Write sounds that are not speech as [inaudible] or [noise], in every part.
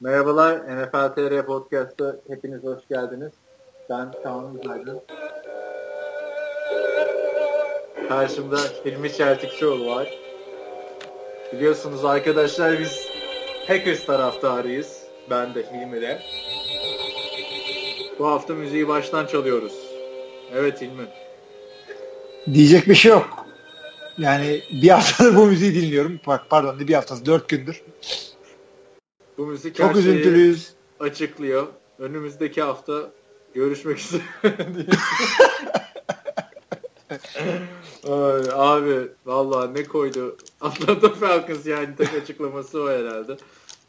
Merhabalar NFL TR Podcast'a hepiniz hoş geldiniz. Ben Kaan Uzaydın. Karşımda Hilmi Çeltikçioğlu var. Biliyorsunuz arkadaşlar biz Packers taraftarıyız. Ben de Hilmi de. Bu hafta müziği baştan çalıyoruz. Evet Hilmi. Diyecek bir şey yok. Yani bir haftadır bu müziği dinliyorum. Pardon bir haftası dört gündür. Bu müzik Çok her şeyi üzüntülüyüz. açıklıyor. Önümüzdeki hafta görüşmek üzere. [laughs] Ay, abi vallahi ne koydu [laughs] Atlanta Falcons yani tek açıklaması o herhalde.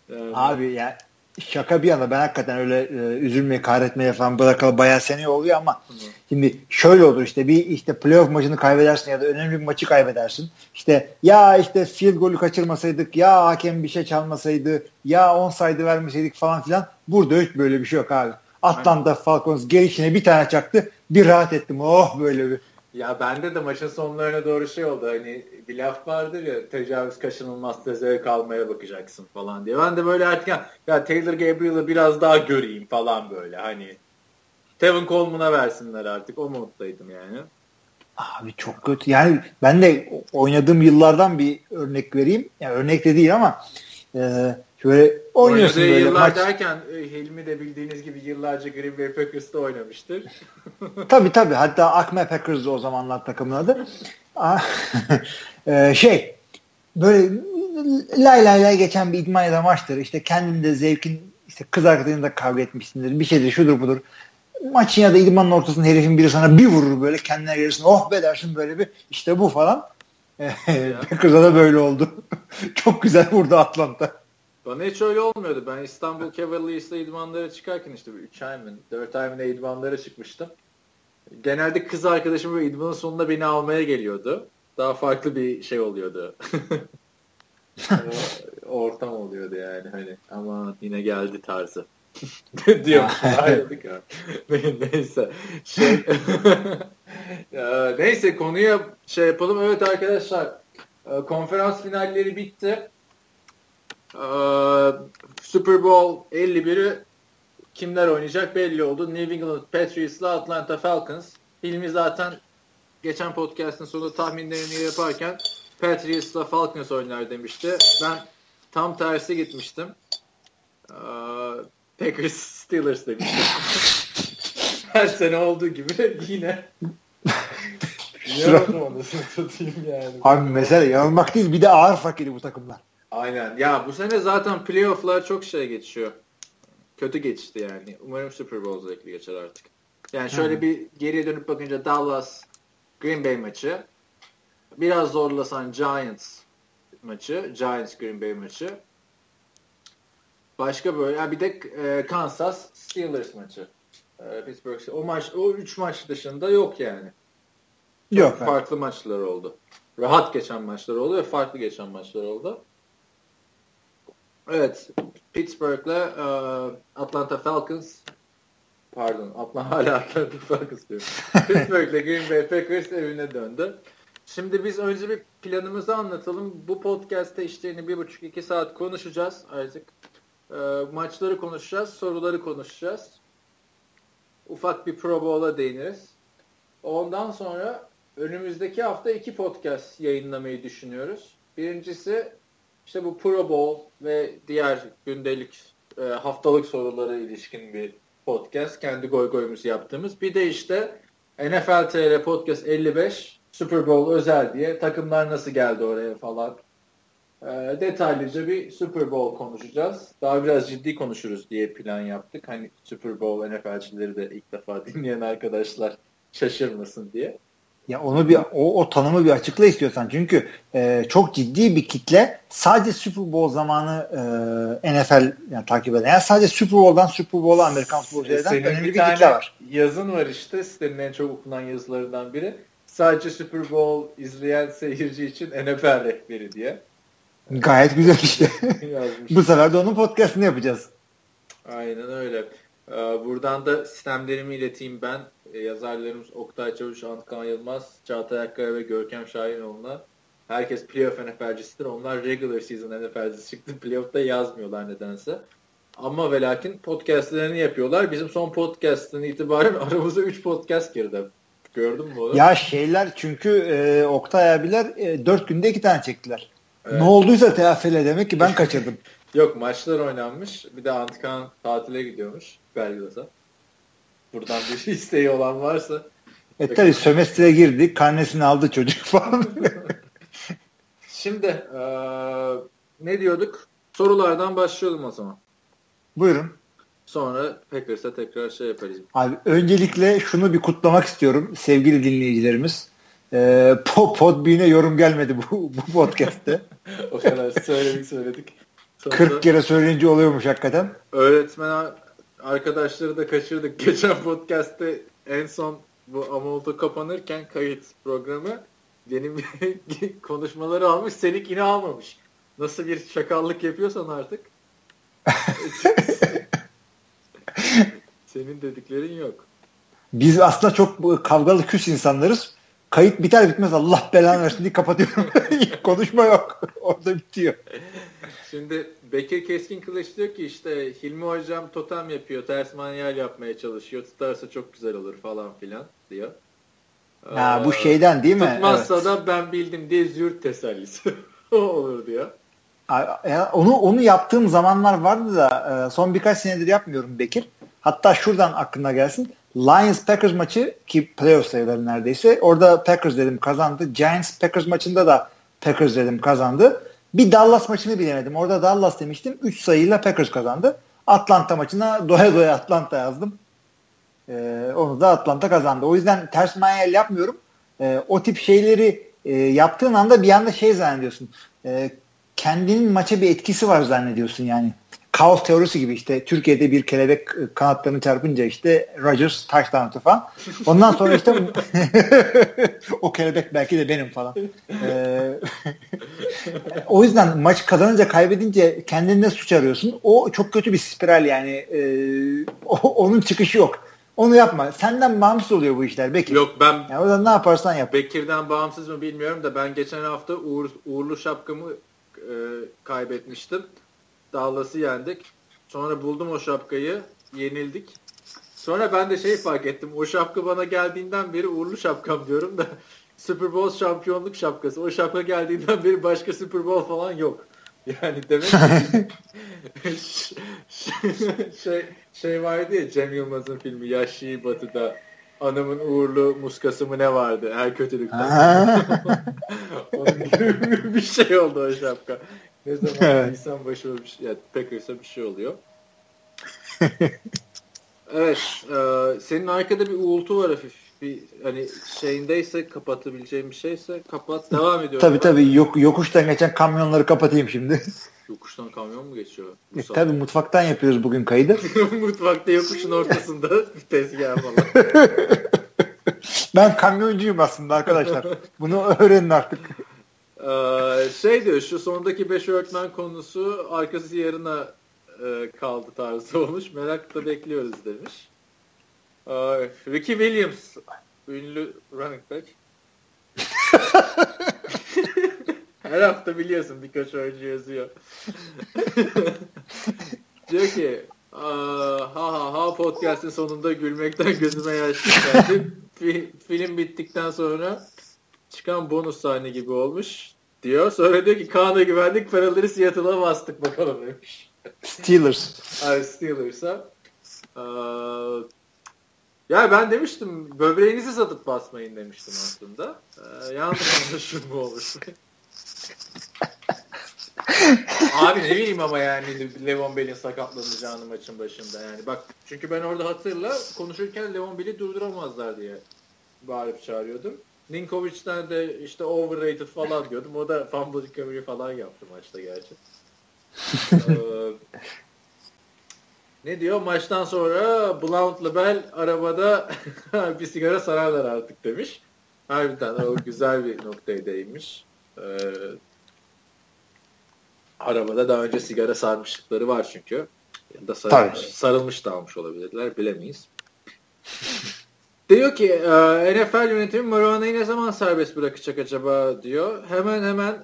Yani, Abi ya şaka bir yana ben hakikaten öyle e, üzülmeye, kahretmeye falan bırakalı bayağı sene oluyor ama Hı. şimdi şöyle olur işte bir işte playoff maçını kaybedersin ya da önemli bir maçı kaybedersin. İşte ya işte field golü kaçırmasaydık ya hakem bir şey çalmasaydı ya onside vermeseydik falan filan. Burada hiç böyle bir şey yok abi. Atlanta Falcons gelişine bir tane çaktı. Bir rahat ettim. Oh böyle bir. Ya bende de maçın sonlarına doğru şey oldu hani bir laf vardır ya tecavüz kaçınılmazsa zevk almaya bakacaksın falan diye. Ben de böyle artık ya, ya Taylor Gabriel'ı biraz daha göreyim falan böyle hani. Tevin Coleman'a versinler artık o moddaydım yani. Abi çok kötü. Yani ben de oynadığım yıllardan bir örnek vereyim. Yani örnek de değil ama e, şöyle oynuyorsun Oynadığı böyle yıllar maç. derken e, Hilmi de bildiğiniz gibi yıllarca Green Bay Packers'ta oynamıştır. [laughs] Tabii tabii. Hatta Acme Packers'dı o zamanlar takımın adı. Ah, [laughs] e, şey böyle lay lay lay geçen bir idman ya da maçtır. İşte kendin de zevkin işte kız arkadaşınla kavga etmişsindir. Bir şeydir şudur budur. Maçın ya da idmanın ortasında herifin biri sana bir vurur böyle kendine gelirsin. Oh be dersin böyle bir işte bu falan. [laughs] Packers'a da böyle oldu. Çok güzel vurdu Atlanta. Bana hiç öyle olmuyordu. Ben İstanbul Cavaliers'la idmanlara çıkarken işte 3 ay mı 4 ay mı ne idmanlara çıkmıştım. Genelde kız arkadaşım böyle idmanın sonunda beni almaya geliyordu. Daha farklı bir şey oluyordu. [laughs] Ortam oluyordu yani hani ama yine geldi tarzı. [laughs] diyorum. Ayrıldık ha. neyse. Şey, [laughs] Ya, neyse konuya şey yapalım. Evet arkadaşlar e, konferans finalleri bitti. Ee, Super Bowl 51'i kimler oynayacak belli oldu. New England Patriots'la Atlanta Falcons. Hilmi zaten geçen podcast'ın sonunda tahminlerini yaparken Patriots'la Falcons oynar demişti. Ben tam tersi gitmiştim. Ee, Packers Steelers demiştim. [laughs] Her sene olduğu gibi yine [laughs] Yanıldım anasını satayım yani. Abi mesele yanılmak değil bir de ağır fakiri bu takımlar. Aynen. Ya bu sene zaten playoff'lar çok şey geçiyor. Kötü geçti yani. Umarım Super Bowl zevkli geçer artık. Yani şöyle Hı. bir geriye dönüp bakınca Dallas Green Bay maçı. Biraz zorlasan Giants maçı. Giants Green Bay maçı. Başka böyle. Ha bir de e, Kansas Steelers maçı. E, Pittsburgh. O maç o üç maç dışında yok yani. Çok Yok. farklı maçlar oldu. Rahat geçen maçlar oldu ve farklı geçen maçlar oldu. Evet. Pittsburgh'la e, Atlanta Falcons pardon Atlanta [laughs] hala Atlanta Falcons diyorum. [laughs] Pittsburgh'la Green Bay Packers evine döndü. Şimdi biz önce bir planımızı anlatalım. Bu podcast'te işte yine bir buçuk iki saat konuşacağız artık. E, maçları konuşacağız, soruları konuşacağız. Ufak bir Pro Bowl'a değiniriz. Ondan sonra önümüzdeki hafta iki podcast yayınlamayı düşünüyoruz. Birincisi işte bu Pro Bowl ve diğer gündelik e, haftalık sorulara ilişkin bir podcast. Kendi goy goyumuzu yaptığımız. Bir de işte NFL TR Podcast 55 Super Bowl özel diye takımlar nasıl geldi oraya falan. E, detaylıca bir Super Bowl konuşacağız. Daha biraz ciddi konuşuruz diye plan yaptık. Hani Super Bowl NFL'cileri de ilk defa [laughs] dinleyen arkadaşlar şaşırmasın diye. Ya onu bir o, o tanımı bir açıkla istiyorsan. Çünkü e, çok ciddi bir kitle sadece Super Bowl zamanı e, NFL yani takip eden. Yani sadece Super Bowl'dan Super Bowl'a Amerikan futbolu seyreden Senin önemli bir bir, tane kitle var. yazın var işte sitenin en çok okunan yazılarından biri. Sadece Super Bowl izleyen seyirci için NFL rehberi diye Gayet güzel işte. [laughs] Bu sefer de onun podcastını yapacağız. Aynen öyle. Ee, Buradan da sistemlerimi ileteyim ben. Ee, Yazarlarımız Oktay Çavuş, Antkan Yılmaz, Çağatay Akkaya ve Görkem Şahinoğlu'na. Herkes playoff NFL'cisidir. Onlar regular season NFL'cisi çıktı. [laughs] Playoff'ta yazmıyorlar nedense. Ama ve lakin podcastlerini yapıyorlar. Bizim son podcast'ın itibaren [laughs] aramıza 3 podcast girdi. Gördün mü onu? Ya şeyler çünkü e, Oktay abiler e, 4 günde 2 tane çektiler. Evet. Ne olduysa telafiyle demek ki ben kaçırdım. [laughs] Yok maçlar oynanmış. Bir de Antkan tatile gidiyormuş Belgrad'a. Buradan bir [laughs] isteği olan varsa. E tabi sömestre girdi. Karnesini aldı çocuk [laughs] falan. Şimdi ee, ne diyorduk? Sorulardan başlayalım o zaman. Buyurun. Sonra Packers'a tekrar şey yaparız. Abi öncelikle şunu bir kutlamak istiyorum sevgili dinleyicilerimiz. Ee, Podbean'e yorum gelmedi bu, bu podcast'te. [laughs] o kadar söyledik söyledik. Sonra 40 kere söyleyince oluyormuş hakikaten. Öğretmen arkadaşları da kaçırdık. [laughs] Geçen podcast'te en son bu Amolto kapanırken kayıt programı benim [laughs] konuşmaları almış. Senik yine almamış. Nasıl bir şakallık yapıyorsan artık. [laughs] Senin dediklerin yok. Biz aslında çok kavgalı küs insanlarız. Kayıt biter bitmez Allah belanı versin diye kapatıyorum. Konuşma yok. Orada bitiyor. Şimdi Bekir Keskin Kılıç diyor ki işte Hilmi Hocam totem yapıyor. Ters manyal yapmaya çalışıyor. Tutarsa çok güzel olur falan filan diyor. Ha, bu şeyden değil mi? Tutmazsa evet. da ben bildim diye zürt tesellisi [laughs] olur diyor. Onu onu yaptığım zamanlar vardı da e, son birkaç senedir yapmıyorum Bekir. Hatta şuradan aklına gelsin. Lions Packers maçı ki playoff sayıları neredeyse. Orada Packers dedim kazandı. Giants Packers maçında da Packers dedim kazandı. Bir Dallas maçını bilemedim. Orada Dallas demiştim. 3 sayıyla Packers kazandı. Atlanta maçına doya doya Atlanta yazdım. Ee, onu da Atlanta kazandı. O yüzden ters manyel yapmıyorum. Ee, o tip şeyleri e, yaptığın anda bir anda şey zannediyorsun. E, kendinin maça bir etkisi var zannediyorsun yani. Kaos teorisi gibi işte Türkiye'de bir kelebek kanatlarını çarpınca işte Rodgers touchdown falan. Ondan sonra işte [laughs] o kelebek belki de benim falan. Ee, o yüzden maç kazanınca kaybedince kendinde suç arıyorsun. O çok kötü bir spiral yani. Ee, o, onun çıkışı yok. Onu yapma. Senden bağımsız oluyor bu işler Bekir. Yok ben yani o ne yaparsan yap. Bekir'den bağımsız mı bilmiyorum da ben geçen hafta uğur, uğurlu şapkamı e, kaybetmiştim. Dallas'ı yendik. Sonra buldum o şapkayı. Yenildik. Sonra ben de şey fark ettim. O şapka bana geldiğinden beri uğurlu şapkam diyorum da [laughs] Super Bowl şampiyonluk şapkası. O şapka geldiğinden beri başka Super Bowl falan yok. Yani demek ki [laughs] [laughs] şey, şey vardı ya Cem Yılmaz'ın filmi Yaşlı Batı'da anamın uğurlu muskası mı ne vardı her kötülükten. Onun gibi bir şey oldu o şapka. Ne zaman insan başına bir şey, yani Packers'a bir şey oluyor. [laughs] evet. E, senin arkada bir uğultu var hafif. Bir hani şeyindeyse kapatabileceğim bir şeyse kapat. Devam ediyorum. Tabii tabii. Yok, yokuştan geçen kamyonları kapatayım şimdi. [laughs] Yokuştan kamyon mu geçiyor? E, tabii mutfaktan yapıyoruz bugün kaydı. [laughs] Mutfakta yokuşun ortasında bir tezgah falan. ben kamyoncuyum aslında arkadaşlar. Bunu öğrenin artık. Ee, şey diyor şu sondaki 5 öğretmen konusu arkası yarına e, kaldı tarzı [laughs] olmuş. Merakla bekliyoruz demiş. Ee, Ricky Williams ünlü running back. [laughs] Her hafta biliyorsun birkaç oyuncu yazıyor. [laughs] diyor ki ha ha ha podcast'in sonunda gülmekten gözüme yaş geldi. Film bittikten sonra çıkan bonus sahne gibi olmuş diyor. Sonra diyor ki Kaan'a güvendik paraları Seattle'a bastık bakalım demiş. Steelers. Ay Steelers'a. Ee, ya ben demiştim böbreğinizi satıp basmayın demiştim aslında. Ee, yanlış anlaşılma olmuş. [laughs] Abi ne bileyim ama yani Levon Bell'in sakatlanacağını maçın başında yani. Bak çünkü ben orada hatırla konuşurken Levon Bell'i durduramazlar diye bağırıp çağırıyordum. Ninkovic'den de işte overrated falan diyordum. O da fumble recovery falan yaptı maçta gerçi. [laughs] ee, ne diyor? Maçtan sonra Blount Lebel arabada [laughs] bir sigara sararlar artık demiş. Harbiden o güzel bir noktaya değinmiş. Ee, arabada daha önce sigara sarmışlıkları var çünkü. Ya da sarılmış, sarılmış da almış olabilirler. Bilemeyiz. [laughs] Diyor ki NFL yönetimi marihuanayı ne zaman serbest bırakacak acaba diyor. Hemen hemen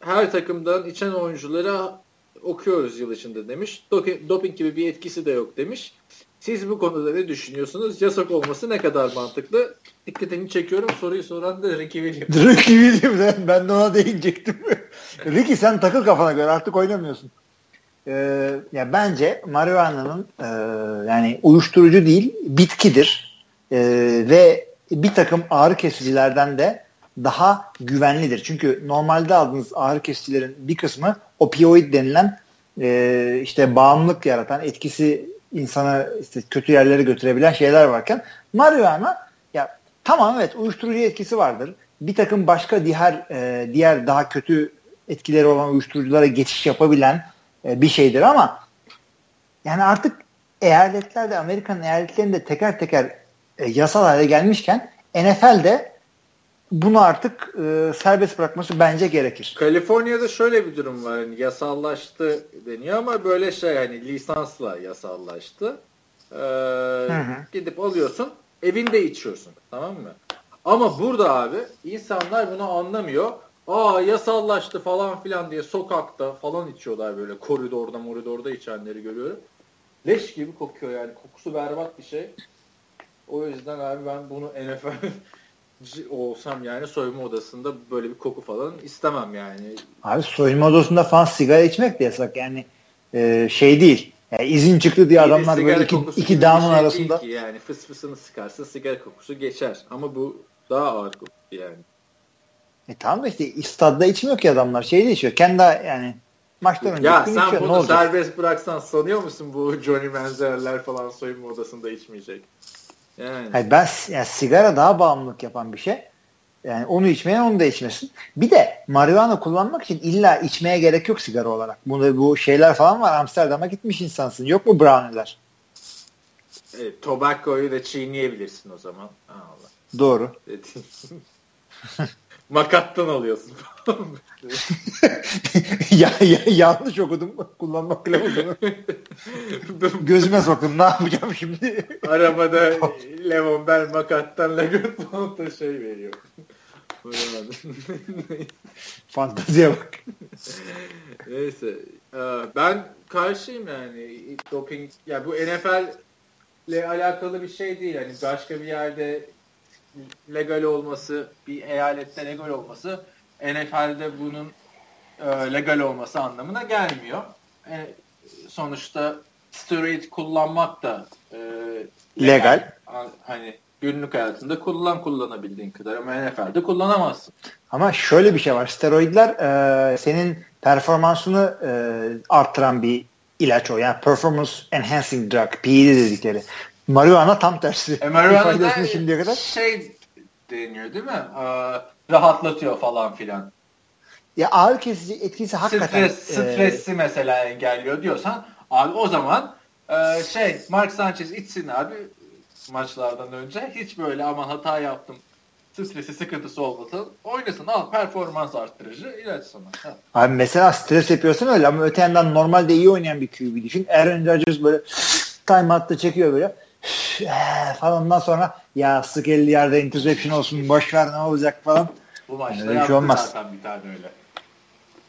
her takımdan içen oyunculara okuyoruz yıl içinde demiş. Doping gibi bir etkisi de yok demiş. Siz bu konuda ne düşünüyorsunuz? Yasak olması ne kadar mantıklı? Dikkatini çekiyorum. Soruyu soran da Ricky Williams. [laughs] Ricky Williams. Ben de ona değinecektim. [laughs] Ricky sen takıl kafana göre artık oynamıyorsun. Ee, ya bence marihuana'nın e, yani uyuşturucu değil bitkidir. E, ve bir takım ağrı kesicilerden de daha güvenlidir. Çünkü normalde aldığınız ağrı kesicilerin bir kısmı opioid denilen e, işte bağımlılık yaratan etkisi insana işte kötü yerlere götürebilen şeyler varken marihuana ya tamam evet uyuşturucu etkisi vardır. Bir takım başka diğer e, diğer daha kötü etkileri olan uyuşturuculara geçiş yapabilen e, bir şeydir ama yani artık eyaletlerde Amerikan eyaletlerinde teker teker e, yasal hale gelmişken NFL'de bunu artık e, serbest bırakması bence gerekir. Kaliforniya'da şöyle bir durum var. Yani yasallaştı deniyor ama böyle şey hani lisansla yasallaştı. Ee, hı hı. Gidip alıyorsun evinde içiyorsun tamam mı? Ama burada abi insanlar bunu anlamıyor. Aa yasallaştı falan filan diye sokakta falan içiyorlar böyle koridorda moridorda içenleri görüyorum. Leş gibi kokuyor yani kokusu berbat bir şey. O yüzden abi ben bunu NFL [laughs] olsam yani soyunma odasında böyle bir koku falan istemem yani. Abi soyunma odasında falan sigara içmek de yasak yani e, şey değil. Yani izin çıktı diye adamlar böyle iki, iki damın şey arasında. Ki yani fıs fısını sıkarsa sigara kokusu geçer. Ama bu daha ağır koku yani. E tamam da işte stadda içmiyor ki adamlar. Şey de içiyor. Kendi yani maçtan önce Ya sen içiyor. bunu serbest bıraksan sanıyor musun bu Johnny Manziel'ler falan soyunma odasında içmeyecek? Yani. Hayır ben yani sigara daha bağımlılık yapan bir şey. Yani onu içmeyen onu da içmesin. Bir de marihuana kullanmak için illa içmeye gerek yok sigara olarak. Bunda bu şeyler falan var. Amsterdam'a gitmiş insansın. Yok mu brownie'ler? Evet, tobacco'yu da çiğneyebilirsin o zaman. Allah. Doğru. [laughs] Makattan alıyorsun. [laughs] ya, ya, yanlış okudum. Kullanmak kılavuzunu. Gözüme soktum. Ne yapacağım şimdi? Arabada [laughs] Levon Bell makattan Legon da şey veriyor. [laughs] Fanteziye bak. Neyse. Ee, ben karşıyım yani. Doping. Ya yani bu NFL ile alakalı bir şey değil. Yani başka bir yerde legal olması, bir eyalette legal olması NFL'de bunun e, legal olması anlamına gelmiyor. E, sonuçta steroid kullanmak da e, legal. legal. Hani günlük hayatında kullan kullanabildiğin kadar ama NFL'de kullanamazsın. Ama şöyle bir şey var. Steroidler e, senin performansını e, arttıran bir ilaç o. Yani performance enhancing drug, PED dedikleri. Marihuana tam tersi. E, marihuana şimdiye kadar. şey deniyor değil mi? Ee, rahatlatıyor falan filan. Ya ağır kesici etkisi hakikaten. Stres, stresi e... mesela engelliyor diyorsan abi o zaman e, şey Mark Sanchez içsin abi maçlardan önce hiç böyle aman hata yaptım stresi sıkıntısı olmasın oynasın al performans arttırıcı ilaç sana. Ha. Abi mesela stres yapıyorsun öyle ama öte yandan normalde iyi oynayan bir QB düşün. Aaron Rodgers böyle [laughs] time attı çekiyor böyle falan ondan sonra ya sık 50 yerde interception olsun boş ver ne olacak falan. Bu maçta öyle şey olmaz. zaten bir tane öyle.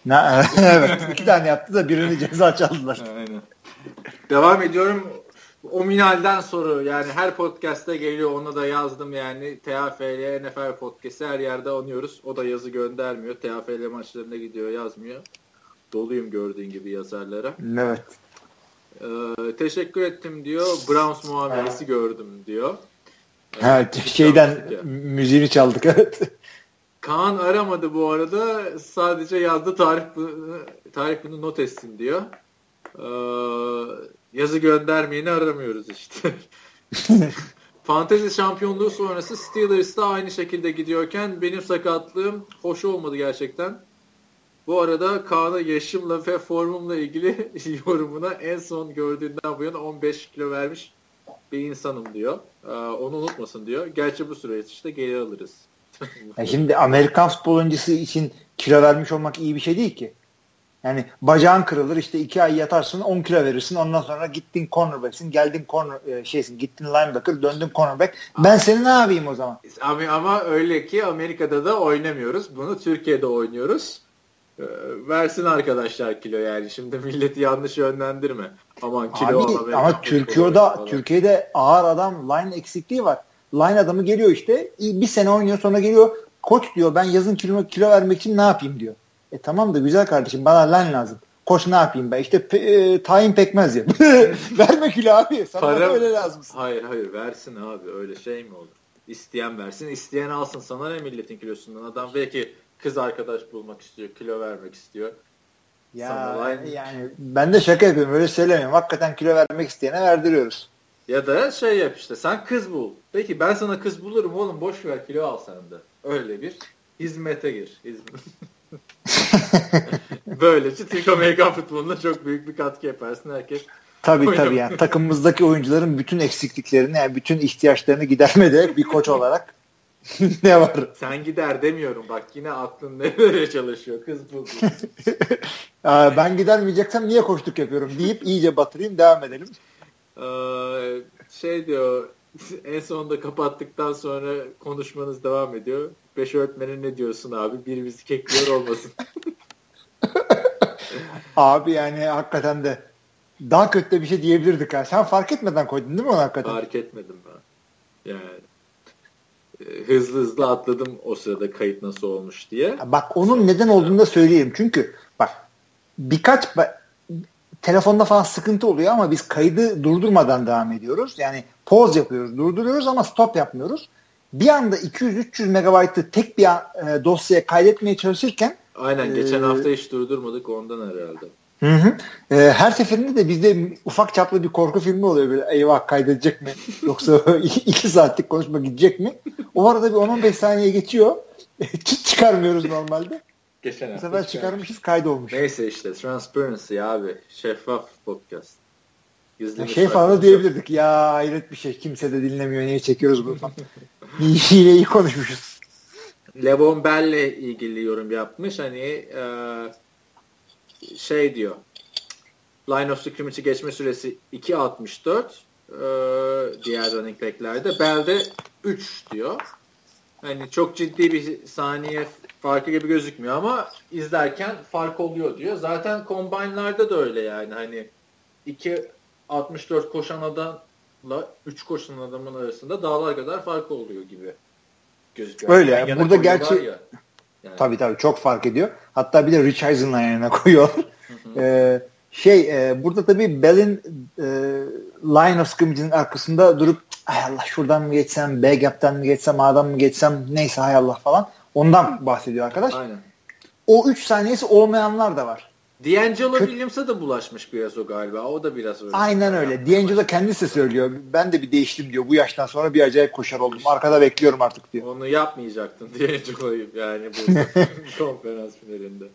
Ne, [laughs] evet iki tane yaptı da birini ceza çaldılar. Aynen. Devam ediyorum. O minalden soru yani her podcast'te geliyor ona da yazdım yani TFL NFL podcast'i her yerde anıyoruz. O da yazı göndermiyor. TFL maçlarına gidiyor yazmıyor. Doluyum gördüğün gibi yazarlara. Evet. Ee, teşekkür ettim diyor. Browns muamelesi evet. gördüm diyor. Evet, şeyden müziğini çaldık [laughs] evet. Kaan aramadı bu arada. Sadece yazdı tarih bunu, tarih bunu not etsin diyor. Ee, yazı göndermeyeni aramıyoruz işte. [laughs] Fantezi şampiyonluğu sonrası Steelers da aynı şekilde gidiyorken benim sakatlığım hoş olmadı gerçekten. Bu arada Kaan'a yaşımla ve formumla ilgili [laughs] yorumuna en son gördüğünden bu yana 15 kilo vermiş bir insanım diyor. Ee, onu unutmasın diyor. Gerçi bu süreçte geri alırız. yani [laughs] şimdi Amerikan futbol oyuncusu için kilo vermiş olmak iyi bir şey değil ki. Yani bacağın kırılır işte iki ay yatarsın 10 kilo verirsin ondan sonra gittin cornerback'sin geldin corner e, şeysin gittin linebacker döndün cornerback. Ben seni ne yapayım o zaman? Ama, ama öyle ki Amerika'da da oynamıyoruz. Bunu Türkiye'de oynuyoruz. Ee, versin arkadaşlar kilo yani. Şimdi milleti yanlış yönlendirme. Aman kilo Abi, ama Türkiye'de Türkiye'de ağır adam line eksikliği var. Line adamı geliyor işte bir sene oynuyor sonra geliyor koç diyor ben yazın kilo, kilo vermek için ne yapayım diyor. E tamam da güzel kardeşim bana line lazım. Koç ne yapayım ben işte pe, e, tayin pekmez ya. [laughs] Verme kilo abi. Sana Para, öyle lazım. Hayır hayır versin abi öyle şey mi olur? İsteyen versin. isteyen alsın. Sana ne milletin kilosundan? Adam belki kız arkadaş bulmak istiyor. Kilo vermek istiyor. Ya yani ben de şaka yapıyorum. Öyle söylemiyorum. Hakikaten kilo vermek isteyene verdiriyoruz. Ya da şey yap işte sen kız bul. Peki ben sana kız bulurum oğlum boş ver kilo al sen de. Öyle bir hizmete gir. Hizmet. [laughs] Böylece Türk Amerikan futboluna çok büyük bir katkı yaparsın. Herkes Tabii tabii yani takımımızdaki oyuncuların bütün eksikliklerini yani bütün ihtiyaçlarını gidermede bir koç [laughs] olarak [laughs] ne var? Sen gider demiyorum bak yine aklın nereye çalışıyor kız bu. [laughs] ben gidermeyeceksem niye koştuk yapıyorum deyip iyice batırayım devam edelim. Ee, şey diyor [laughs] en sonunda kapattıktan sonra konuşmanız devam ediyor. Beş öğretmene ne diyorsun abi? Bir bizi kekliyor olmasın. abi yani hakikaten de daha kötü de bir şey diyebilirdik ha. Sen fark etmeden koydun değil mi onu hakikaten? Fark etmedim ben. Yani hızlı hızlı atladım o sırada kayıt nasıl olmuş diye. Bak onun neden olduğunu da söyleyeyim. Çünkü bak birkaç telefonda falan sıkıntı oluyor ama biz kaydı durdurmadan devam ediyoruz. Yani pause yapıyoruz, durduruyoruz ama stop yapmıyoruz. Bir anda 200-300 megabaytı tek bir e, dosyaya kaydetmeye çalışırken Aynen geçen e, hafta hiç durdurmadık ondan herhalde. Hı hı. E, her seferinde de bizde ufak çaplı bir korku filmi oluyor böyle eyvah kaydedecek mi yoksa [laughs] iki saatlik konuşma gidecek mi? O arada bir 10-15 saniye geçiyor. [laughs] Hiç çıkarmıyoruz normalde. Geçen Bu sefer çıkarmışız kaydolmuş. Neyse işte transparency abi şeffaf podcast. Ya şey falan da diyebilirdik. Ya hayret bir şey. Kimse de dinlemiyor. Niye çekiyoruz bunu [laughs] iyi konuşmuşuz. Levon Bell'le ilgili yorum yapmış. Hani e, şey diyor. Line of scrimmage'i geçme süresi 2.64 e, diğer running back'lerde. Bell'de 3 diyor. Hani çok ciddi bir saniye farkı gibi gözükmüyor ama izlerken fark oluyor diyor. Zaten combine'larda da öyle yani. Hani 2.64 koşan adamla 3 koşan adamın arasında dağlar kadar fark oluyor gibi gözüküyor. Öyle yani. Burada gerçi ya. Yani. Tabii tabii çok fark ediyor. Hatta bir de Rich Eisen'la yanına [laughs] koyuyor. ee, şey e, burada tabii Bell'in e, line of scrimmage'in arkasında durup ay Allah şuradan mı geçsem, B gap'ten mi geçsem, A'dan mı geçsem neyse hay Allah falan. Ondan bahsediyor arkadaş. Aynen. O 3 saniyesi olmayanlar da var. D'Angelo Williams'a da bulaşmış biraz o galiba. O da biraz öyle. Aynen öyle. D'Angelo kendisi söylüyor. Ben de bir değiştim diyor. Bu yaştan sonra bir acayip koşar oldum. Arkada bekliyorum artık diyor. Onu yapmayacaktın [laughs] D'Angelo'yu yani bu [laughs] konferans finalinde.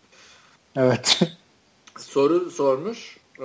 Evet. Soru sormuş. Ee,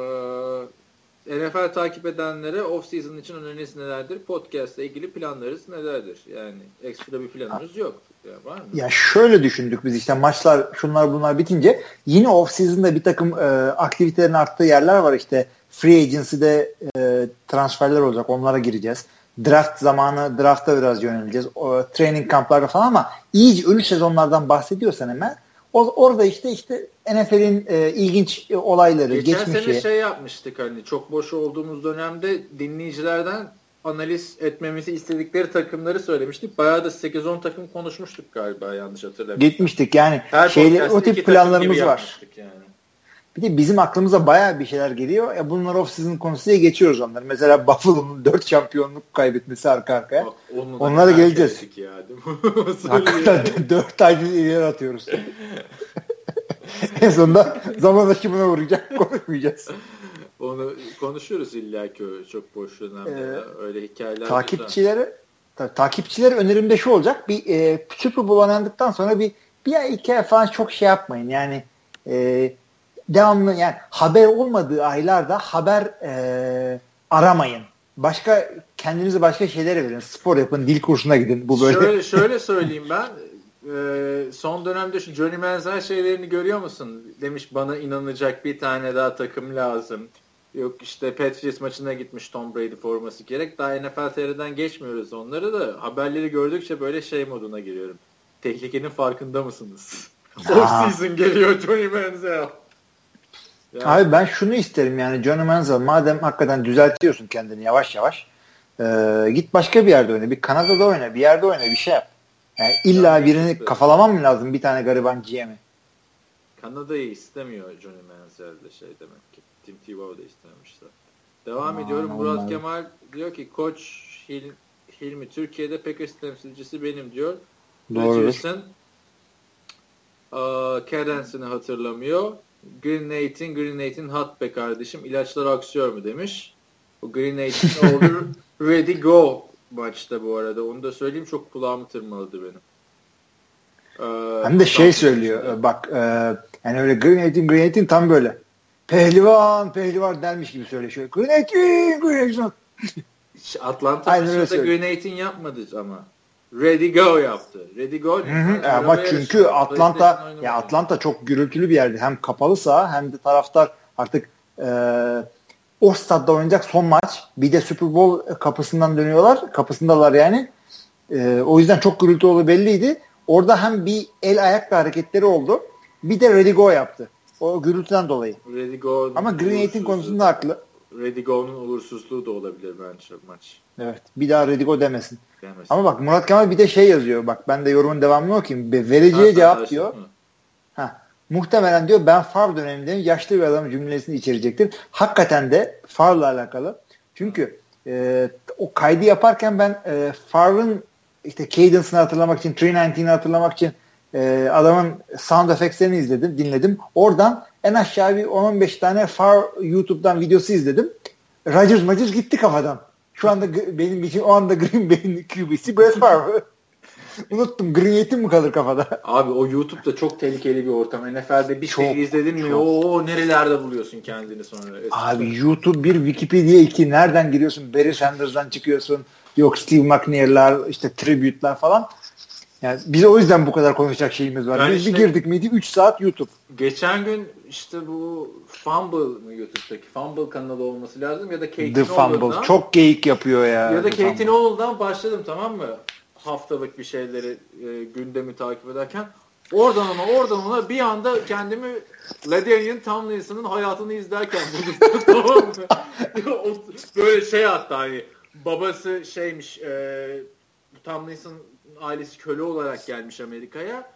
NFL takip edenlere off-season için öneriniz nelerdir? Podcast ile ilgili planlarınız nelerdir? Yani ekstra bir planımız yok. Ya, var mı? ya şöyle düşündük biz işte maçlar şunlar bunlar bitince yine off-season'da bir takım e, aktivitelerin arttığı yerler var işte free agency'de e, transferler olacak onlara gireceğiz. Draft zamanı drafta biraz yöneleceğiz. O, training kamplarda falan ama iyice ölü sezonlardan bahsediyorsan hemen o, orada işte işte NFL'in e, ilginç e, olayları, Geçen geçmişi. sene şey yapmıştık hani çok boş olduğumuz dönemde dinleyicilerden analiz etmemizi istedikleri takımları söylemiştik. Bayağı da 8-10 takım konuşmuştuk galiba yanlış hatırlamıyorum. Gitmiştik yani Her şeyle, o tip planlarımız var. Yani. Bir de bizim aklımıza bayağı bir şeyler geliyor. Ya bunlar off season konusu diye geçiyoruz onları. Mesela Buffalo'nun 4 şampiyonluk kaybetmesi arka arkaya. Bak, Onlara geleceğiz. Ya, [laughs] Hakikaten 4 aydır ileri atıyoruz. [laughs] en sonunda zaman aşımına uğrayacak konuşmayacağız. Onu konuşuyoruz illa ki çok boş dönemde. Ee, Öyle hikayeler. Takipçilere ta, takipçilere önerimde şu olacak. Bir e, Super Bowl oynandıktan sonra bir bir ay iki ay falan çok şey yapmayın. Yani e, devamlı yani haber olmadığı aylarda haber e, aramayın. Başka kendinizi başka şeylere verin. Spor yapın, dil kursuna gidin. Bu böyle. Şöyle, [laughs] şöyle söyleyeyim ben. E, son dönemde şu Johnny Manziel şeylerini görüyor musun? Demiş bana inanacak bir tane daha takım lazım. Yok işte Patriots maçına gitmiş Tom Brady forması gerek. Daha NFL TR'den geçmiyoruz onları da. Haberleri gördükçe böyle şey moduna giriyorum. Tehlikenin farkında mısınız? [laughs] Off season geliyor Johnny Manziel. Yani. Abi ben şunu isterim yani Johnny Manziel madem hakikaten düzeltiyorsun kendini yavaş yavaş e, git başka bir yerde oyna. Bir Kanada'da oyna, bir yerde oyna, bir şey yap. Yani illa yani birini işte. kafalamam mı lazım bir tane gariban GM'i? Kanada'yı istemiyor Johnny Manziel de şey demek. Tim Tebow da istememişler. Devam Aa, ediyorum. Murat Allah. Kemal diyor ki koç Hil, Hilmi Türkiye'de Packers temsilcisi benim diyor. Doğru. Richardson Cadence'ını hatırlamıyor. Green Nate'in Green Nate'in hot be kardeşim ilaçlar aksıyor mu demiş. O Green Nate'in [laughs] ready go maçta bu arada. Onu da söyleyeyim çok kulağımı tırmaladı benim. Ee, Hem de şey söylüyor işte. bak e, yani öyle Green Nate'in Green Nate'in tam böyle pehlivan pehlivan dermiş gibi Nate'in Green Nate'in Atlanta maçında Nate'in yapmadı ama. Ready Go yaptı. Ready Go. Hı hı. Ama çünkü Atlanta ya Atlanta çok gürültülü bir yerdi. Hem kapalı saha hem de taraftar artık e, o stadda oynayacak son maç. Bir de Super Bowl kapısından dönüyorlar. Kapısındalar yani. E, o yüzden çok gürültü olduğu belliydi. Orada hem bir el ayakla hareketleri oldu. Bir de Ready Go yaptı. O gürültüden dolayı. Ready Go. Ama Green konusunda haklı. Redigo'nun uğursuzluğu da olabilir bence maç. Evet. Bir daha Redigo demesin. demesin. Ama bak Murat Kemal bir de şey yazıyor. Bak ben de yorumun devamını okuyayım. Vereceği ha, cevap diyor. Ha, muhtemelen diyor ben Far döneminde yaşlı bir adam cümlesini içerecektir. Hakikaten de Far'la alakalı. Çünkü e, o kaydı yaparken ben e, Far'ın işte Cadence'ını hatırlamak için, 319'ı hatırlamak için e, adamın sound effects'lerini izledim, dinledim. Oradan en aşağı bir 10-15 tane Far YouTube'dan videosu izledim. Rodgers Rodgers gitti kafadan. Şu anda benim için o anda Green Bay'in [laughs] QB'si Brett Favre. [laughs] Unuttum. Green Bay'in mi kalır kafada? [laughs] Abi o YouTube'da çok tehlikeli bir ortam. NFL'de bir şey çok, şey izledin mi o nerelerde buluyorsun kendini sonra. Abi YouTube bir Wikipedia iki nereden giriyorsun? Barry Sanders'dan çıkıyorsun. Yok Steve McNair'lar işte tribute'lar falan. Yani biz o yüzden bu kadar konuşacak şeyimiz var. Yani biz işte, bir girdik miydi 3 saat YouTube. Geçen gün işte bu Fumble mı YouTube'daki Fumble kanalı olması lazım ya da Katie The Fumble çok geyik yapıyor ya. Ya da Katie Nolan'dan başladım tamam mı? Haftalık bir şeyleri e, gündemi takip ederken oradan ona oradan ona bir anda kendimi Ladanian Tomlinson'ın hayatını izlerken buldum [laughs] tamam mı? [laughs] Böyle şey hatta hani babası şeymiş e, Tomlinson ailesi köle olarak gelmiş Amerika'ya.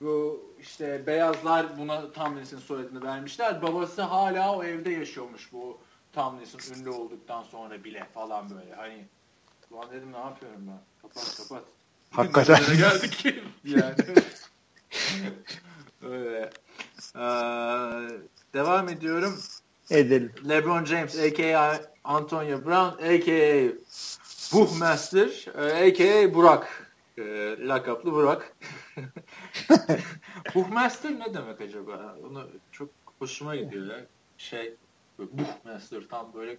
Bu işte beyazlar buna Tomlinson soyadını vermişler. Babası hala o evde yaşıyormuş bu Tomlinson ünlü olduktan sonra bile falan böyle. Hani ulan dedim ne yapıyorum ben? Kapat kapat. Hakikaten. geldik [laughs] yani. Öyle. Ee, devam ediyorum. Edelim. LeBron James a.k.a. Antonio Brown a.k.a. Buchmaster a.k.a. Burak e, lakaplı Burak. [laughs] Buchmaster ne demek acaba? Onu çok hoşuma gidiyor ya. Şey Buchmaster tam böyle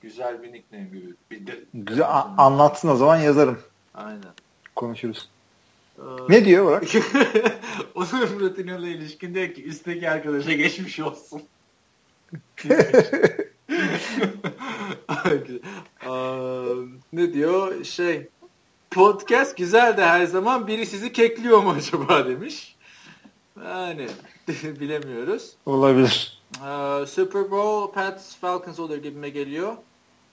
güzel bir nickname gibi. Bir de, güzel anlatsın o zaman yazarım. Aynen. Konuşuruz. Ee, ne diyor Burak? [laughs] Onun rutinine ilişkin diyor ki üstteki arkadaşa geçmiş olsun. [laughs] ne diyor? Şey podcast güzel de her zaman biri sizi kekliyor mu acaba demiş. Yani [laughs] bilemiyoruz. Olabilir. Ee, Super Bowl Pats Falcons olur gibime geliyor.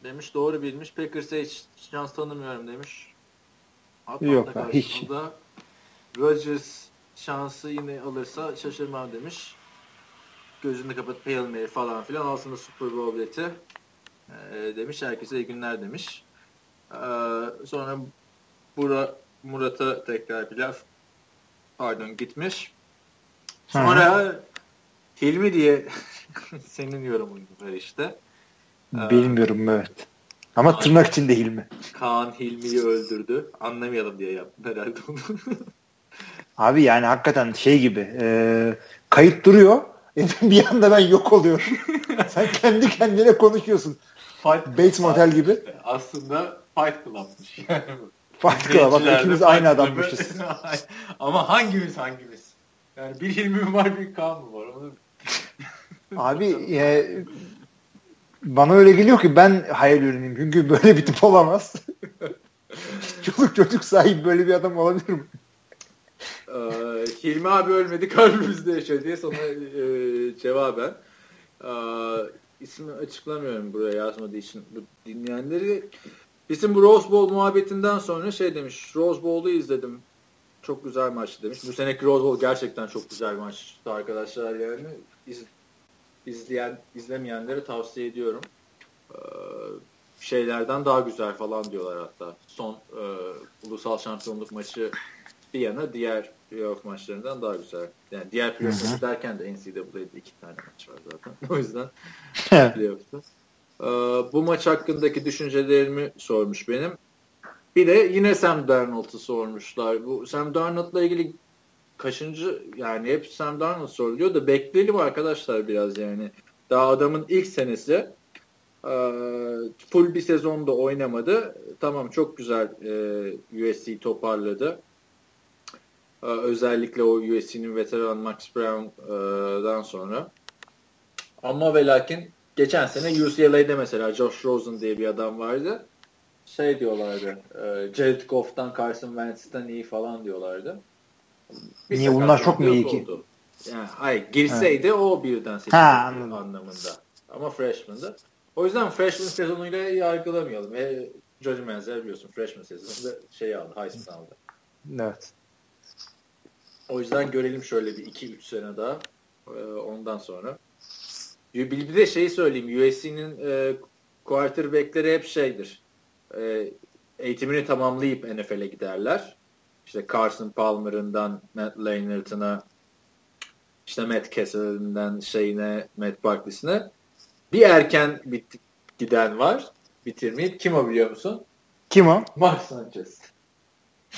Demiş doğru bilmiş. Packers'a hiç şans tanımıyorum demiş. Atlanta Yok hiç. Rodgers şansı yine alırsa şaşırmam demiş. Gözünü kapat Hail Mary falan filan aslında Super Bowl bileti ee, demiş. Herkese iyi günler demiş. Ee, sonra Bura, Murat'a tekrar bir laf pardon gitmiş. Sonra. Hilmi diye [laughs] senin yorumun var işte. Bilmiyorum evet. Ama Kaan, tırnak içinde Hilmi. Kaan Hilmi'yi öldürdü. Anlamayalım diye yaptım herhalde onu. [laughs] Abi yani hakikaten şey gibi e, kayıt duruyor. [laughs] bir anda ben yok oluyorum. Sen kendi kendine konuşuyorsun. Fight, Bates Motel gibi. Aslında Fight Club'mış. Fight Club. Bak ikimiz aynı adammışız. [laughs] Ama hangimiz hangimiz? Yani bir Hilmi var bir Kaan mı var? Onu... [laughs] Abi e, bana öyle geliyor ki ben hayal ürünüyüm. Çünkü böyle bir tip olamaz. [laughs] çocuk çocuk sahibi böyle bir adam olabilir mi? Ee, Hilmi abi ölmedi kalbimizde yaşıyor diye sana e, cevaben. E, ismi açıklamıyorum buraya yazmadığı için bu dinleyenleri. Bizim bu Rose Bowl muhabbetinden sonra şey demiş. Rose Bowl'u izledim. Çok güzel maçtı demiş. Bu seneki Rose Bowl gerçekten çok güzel bir maçtı arkadaşlar yani. İz, izleyen izlemeyenlere tavsiye ediyorum. Ee, şeylerden daha güzel falan diyorlar hatta. Son e, ulusal şampiyonluk maçı bir yana diğer playoff maçlarından daha güzel. Yani diğer playoff maçı derken de NCAA'de iki tane maç var zaten. [laughs] o yüzden [laughs] playoff'ta. Ee, bu maç hakkındaki düşüncelerimi sormuş benim. Bir de yine Sam Darnold'u sormuşlar. Bu Sam Darnold'la ilgili kaçıncı yani hep Sam Darnold soruluyor da bekleyelim arkadaşlar biraz yani. Daha adamın ilk senesi full bir sezonda oynamadı. Tamam çok güzel USC toparladı. Özellikle o USC'nin veteran Max Brown'dan sonra. Ama ve lakin geçen sene UCLA'de mesela Josh Rosen diye bir adam vardı. Şey diyorlardı. Jared Goff'tan Carson Wentz'ten iyi falan diyorlardı. Bir Niye bunlar çok mu iyi ki? Yani, hayır girseydi evet. o birden seçildi anlamında. Ama freshman'da. O yüzden freshman sezonuyla yargılamayalım. E, Johnny Manziel biliyorsun freshman sezonunda şey aldı, Heisman aldı. Evet. O yüzden görelim şöyle bir 2-3 sene daha. E, ondan sonra. Bir de şeyi söyleyeyim. USC'nin e, quarterback'leri hep şeydir. E, eğitimini tamamlayıp NFL'e giderler. İşte Carson Palmer'ından Matt Leinart'ına işte Matt Cassell'inden şeyine Matt Barkley'sine bir erken bit giden var. Bitirmeyip. Kim o biliyor musun? Kim o? Mark Sanchez.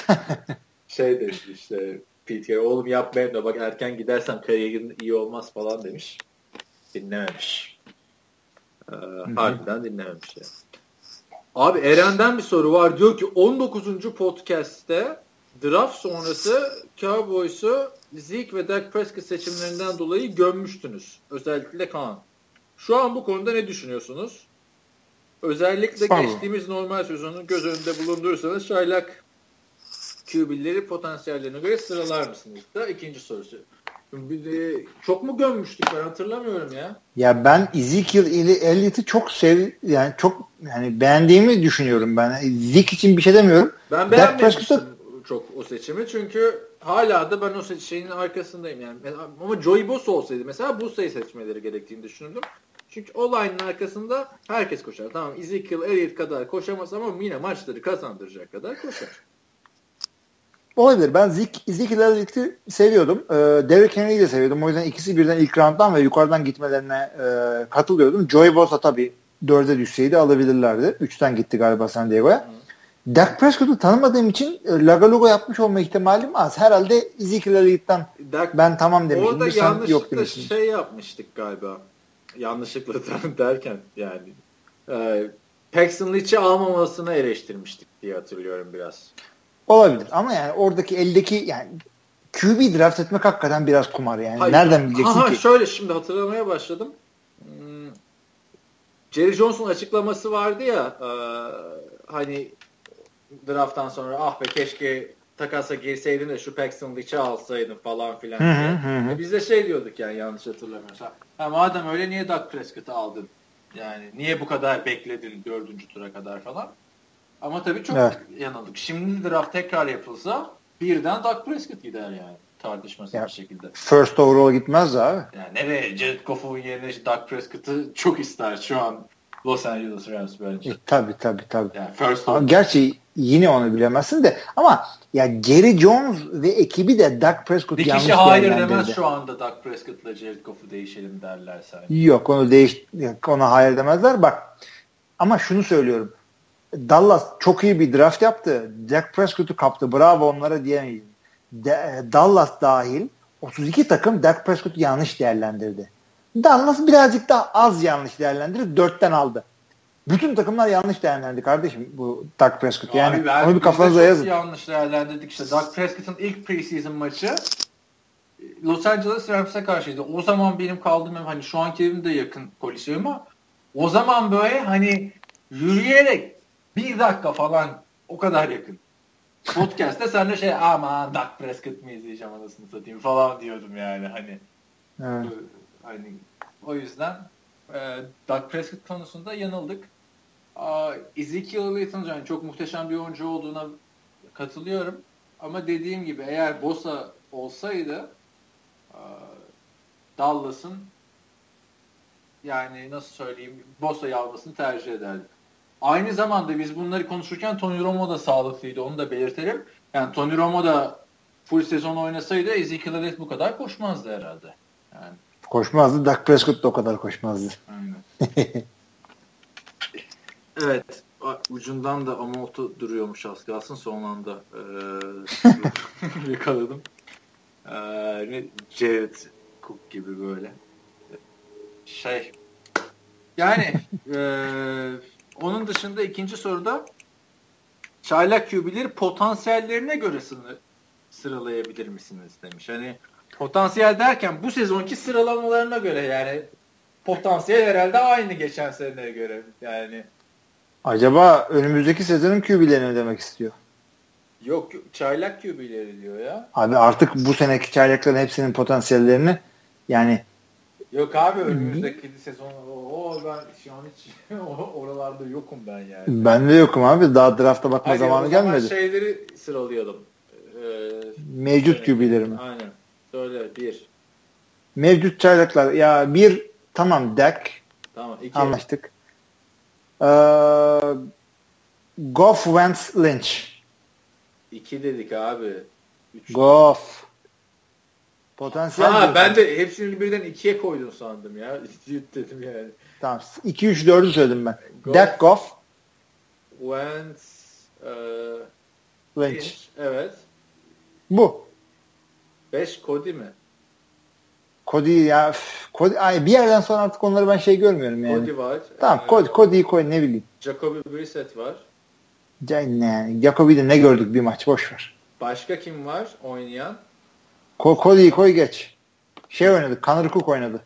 [laughs] şey demiş işte Pete oğlum yapmayayım da bak erken gidersem kariyerin iyi olmaz falan demiş. Dinlememiş. Ee, harbiden dinlememiş yani. Abi Eren'den bir soru var. Diyor ki 19. podcast'te draft sonrası Cowboys'u Zeke ve Dak Prescott seçimlerinden dolayı gömmüştünüz. Özellikle Kaan. Şu an bu konuda ne düşünüyorsunuz? Özellikle Sağ geçtiğimiz normal sezonu göz önünde bulundurursanız Şaylak QB'leri potansiyellerine göre sıralar mısınız? Da ikinci sorusu. Çok mu gömmüştük ben hatırlamıyorum ya. Ya ben Ezekiel Elliott'ı çok sev yani çok yani beğendiğimi düşünüyorum ben. Zeke için bir şey demiyorum. Ben beğenmemiştim çok o seçimi çünkü hala da ben o şeyin arkasındayım yani. Ama Joey Bosa olsaydı mesela Bosa'yı seçmeleri gerektiğini düşünürdüm. Çünkü olayın arkasında herkes koşar. Tamam Ezekiel Elliott kadar koşamaz ama yine maçları kazandıracak kadar koşar. Olabilir. Ben Ezekiel Elliott'ı seviyordum. Ee, Derrick Henry'i de seviyordum. O yüzden ikisi birden ilk rounddan ve yukarıdan gitmelerine e, katılıyordum. Joey Bosa tabii dörde düşseydi alabilirlerdi. Üçten gitti galiba San Diego'ya. Dak Prescott'u tanımadığım için e, Lagalogo yapmış olma ihtimalim az. Herhalde Ezekiel Elliott'tan ben tamam demiştim. Orada yanlışlıkla şey yapmıştık galiba yanlışlıkla [laughs] derken yani e, Paxton Lynch'i almamasını eleştirmiştik diye hatırlıyorum biraz. Olabilir ama yani oradaki eldeki yani QB draft etmek hakikaten biraz kumar yani. Hayır. Nereden bileceksin Aha, ki? Şöyle şimdi hatırlamaya başladım. Hmm, Jerry Jones'un açıklaması vardı ya e, hani drafttan sonra ah be keşke takasa girseydin de şu Paxton Lynch'i alsaydın falan filan. Hı hı hı. E biz de şey diyorduk yani yanlış hatırlamıyorsam. Ha, madem öyle niye Dak Prescott'ı aldın? Yani niye bu kadar bekledin dördüncü tura kadar falan? Ama tabii çok evet. yanıldık. Şimdi draft tekrar yapılsa birden Dak Prescott gider yani tartışmasız yani, bir şekilde. First overall gitmez abi. Yani nereye Jared Goff'un yerine Dak Prescott'ı çok ister şu an Los Angeles Rams bence. E, tabii tabii tabii. Yani first Ama gerçi yine onu bilemezsin de ama ya Gary Jones ve ekibi de Dak Prescott Bir kişi hayır demez şu anda Dak Prescott'la Jared Goff'u değişelim derler sanki. Yok onu değiş ona hayır demezler. Bak ama şunu söylüyorum. Dallas çok iyi bir draft yaptı. Dak Prescott'u kaptı. Bravo onlara diyemeyiz. De, Dallas dahil 32 takım Dak Prescott'u yanlış değerlendirdi. Dallas birazcık daha az yanlış değerlendirdi. Dörtten aldı. Bütün takımlar yanlış değerlendirdi kardeşim bu Dak Prescott. Yani Abi, onu bir kafanıza yazın. yanlış değerlendirdik işte. Dak Prescott'ın ilk preseason maçı Los Angeles Rams'e karşıydı. O zaman benim kaldığım ev hani şu anki evim de yakın Coliseum'a. O zaman böyle hani yürüyerek bir dakika falan o kadar yakın. podcast'te sen de şey aman Dak Prescott mı izleyeceğim anasını satayım falan diyordum yani hani. Evet. Hani o yüzden e, Dak Prescott konusunda yanıldık. Ezekiel Elliot'ın yani çok muhteşem bir oyuncu olduğuna katılıyorum. Ama dediğim gibi eğer Bosa olsaydı Dallas'ın yani nasıl söyleyeyim Bosa'yı almasını tercih ederdim. Aynı zamanda biz bunları konuşurken Tony Romo da sağlıklıydı. Onu da belirtelim. Yani Tony Romo da full sezon oynasaydı Ezekiel Elliott bu kadar koşmazdı herhalde. Yani. Koşmazdı. Dak Prescott da o kadar koşmazdı. Aynen. [laughs] evet. Ucundan da Amoto duruyormuş az kalsın son anda ee, [laughs] yakaladım. Ee, Jared Cook gibi böyle. Şey yani e, onun dışında ikinci soruda çaylak QB'leri potansiyellerine göre sıralayabilir misiniz demiş. Hani potansiyel derken bu sezonki sıralamalarına göre yani potansiyel herhalde aynı geçen seneye göre yani. Acaba önümüzdeki sezonun QB'lerini demek istiyor? Yok çaylak QB'leri diyor ya. Abi artık bu seneki çaylakların hepsinin potansiyellerini yani Yok abi önümüzdeki sezon ben şu an hiç [laughs] oralarda yokum ben yani. Ben de yokum abi. Daha drafta bakma Hayır, zamanı gelmedi. şeyleri sıralayalım. Ee, Mevcut evet, QB'leri mi? Aynen. Söyle bir. Mevcut çaylaklar. Ya bir tamam Dak. Tamam. iki. Anlaştık. Ee, Goff, Wentz, Lynch. İki dedik abi. Üç. Goff. Potansiyel. Ha ben de hepsini birden ikiye koydun sandım ya. [laughs] Cilt dedim yani. Tamam. 2 3 4'ü söyledim ben. Goff, Dak Goff. Wentz e, Lynch. Evet. Bu. 5 Cody mi? Cody ya Cody, ay bir yerden sonra artık onları ben şey görmüyorum yani. Cody var. Tamam ee, Cody, Cody'yi koy ne bileyim. Jacoby Brissett var. Ne, Jacoby'de ne gördük bir maç boş ver. Başka kim var oynayan? Ko Cody'yi koy geç. Şey oynadı. Connor Cook oynadı.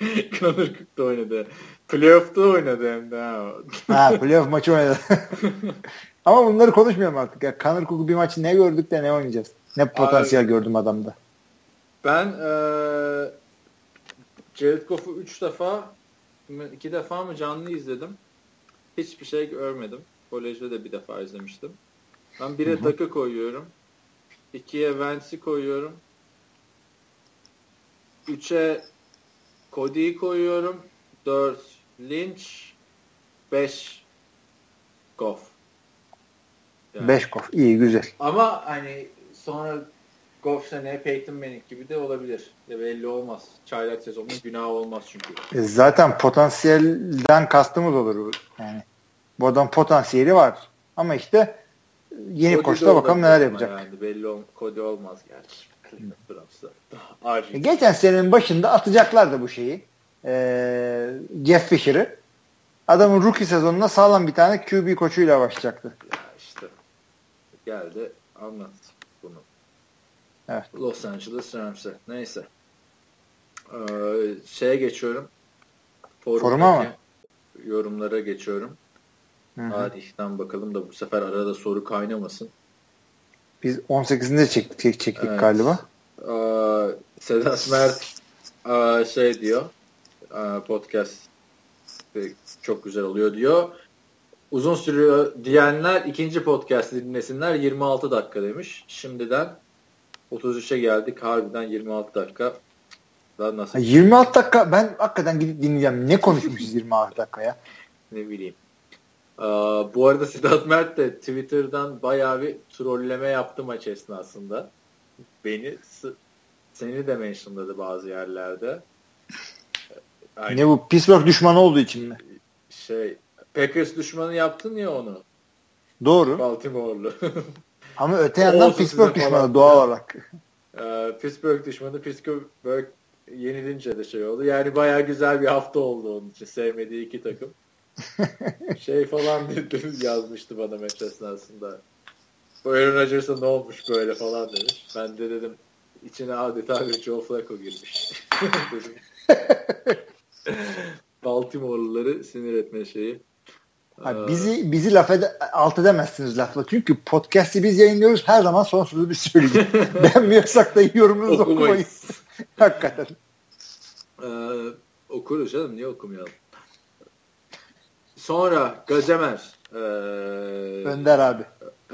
[laughs] Connor Cook da oynadı. Playoff'ta oynadı hem de. ha playoff maçı oynadı. [laughs] Ama bunları konuşmuyorum artık. Ya Connor Cook'u bir maçı ne gördük de ne oynayacağız? Ne potansiyel Abi, gördüm adamda. Ben ee, Jared Goff'u 3 defa iki defa mı canlı izledim. Hiçbir şey görmedim. Kolejde de bir defa izlemiştim. Ben bire takı koyuyorum. 2'ye Vance'i koyuyorum. 3'e Cody'yi koyuyorum. 4 Lynch. 5 Goff. 5 yani. Goff. İyi güzel. Ama hani sonra Goff seneye Peyton Manning gibi de olabilir. De belli olmaz. Çaylak sezonun günahı olmaz çünkü. E zaten potansiyelden kastımız olur. Yani bu adam potansiyeli var. Ama işte yeni Cody koçta bakalım neler yapacak. Yani belli ol, Cody olmaz gerçi. Geçen senenin başında atacaklardı bu şeyi. Ee, Jeff Fisher'ı. Adamın rookie sezonunda sağlam bir tane QB koçuyla başlayacaktı. Ya işte geldi anlat bunu. Evet. Los Angeles Rams'e. Neyse. Ee, şeye geçiyorum. Foruma mı? Yorumlara geçiyorum. Tarihten bakalım da bu sefer arada soru kaynamasın. Biz 18'inde çektik, çektik evet. galiba. Ee, Sedat Mert e, şey diyor e, podcast çok güzel oluyor diyor. Uzun sürüyor diyenler ikinci podcast dinlesinler 26 dakika demiş. Şimdiden 33'e geldik. Harbiden 26 dakika. Daha nasıl? 26 dakika ben hakikaten gidip dinleyeceğim. Ne konuşmuşuz 26 dakika ya? ne bileyim. Ee, bu arada Sedat Mert de Twitter'dan bayağı bir trolleme yaptı maç esnasında. Beni seni de mentionladı bazı yerlerde. Aynen. Ne bu Pittsburgh düşmanı olduğu için mi? Şey Packers düşmanı yaptın ya onu. Doğru. Baltimore'lu. [laughs] Ama öte yandan Pittsburgh düşmanı doğal olarak. [laughs] Ee, Pittsburgh düşmanı Pittsburgh yenilince de şey oldu. Yani bayağı güzel bir hafta oldu onun için. Sevmediği iki takım. [laughs] şey falan dedi, yazmıştı bana maç esnasında. Bu Aaron Rodgers'a ne olmuş böyle falan demiş. Ben de dedim içine adeta bir Joe Flacco girmiş. [laughs] dedim. [laughs] Baltimore'luları sinir etme şeyi. Abi bizi bizi laf ede, alt edemezsiniz lafla. Çünkü podcast'i biz yayınlıyoruz. Her zaman son sözü biz söyleyeceğiz. Beğenmiyorsak da yorumunuzu okumayız. Hakikaten. Ee, okuruz canım. Niye okumayalım? Sonra Gazemer. Ee, Önder abi.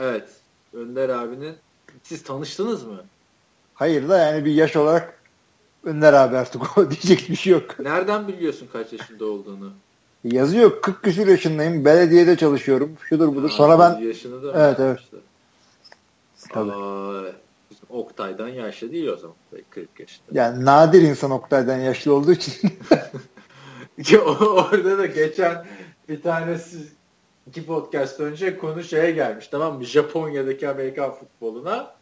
Evet. Önder abinin siz tanıştınız mı? Hayır da yani bir yaş olarak Önder abi artık [laughs] o diyecek bir şey yok. Nereden biliyorsun kaç yaşında olduğunu? Yazıyor 40 küsur yaşındayım. Belediyede çalışıyorum. Şudur budur. Sonra ben yaşını da Evet evet. Işte. Tabii. Aa, Oktay'dan yaşlı değil o zaman. 40 yaşında. Yani nadir insan Oktay'dan yaşlı olduğu için. [laughs] Orada da geçen bir tanesi iki podcast önce konu şeye gelmiş tamam mı? Japonya'daki Amerikan futboluna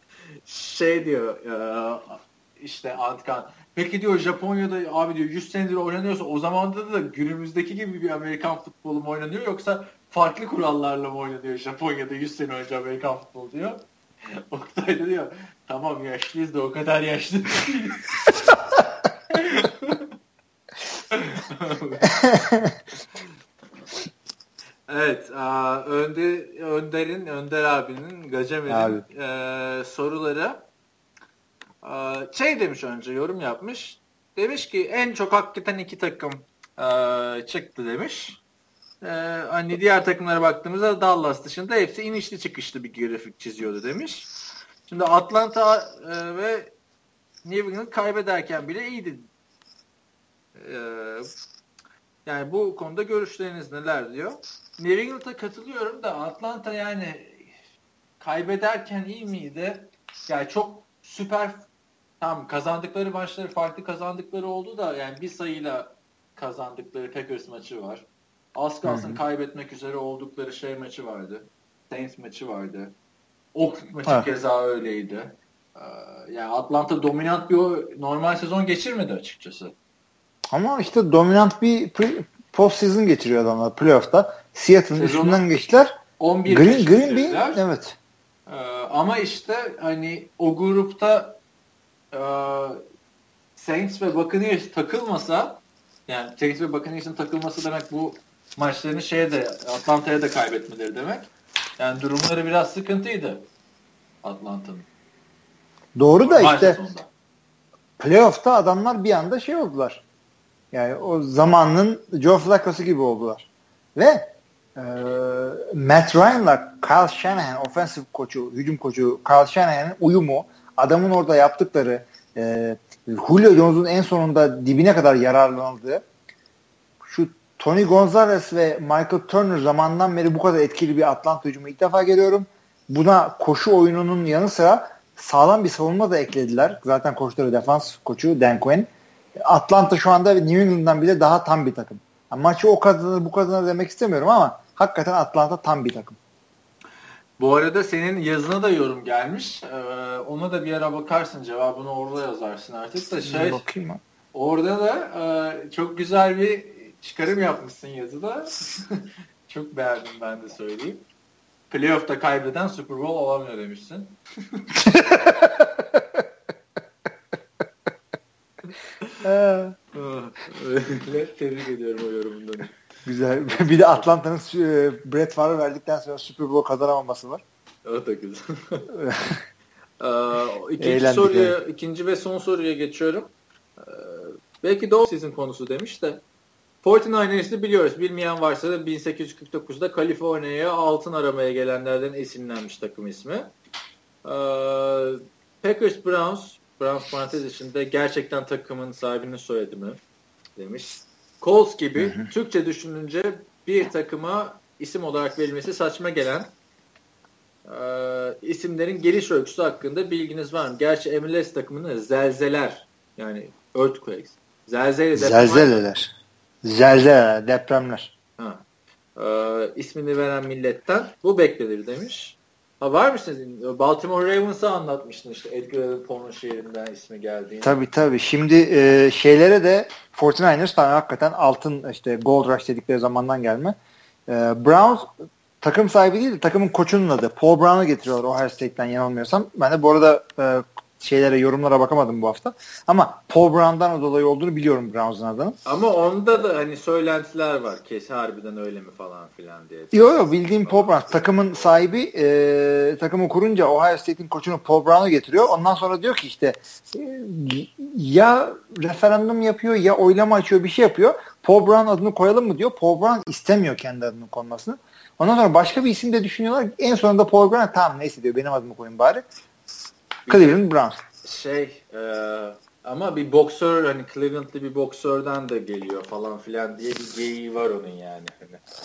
şey diyor işte Antkan peki diyor Japonya'da abi diyor 100 senedir oynanıyorsa o zaman da günümüzdeki gibi bir Amerikan futbolu mu oynanıyor yoksa farklı kurallarla mı oynanıyor Japonya'da 100 sene önce Amerikan futbolu diyor. [laughs] Oktay da diyor tamam yaşlıyız da o kadar yaşlı [laughs] [laughs] Evet, Önder, Önder'in, Önder abinin, Gacemer'in Abi. e, soruları e, şey demiş önce, yorum yapmış. Demiş ki en çok hakikaten iki takım e, çıktı demiş. E, hani diğer takımlara baktığımızda Dallas dışında hepsi inişli çıkışlı bir grafik çiziyordu demiş. Şimdi Atlanta e, ve New England kaybederken bile iyiydi. E, yani bu konuda görüşleriniz neler diyor. New katılıyorum da Atlanta yani kaybederken iyi miydi? Yani çok süper tam kazandıkları maçları farklı kazandıkları oldu da yani bir sayıyla kazandıkları Packers maçı var. Az kalsın Hı-hı. kaybetmek üzere oldukları şey maçı vardı. Saints maçı vardı. Oakland maçı ha. keza öyleydi. Ee, yani Atlanta dominant bir normal sezon geçirmedi açıkçası. Ama işte dominant bir post season geçiriyor adamlar playoff'ta. Seattle'ın üstünden geçtiler. 11 Green, Green Bay evet. Ee, ama işte hani o grupta e, Saints ve Buccaneers takılmasa yani Saints ve Buccaneers'in takılması demek bu maçlarını şeye de Atlanta'ya da kaybetmeleri demek. Yani durumları biraz sıkıntıydı Atlanta'nın. Doğru da işte sonunda. playoff'ta adamlar bir anda şey oldular. Yani o zamanın Joe Flacco'su gibi oldular. Ve e, Matt Ryan'la Kyle Shanahan offensive koçu, hücum koçu Kyle Shanahan'ın uyumu, adamın orada yaptıkları e, Julio Jones'un en sonunda dibine kadar yararlanıldığı şu Tony Gonzalez ve Michael Turner zamandan beri bu kadar etkili bir Atlanta hücumu ilk defa geliyorum. Buna koşu oyununun yanı sıra sağlam bir savunma da eklediler. Zaten koçları defans koçu Dan Quinn. Atlanta şu anda New England'dan bile daha tam bir takım. Yani maçı o kazanır bu kazanır demek istemiyorum ama hakikaten Atlanta tam bir takım. Bu arada senin yazına da yorum gelmiş. Ee, ona da bir ara bakarsın cevabını orada yazarsın artık da şey. Bakayım mı? Orada da e, çok güzel bir çıkarım yapmışsın yazıda. [laughs] çok beğendim ben de söyleyeyim. Playoff'ta kaybeden Super Bowl olamıyor demişsin. [laughs] [laughs] Tebrik ediyorum o yorumundan. Güzel. [laughs] Bir de Atlanta'nın e, Brett Favre verdikten sonra Super Bowl kazanamaması var. [laughs] O da güzel. ee, ikinci Eğlendik soruya, yani. ikinci ve son soruya geçiyorum. Ee, belki de sizin konusu demiş de 49ers'ı biliyoruz. Bilmeyen varsa da 1849'da Kaliforniya'ya altın aramaya gelenlerden esinlenmiş takım ismi. Ee, Packers Browns Browns parantez içinde gerçekten takımın sahibinin soyadı mı demiş. Colts gibi hı hı. Türkçe düşününce bir takıma isim olarak verilmesi saçma gelen e, isimlerin geliş öyküsü hakkında bilginiz var mı? Gerçi MLS takımının zelzeler yani earthquakes. Zelzele Zelzeleler. Zelzeleler, depremler. Ha. E, ismini veren milletten bu beklenir demiş. Ha var mı sizin? Baltimore Ravens'ı anlatmıştın işte Edgar Allan Poe'nun şehrinden ismi geldiğini. Tabii tabii. Şimdi e, şeylere de 49ers falan hakikaten altın işte Gold Rush dedikleri zamandan gelme. E, Browns takım sahibi değil takımın koçunun adı. Paul Brown'u getiriyorlar Ohio State'den yanılmıyorsam. Ben de bu arada e, şeylere yorumlara bakamadım bu hafta. Ama Paul Brown'dan dolayı olduğunu biliyorum Browns'un adını. Ama onda da hani söylentiler var. Kes harbiden öyle mi falan filan diye. Yok yok bildiğim Paul Brown. Takımın sahibi e, takımı kurunca Ohio State'in koçunu Paul Brown'u getiriyor. Ondan sonra diyor ki işte e, ya referandum yapıyor ya oylama açıyor bir şey yapıyor. Paul Brown adını koyalım mı diyor. Paul Brown istemiyor kendi adının konmasını. Ondan sonra başka bir isim de düşünüyorlar. En sonunda Paul Brown tamam neyse diyor benim adımı koyun bari. Cleveland Browns. Şey e, ama bir boksör hani Cleveland'lı bir boksörden de geliyor falan filan diye bir geyiği var onun yani.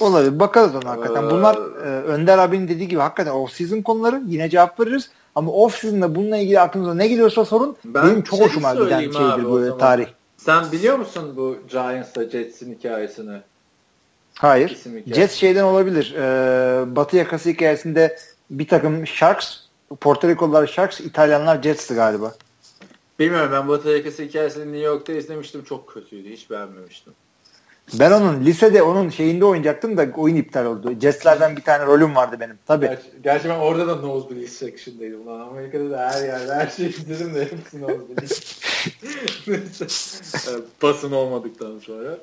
Olabilir. Bakarız ona hakikaten. Ee, Bunlar e, Önder abinin dediği gibi hakikaten off-season konuları. Yine cevap veririz. Ama off-season'da bununla ilgili aklınıza ne geliyorsa sorun. Ben benim çok şey hoşuma giden şeydir bu tarih. Sen biliyor musun bu Giants'la Jets'in hikayesini? Hayır. Jets şeyden olabilir. Ee, Batı yakası hikayesinde bir takım Sharks, Porto Rikolular Sharks, İtalyanlar Jets'ti galiba. Bilmiyorum ben Batı yakası hikayesini New York'ta izlemiştim. Çok kötüydü. Hiç beğenmemiştim. Ben onun lisede onun şeyinde oynayacaktım da oyun iptal oldu. Jets'lerden bir tane rolüm vardı benim. Tabii. Gerçi, gerçi ben orada da nosebleed section'daydım. Ulan Amerika'da da her yerde her şeyi izledim de hepsi nosebleed. [laughs] Basın olmadıktan sonra.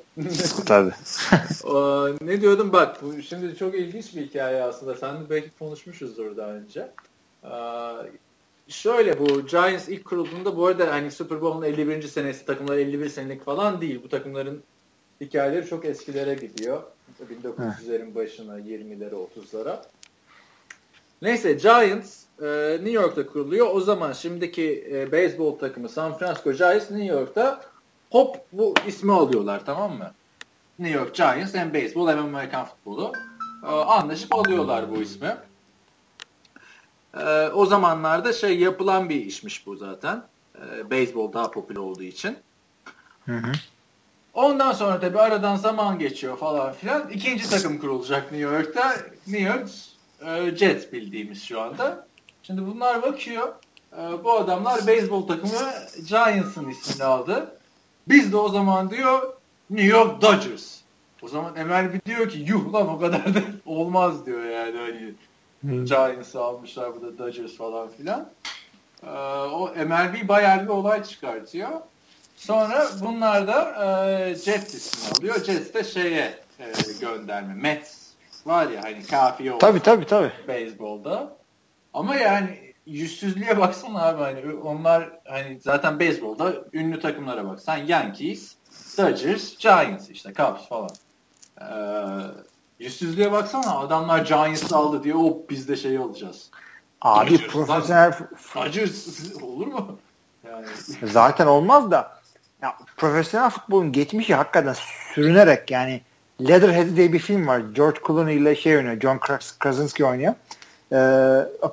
Tabii. [laughs] o, ne diyordum bak bu şimdi çok ilginç bir hikaye aslında. Sen de belki konuşmuşuzdur daha önce. Aa, şöyle bu Giants ilk kurulduğunda bu arada hani Super Bowl'un 51. senesi takımlar 51 senelik falan değil. Bu takımların hikayeleri çok eskilere gidiyor. 1900'lerin başına 20'lere 30'lara. Neyse Giants e, New York'ta kuruluyor. O zaman şimdiki e, beyzbol takımı San Francisco Giants New York'ta hop bu ismi alıyorlar tamam mı? New York Giants hem beyzbol hem Amerikan futbolu. E, anlaşıp alıyorlar bu ismi. E, o zamanlarda şey yapılan bir işmiş bu zaten. E, beyzbol daha popüler olduğu için. Hı hı. Ondan sonra tabii aradan zaman geçiyor falan filan. İkinci takım kurulacak New York'ta. New York e, Jets bildiğimiz şu anda. Şimdi bunlar bakıyor. E, bu adamlar beyzbol takımı Giants'ın ismini aldı. Biz de o zaman diyor New York Dodgers. O zaman MLB diyor ki yuh lan o kadar da [laughs] olmaz diyor yani hani hmm. Giants'ı almışlar bu da Dodgers falan filan. Ee, o MLB bayağı bir olay çıkartıyor. Sonra bunlar da e, Jets ismini alıyor. Jets de şeye e, gönderme. Mets var ya hani kafiye oldu. Tabii tabii tabii. Beyzbolda. Ama yani yüzsüzlüğe baksana abi hani onlar hani zaten beyzbolda ünlü takımlara bak. Sen Yankees, Dodgers, Giants işte Cubs falan. Ee, yüzsüzlüğe baksana adamlar Giants'ı aldı diye hop biz de şey olacağız. Abi Dodgers, profesyonel Dodgers olur mu? Yani. Zaten olmaz da ya, profesyonel futbolun geçmişi hakikaten sürünerek yani Leatherhead diye bir film var. George Clooney ile şey oynuyor. John Krasinski oynuyor. Ee,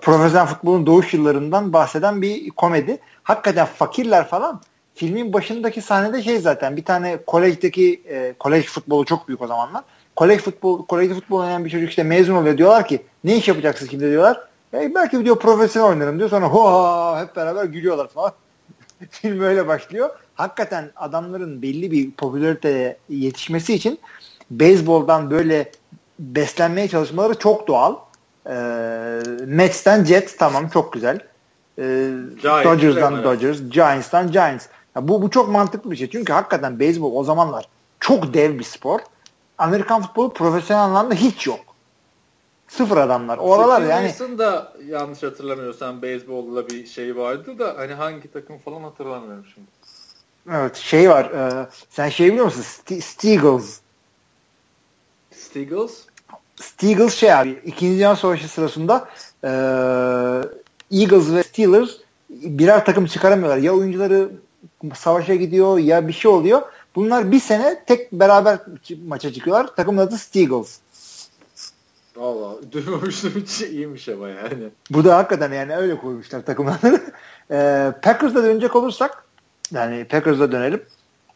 profesyonel futbolun doğuş yıllarından bahseden bir komedi. Hakikaten fakirler falan. Filmin başındaki sahnede şey zaten bir tane kolejdeki e, kolej futbolu çok büyük o zamanlar. Kolej futbol, kolejde futbol oynayan bir çocuk işte mezun oluyor. Diyorlar ki ne iş yapacaksın şimdi diyorlar. E, belki diyor profesyonel oynarım diyor. Sonra ho hep beraber gülüyorlar falan. [laughs] Film öyle başlıyor hakikaten adamların belli bir popülariteye yetişmesi için beyzboldan böyle beslenmeye çalışmaları çok doğal. E, Mets'ten Jets tamam çok güzel. E, Dodgers'dan Dodgers, Giants'tan Giants. Ya bu, bu çok mantıklı bir şey. Çünkü hakikaten beyzbol o zamanlar çok dev bir spor. Amerikan futbolu profesyonel anlamda hiç yok. Sıfır adamlar. Oralar yani. da yanlış hatırlamıyorsam beyzbolla bir şey vardı da hani hangi takım falan hatırlamıyorum şimdi. Evet şey var. E, sen şey biliyor musun? St- Steagles. Steagles? Steagles şey abi. İkinci Dünya Savaşı sırasında e, Eagles ve Steelers birer takım çıkaramıyorlar. Ya oyuncuları savaşa gidiyor ya bir şey oluyor. Bunlar bir sene tek beraber maça çıkıyorlar. Takımın adı Steagles. Valla [laughs] duymamıştım hiç iyiymiş ama yani. Bu da hakikaten yani öyle koymuşlar takımları. [laughs] e, Packers'da dönecek olursak yani Packers'a dönelim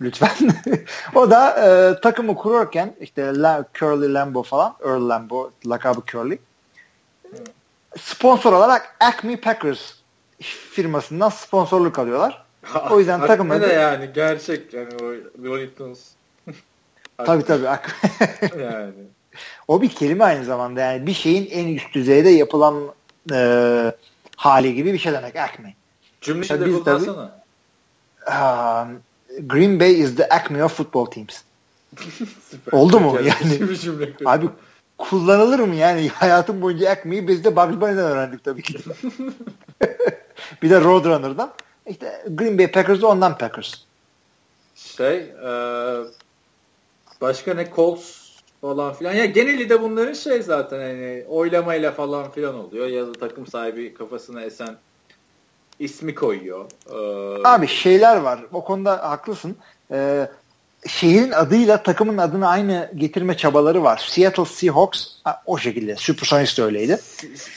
lütfen. [laughs] o da e, takımı kurarken işte La, Curly Lambo falan Earl Lambo lakabı Curly sponsor olarak Acme Packers firmasından sponsorluk alıyorlar. [laughs] O yüzden takım adı... yani gerçek yani o Tunes. [laughs] tabii tabii. [laughs] yani. O bir kelime aynı zamanda yani bir şeyin en üst düzeyde yapılan e, hali gibi bir şey demek Acme. Cümleyi de kullansana. Um, Green Bay is the acme of football teams. Oldu mu? Yani abi kullanılır mı yani? Hayatım boyunca acme'yi biz de Bugs Bunny'den öğrendik tabii ki. bir de Roadrunner'dan. İşte Green Bay Packers ondan Packers. Şey e, başka ne Colts falan filan. Ya geneli de bunların şey zaten hani oylamayla falan filan oluyor. Ya da takım sahibi kafasına esen ismi koyuyor. Ee, Abi şeyler var. O konuda haklısın. Ee, şehrin adıyla takımın adını aynı getirme çabaları var. Seattle Seahawks o şekilde. Supersonics de öyleydi.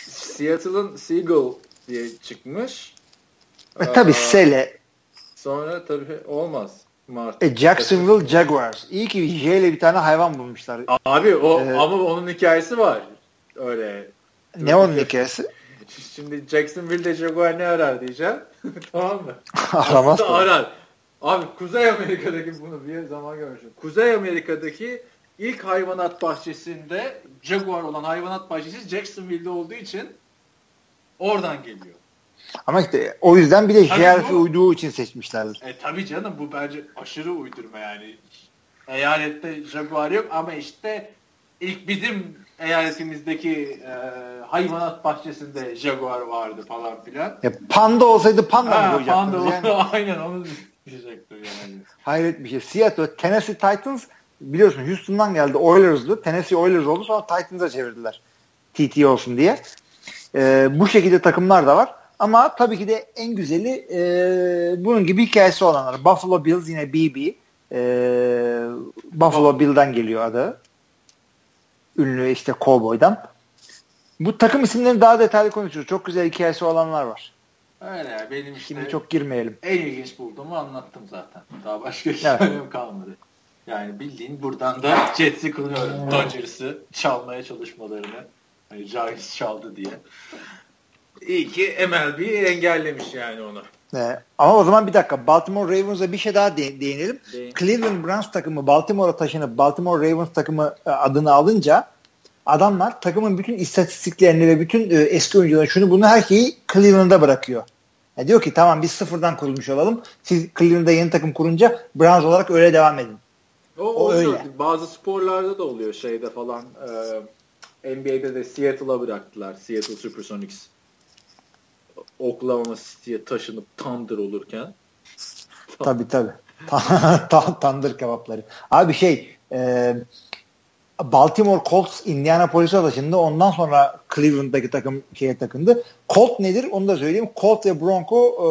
Seattle'ın Seagull diye çıkmış. E, tabii Sele. Sonra tabii olmaz. Mart. E, Jacksonville Jaguars. İyi ki J ile bir tane hayvan bulmuşlar. Abi o ee, ama onun hikayesi var. Öyle. Ne onun hikayesi? [laughs] Şimdi Jacksonville'de Jaguar ne arar diyeceğim. [laughs] tamam mı? Aramaz mı? Arar. Abi Kuzey Amerika'daki bunu bir zaman görmüşüm. Kuzey Amerika'daki ilk hayvanat bahçesinde Jaguar olan hayvanat bahçesi Jacksonville'de olduğu için oradan geliyor. Ama işte o yüzden bir de jeografi uyduğu için seçmişler. E tabii canım bu bence aşırı uydurma yani. Eyalette Jaguar yok ama işte ilk bizim eyaletimizdeki e, hayvanat bahçesinde Jaguar vardı falan filan. Ya panda olsaydı panda mı koyacaktınız? Panda yani? [laughs] aynen onu diyecektim yani. Hayret bir şey. Seattle, Tennessee Titans biliyorsun Houston'dan geldi Oilers'dı. Tennessee Oilers oldu sonra Titans'a çevirdiler. TT olsun diye. Ee, bu şekilde takımlar da var. Ama tabii ki de en güzeli e, bunun gibi hikayesi olanlar. Buffalo Bills yine BB. E, Buffalo Bill'den geliyor adı. Ünlü işte Cowboy'dan. Bu takım isimlerini daha detaylı konuşuruz. Çok güzel hikayesi olanlar var. Öyle benim işte Şimdi çok girmeyelim. En ilginç bulduğumu anlattım zaten. Daha başka bir evet. şey kalmadı. Yani bildiğin buradan da Jets'i kılıyorum. Dodgers'ı çalmaya çalışmalarını. Hani Giants çaldı diye. İyi ki MLB engellemiş yani onu. Ee, ama o zaman bir dakika Baltimore Ravens'a bir şey daha de- değinelim. Değin. Cleveland Browns takımı Baltimore'a taşınıp Baltimore Ravens takımı e, adını alınca adamlar takımın bütün istatistiklerini ve bütün e, eski oyuncuların şunu bunu her şeyi Cleveland'a bırakıyor. Yani diyor ki tamam biz sıfırdan kurulmuş olalım. Siz Cleveland'da yeni takım kurunca Browns olarak öyle devam edin. O, o öyle. Bazı sporlarda da oluyor şeyde falan. E, NBA'de de Seattle'a bıraktılar. Seattle Supersonics. Oklahoma City'ye taşınıp Thunder olurken. Tabii tabii. [laughs] Thunder kebapları. Abi şey e, Baltimore Colts Indianapolis'e taşındı. Ondan sonra Cleveland'daki takım şeye takındı. Colt nedir? Onu da söyleyeyim. Colt ve Bronco e,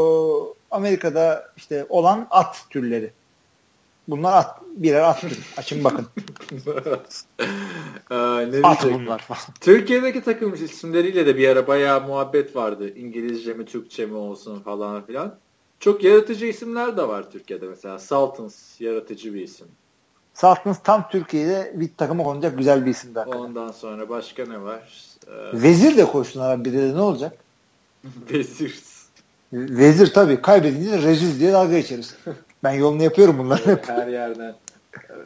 Amerika'da işte olan at türleri. Bunlar at. Birer at türü. Açın bakın. [laughs] Aa, ne at bunlar Türkiye'deki takım isimleriyle de bir ara bayağı muhabbet vardı. İngilizce mi Türkçe mi olsun falan filan. Çok yaratıcı isimler de var Türkiye'de mesela. Sultans yaratıcı bir isim. Sultans tam Türkiye'de bir takıma konacak güzel bir isim. Ondan sonra başka ne var? Ee... Vezir de koysunlar bir de ne olacak? [laughs] Vezir. Vezir tabii kaybedince rezil diye dalga geçeriz. [laughs] Ben yolunu yapıyorum bunları. Her yerden.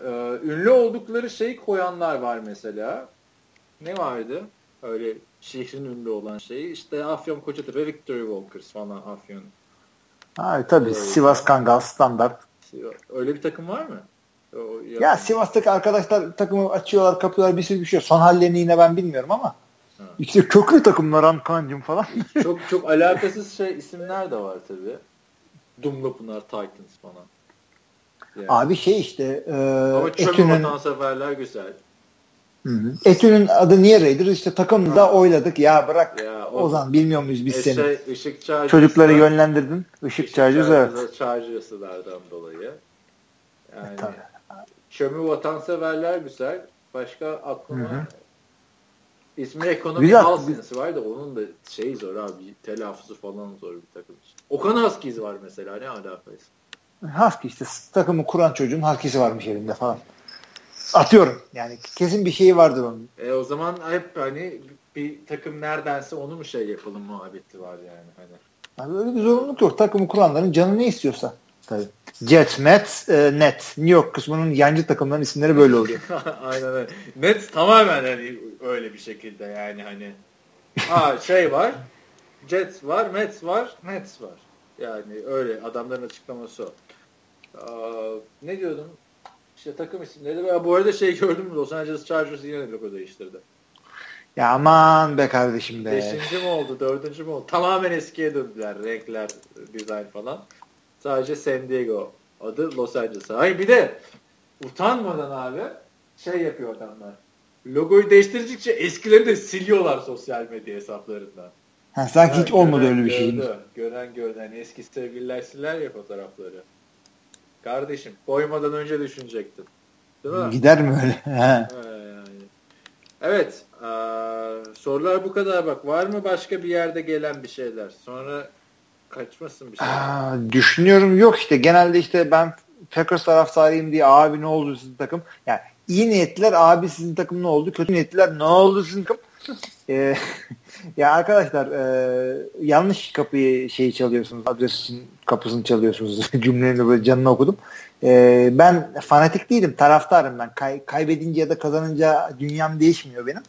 Ee, ünlü oldukları şey koyanlar var mesela. Ne vardı? Öyle şehrin ünlü olan şey. İşte Afyon Kocatepe Victory Walkers falan Afyon. Ha, tabii Öyle Sivas Kangal standart. Öyle bir takım var mı? O, ya, ya Sivas'taki arkadaşlar takımı açıyorlar, kapıyorlar bir sürü bir şey. Son hallerini yine ben bilmiyorum ama. Ha. İşte köklü takımlar Ankancım falan. çok çok alakasız şey isimler de var tabii. Dumlupınar Titans falan. Yani. Abi şey işte e, Ama Etün'ün vatanseverler güzel. Etün'ün adı niye Raider? İşte takımda ha. oyladık. Ya bırak ya, o, Ozan bilmiyor muyuz biz e, seni? Şey, ışık Çocukları yönlendirdin. Işık, Işık Chargers evet. Chargers'lardan dolayı. Yani e, tabii. Çömü vatanseverler güzel. Başka aklıma hı hı. İsmi ekonomi Halsins var da onun da şey zor abi telaffuzu falan zor bir takım için. Okan Huskies var mesela ne alakası? Husky işte takımı kuran çocuğun Husky'si varmış elinde falan. Atıyorum. Yani kesin bir şeyi vardır onun. E o zaman hep hani bir takım neredense onu mu şey yapalım muhabbeti var yani. Hani. Yani öyle bir zorunluluk yok. Takımı kuranların canı ne istiyorsa. Tabii. Jet, Mets, e, Net. New York kısmının yancı takımların isimleri böyle oluyor. [laughs] Aynen öyle. Mets tamamen hani öyle bir şekilde yani hani. Ha şey var. Jets var, Mets var, Nets var. Yani öyle adamların açıklaması o. Aa, ne diyordum? İşte takım isimleri. Ben bu arada şey gördüm Los Angeles Chargers yine logo değiştirdi. Ya aman be kardeşim be. Beşinci mi oldu, dördüncü mü oldu? Tamamen eskiye döndüler. Renkler, dizayn falan. Sadece San Diego adı Los Angeles. Hayır bir de utanmadan abi şey yapıyor adamlar. Logoyu değiştirdikçe eskileri de siliyorlar sosyal medya hesaplarından. Ha, sanki hiç olmadı öyle bir şey. Gören gören hani eski sevgililer siler ya fotoğrafları. Kardeşim koymadan önce düşünecektin. Değil mi? Gider mi öyle? [laughs] Evet. Aa, sorular bu kadar bak. Var mı başka bir yerde gelen bir şeyler? Sonra kaçmasın bir şey. Aa, düşünüyorum yok işte. Genelde işte ben Packers taraftarıyım diye abi ne oldu sizin takım? Yani iyi niyetliler abi sizin takım ne oldu? Kötü niyetliler ne oldu sizin takım? Ee, [laughs] ya arkadaşlar e, yanlış kapıyı şeyi çalıyorsunuz. Adresin kapısını çalıyorsunuz. [laughs] Cümlenin böyle canını okudum. E, ben fanatik değilim. Taraftarım ben. Kay, kaybedince ya da kazanınca dünyam değişmiyor benim.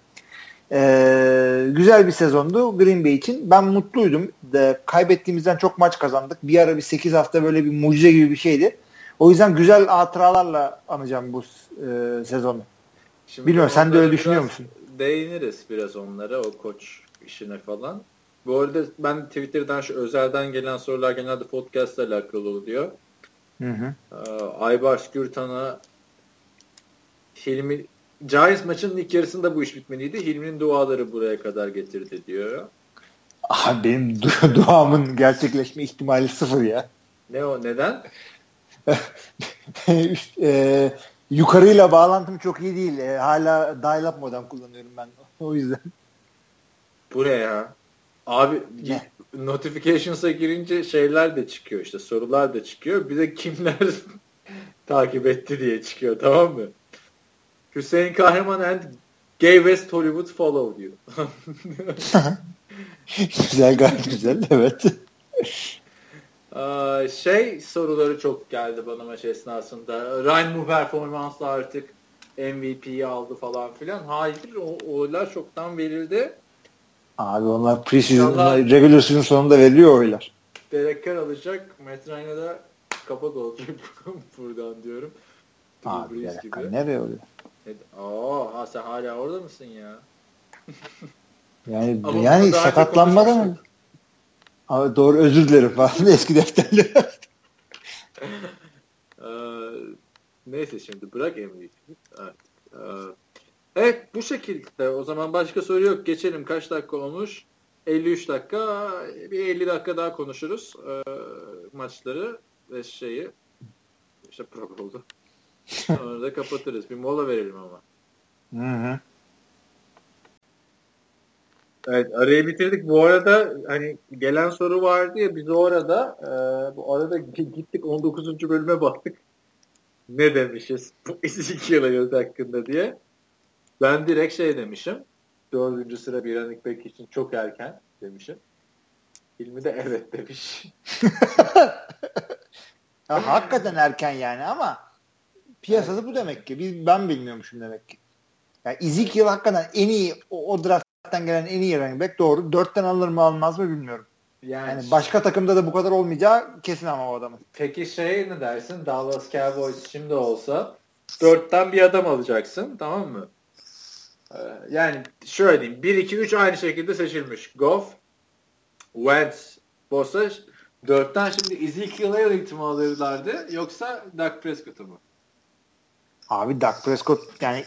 E, güzel bir sezondu Green Bay için. Ben mutluydum. De, kaybettiğimizden çok maç kazandık. Bir ara bir 8 hafta böyle bir mucize gibi bir şeydi. O yüzden güzel hatıralarla anacağım bu e, sezonu. Şimdi Bilmiyorum sen de öyle düşünüyor musun? Değiniriz biraz onlara o koç işine falan. Bu arada ben Twitter'dan şu özelden gelen sorular genelde podcast ile alakalı oluyor. Hı hı. Ee, Aybars Gürtan'a Hilmi Giants maçının ilk yarısında bu iş bitmeliydi. Hilmi'nin duaları buraya kadar getirdi diyor. Aha, benim du- [laughs] duamın gerçekleşme ihtimali sıfır ya. Ne o? Neden? [laughs] e, yukarıyla bağlantım çok iyi değil. E, hala dial-up modem kullanıyorum ben. [laughs] O yüzden. Buraya. Abi ne? notifications'a girince şeyler de çıkıyor işte sorular da çıkıyor. Bir de kimler [laughs] takip etti diye çıkıyor tamam mı? Hüseyin Kahraman and Gay West Hollywood follow diyor. [laughs] güzel gayet güzel evet. Şey soruları çok geldi bana maç esnasında. Ryan bu performansla artık MVP'yi aldı falan filan. Hayır o, oylar çoktan verildi. Abi onlar preseason, regular season sonunda veriliyor oylar. Derek Carr alacak. Matt Ryan'a da kapak olacak [laughs] buradan diyorum. Abi Derek Carr nereye oluyor? Aa, ha sen hala orada mısın ya? yani yani sakatlanmadı mı? Abi doğru özür dilerim falan [laughs] eski defterleri. ee, neyse şimdi bırak. Evet. Ee, evet bu şekilde o zaman başka soru yok. Geçelim kaç dakika olmuş? 53 dakika bir 50 dakika daha konuşuruz ee, maçları ve şeyi işte Pro oldu. [laughs] Sonra da kapatırız. Bir mola verelim ama. Hı hı. Evet arayı bitirdik. Bu arada hani gelen soru vardı ya biz orada e, bu arada gittik 19. bölüme baktık. Ne demişiz? Bu [laughs] iki yıl hakkında diye. Ben direkt şey demişim. Dördüncü sıra bir running back için çok erken demişim. Hilmi de evet demiş. [laughs] ya, hakikaten erken yani ama piyasası bu demek ki. Biz, ben bilmiyormuşum demek ki. Yani Ezekiel hakikaten en iyi o, o drafttan gelen en iyi running back doğru. Dörtten alır mı almaz mı bilmiyorum. Yani, yani başka takımda da bu kadar olmayacağı kesin ama o adamın. Peki şey ne dersin? Dallas Cowboys şimdi olsa dörtten bir adam alacaksın tamam mı? Ee, yani şöyle diyeyim. 1, 2, 3 aynı şekilde seçilmiş. Goff, Wentz, Bosa dörtten şimdi Ezekiel'e Ellington'u mı alırlardı yoksa Dak Prescott'u mu? Abi Dak Prescott yani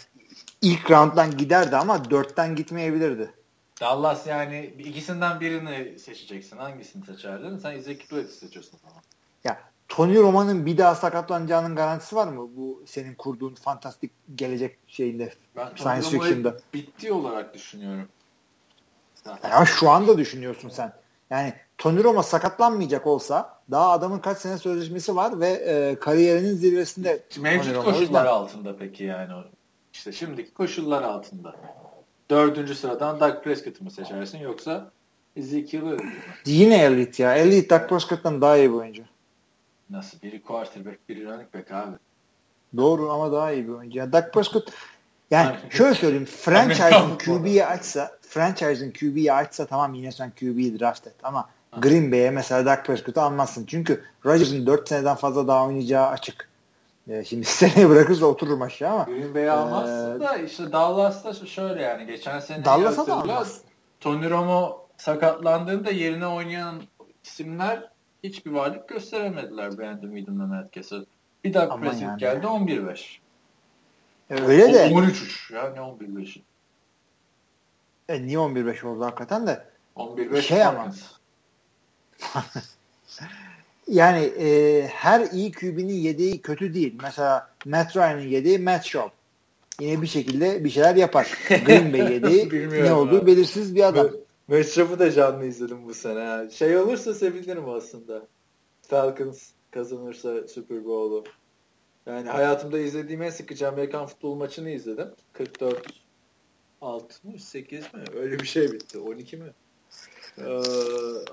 ilk rounddan giderdi ama dörtten gitmeyebilirdi. Dallas yani ikisinden birini seçeceksin. Hangisini seçerdin? Sen Ezekiel'i seçiyorsun tamam. Ya Tony Roman'ın bir daha sakatlanacağının garantisi var mı bu senin kurduğun fantastik gelecek şeyinde ben science fiction'da? bitti olarak düşünüyorum. Zaten. Ama şu anda düşünüyorsun sen. Yani Tony Roma sakatlanmayacak olsa daha adamın kaç sene sözleşmesi var ve e, kariyerinin zirvesinde Mevcut koşullar altında peki yani işte şimdiki koşullar altında. Dördüncü sıradan Doug Prescott'ı mı seçersin yoksa Ezekiel'ı Yine elit ya. Elit Doug Prescott'tan daha iyi bir oyuncu. Nasıl? Biri quarterback, biri running back abi. Doğru ama daha iyi bir oyuncu. Yani Doug Prescott yani şöyle söyleyeyim. Franchise'ın QB'yi açsa franchise'ın QB'yi açsa tamam yine sen QB'yi draft et ama Green Bay'e mesela Dak Prescott'u almazsın. Çünkü Rodgers'ın 4 seneden fazla daha oynayacağı açık. Ee, şimdi [laughs] seneye bırakırsa otururum aşağı ama. Green Bay'i almazsın ee, da işte Dallas'ta şöyle yani geçen sene Dallas'a da almaz. Tony Romo sakatlandığında yerine oynayan isimler hiçbir varlık gösteremediler ve Matt Kessel. Bir dakika Prescott yani. geldi 11-5. Öyle de. 13-3 ya ne 11-5'i. E, niye 11-5 oldu hakikaten de? 11-5 şey ama. [laughs] yani e, her iyi QB'nin yedeği kötü değil. Mesela Matt Ryan'ın yedeği Matt Schaub. Yine bir şekilde bir şeyler yapar. [laughs] Green Bay yedeği ne olduğu belirsiz bir adam. Matt Schaub'u da canlı izledim bu sene. Şey olursa sevinirim aslında. Falcons kazanırsa Super Bowl'u. Yani hayatımda izlediğim en sıkıcı Amerikan futbol maçını izledim. 44 68 mi? Öyle bir şey bitti. 12 mi? Ee,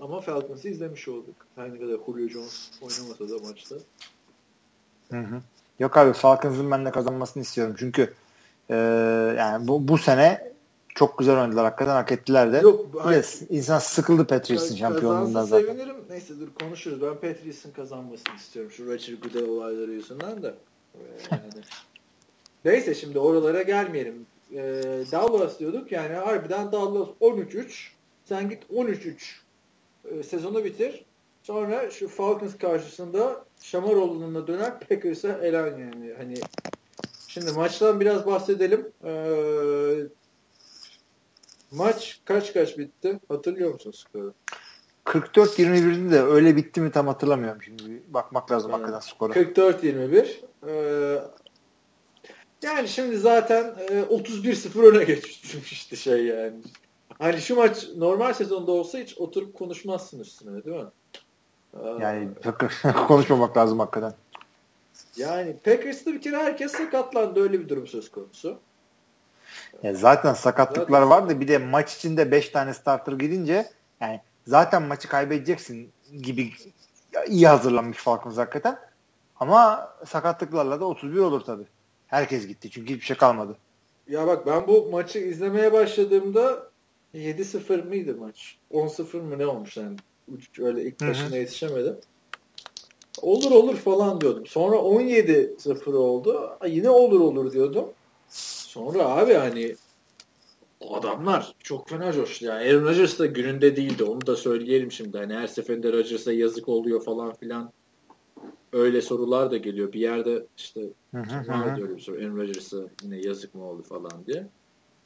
ama Falcons'ı izlemiş olduk. Her ne kadar Julio Jones oynamasa da maçta. Hı hı. Yok abi Falcons'ın ben de kazanmasını istiyorum. Çünkü e, yani bu, bu sene çok güzel oynadılar. Hakikaten hak ettiler de. Yok, yes, insan sıkıldı Patrice'in şampiyonluğundan zaten. sevinirim. Neyse dur konuşuruz. Ben Patrice'in kazanmasını istiyorum. Şu Roger Goodell olayları yüzünden de. Yani. [laughs] Neyse şimdi oralara gelmeyelim. Ee, Dallas diyorduk yani harbiden Dallas 13-3 sen git 13-3 ee, sezonu bitir. Sonra şu Falcons karşısında Şamaroğlu'na döner Packers'a elan yani. Hani şimdi maçtan biraz bahsedelim. Ee, maç kaç kaç bitti? Hatırlıyor musun skoru? 44-21'de de öyle bitti mi tam hatırlamıyorum şimdi. Bakmak lazım evet. hakikaten skora. 44-21. Ee, yani şimdi zaten e, 31-0 öne geçmişti şey yani. Hani şu maç normal sezonda olsa hiç oturup konuşmazsın üstüne değil mi? Yani [laughs] konuşmamak lazım hakikaten. Yani Packers'ta bir kere herkes sakatlandı. Öyle bir durum söz konusu. Ya zaten sakatlıklar zaten... vardı. Bir de maç içinde 5 tane starter gidince yani zaten maçı kaybedeceksin gibi iyi hazırlanmış Falcons hakikaten. Ama sakatlıklarla da 31 olur tabii. Herkes gitti çünkü hiçbir şey kalmadı. Ya bak ben bu maçı izlemeye başladığımda 7-0 mıydı maç? 10-0 mı ne olmuş yani? Öyle ilk başına yetişemedim. Olur olur falan diyordum. Sonra 17-0 oldu. Yine olur olur diyordum. Sonra abi hani adamlar çok fena coştu. Yani Aaron Rodgers da gününde değildi. Onu da söyleyelim şimdi. Hani her seferinde Rodgers'a yazık oluyor falan filan öyle sorular da geliyor. Bir yerde işte var diyorum soru. Aaron Rodgers'a yine yazık mı oldu falan diye.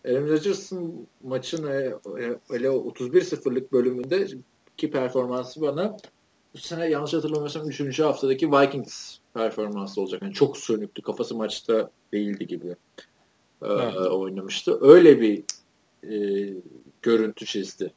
Aaron Rodgers'ın maçın e, öyle 31-0'lık bölümünde ki performansı bana bu sene yanlış hatırlamıyorsam 3. haftadaki Vikings performansı olacak. Yani çok sönüktü. Kafası maçta değildi gibi e, evet. oynamıştı. Öyle bir e, görüntü çizdi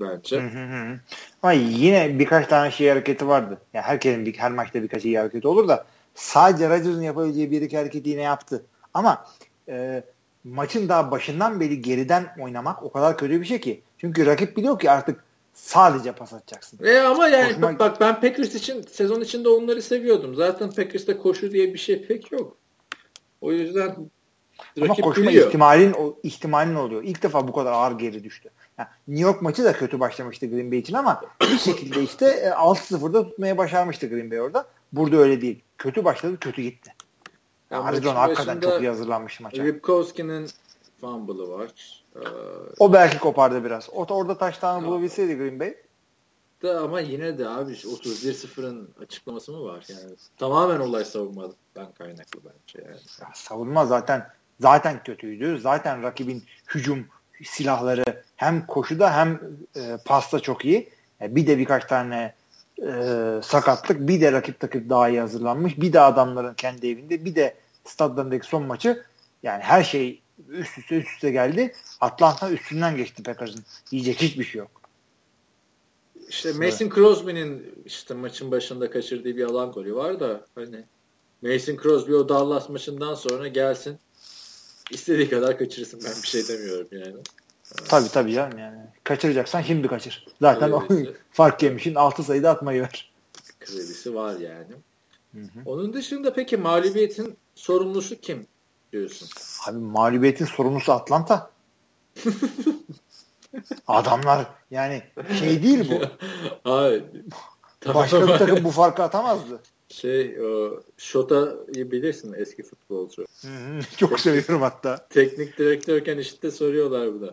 bence. Hı hı hı. Ama yine birkaç tane şey hareketi vardı. Yani herkesin bir, her maçta birkaç iyi hareketi olur da sadece Rodgers'ın yapabileceği bir iki hareketi yine yaptı. Ama e, maçın daha başından beri geriden oynamak o kadar kötü bir şey ki. Çünkü rakip biliyor ki artık sadece pas atacaksın. E ama yani Koşma... bak ben Packers için sezon içinde onları seviyordum. Zaten Packers'ta koşu diye bir şey pek yok. O yüzden ama koşma biliyor. ihtimalin o ihtimalin oluyor. İlk defa bu kadar ağır geri düştü. Yani New York maçı da kötü başlamıştı Green Bay için ama bir şekilde işte 6-0'da e, tutmaya başarmıştı Green Bay orada. Burada öyle değil. Kötü başladı, kötü gitti. Yani Arizona hakikaten çok iyi hazırlanmış maça. Ripkowski'nin fumble'ı var. Ee, o belki kopardı biraz. O orada taştan bulabilseydi Green Bay. Da ama yine de abi 31-0'ın açıklaması mı var yani? Tamamen olay savunmadan kaynaklı bence yani. Ya, savunma zaten zaten kötüydü. Zaten rakibin hücum silahları hem koşuda hem e, pasta çok iyi. E, bir de birkaç tane e, sakatlık, bir de rakip takip daha iyi hazırlanmış, bir de adamların kendi evinde, bir de stadlarındaki son maçı yani her şey üst üste üst üste geldi. Atlanta üstünden geçti Packers'ın. Yiyecek hiçbir şey yok. İşte Mason Crosby'nin işte maçın başında kaçırdığı bir alan golü var da hani Mason Crosby o Dallas maçından sonra gelsin istediği kadar kaçırsın ben bir şey demiyorum yani. Tabii tabii canım yani. Kaçıracaksan şimdi kaçır. Zaten o [laughs] fark yemişin 6 sayıda atmayı var. Kredisi var yani. Hı hı. Onun dışında peki mağlubiyetin sorumlusu kim diyorsun? Abi mağlubiyetin sorumlusu Atlanta. [laughs] Adamlar yani şey değil bu. [laughs] Hayır. Başka bir takım bu farkı atamazdı. Şey Şota'yı bilirsin eski futbolcu. Çok seviyorum hatta. Teknik direktörken işte soruyorlar buna.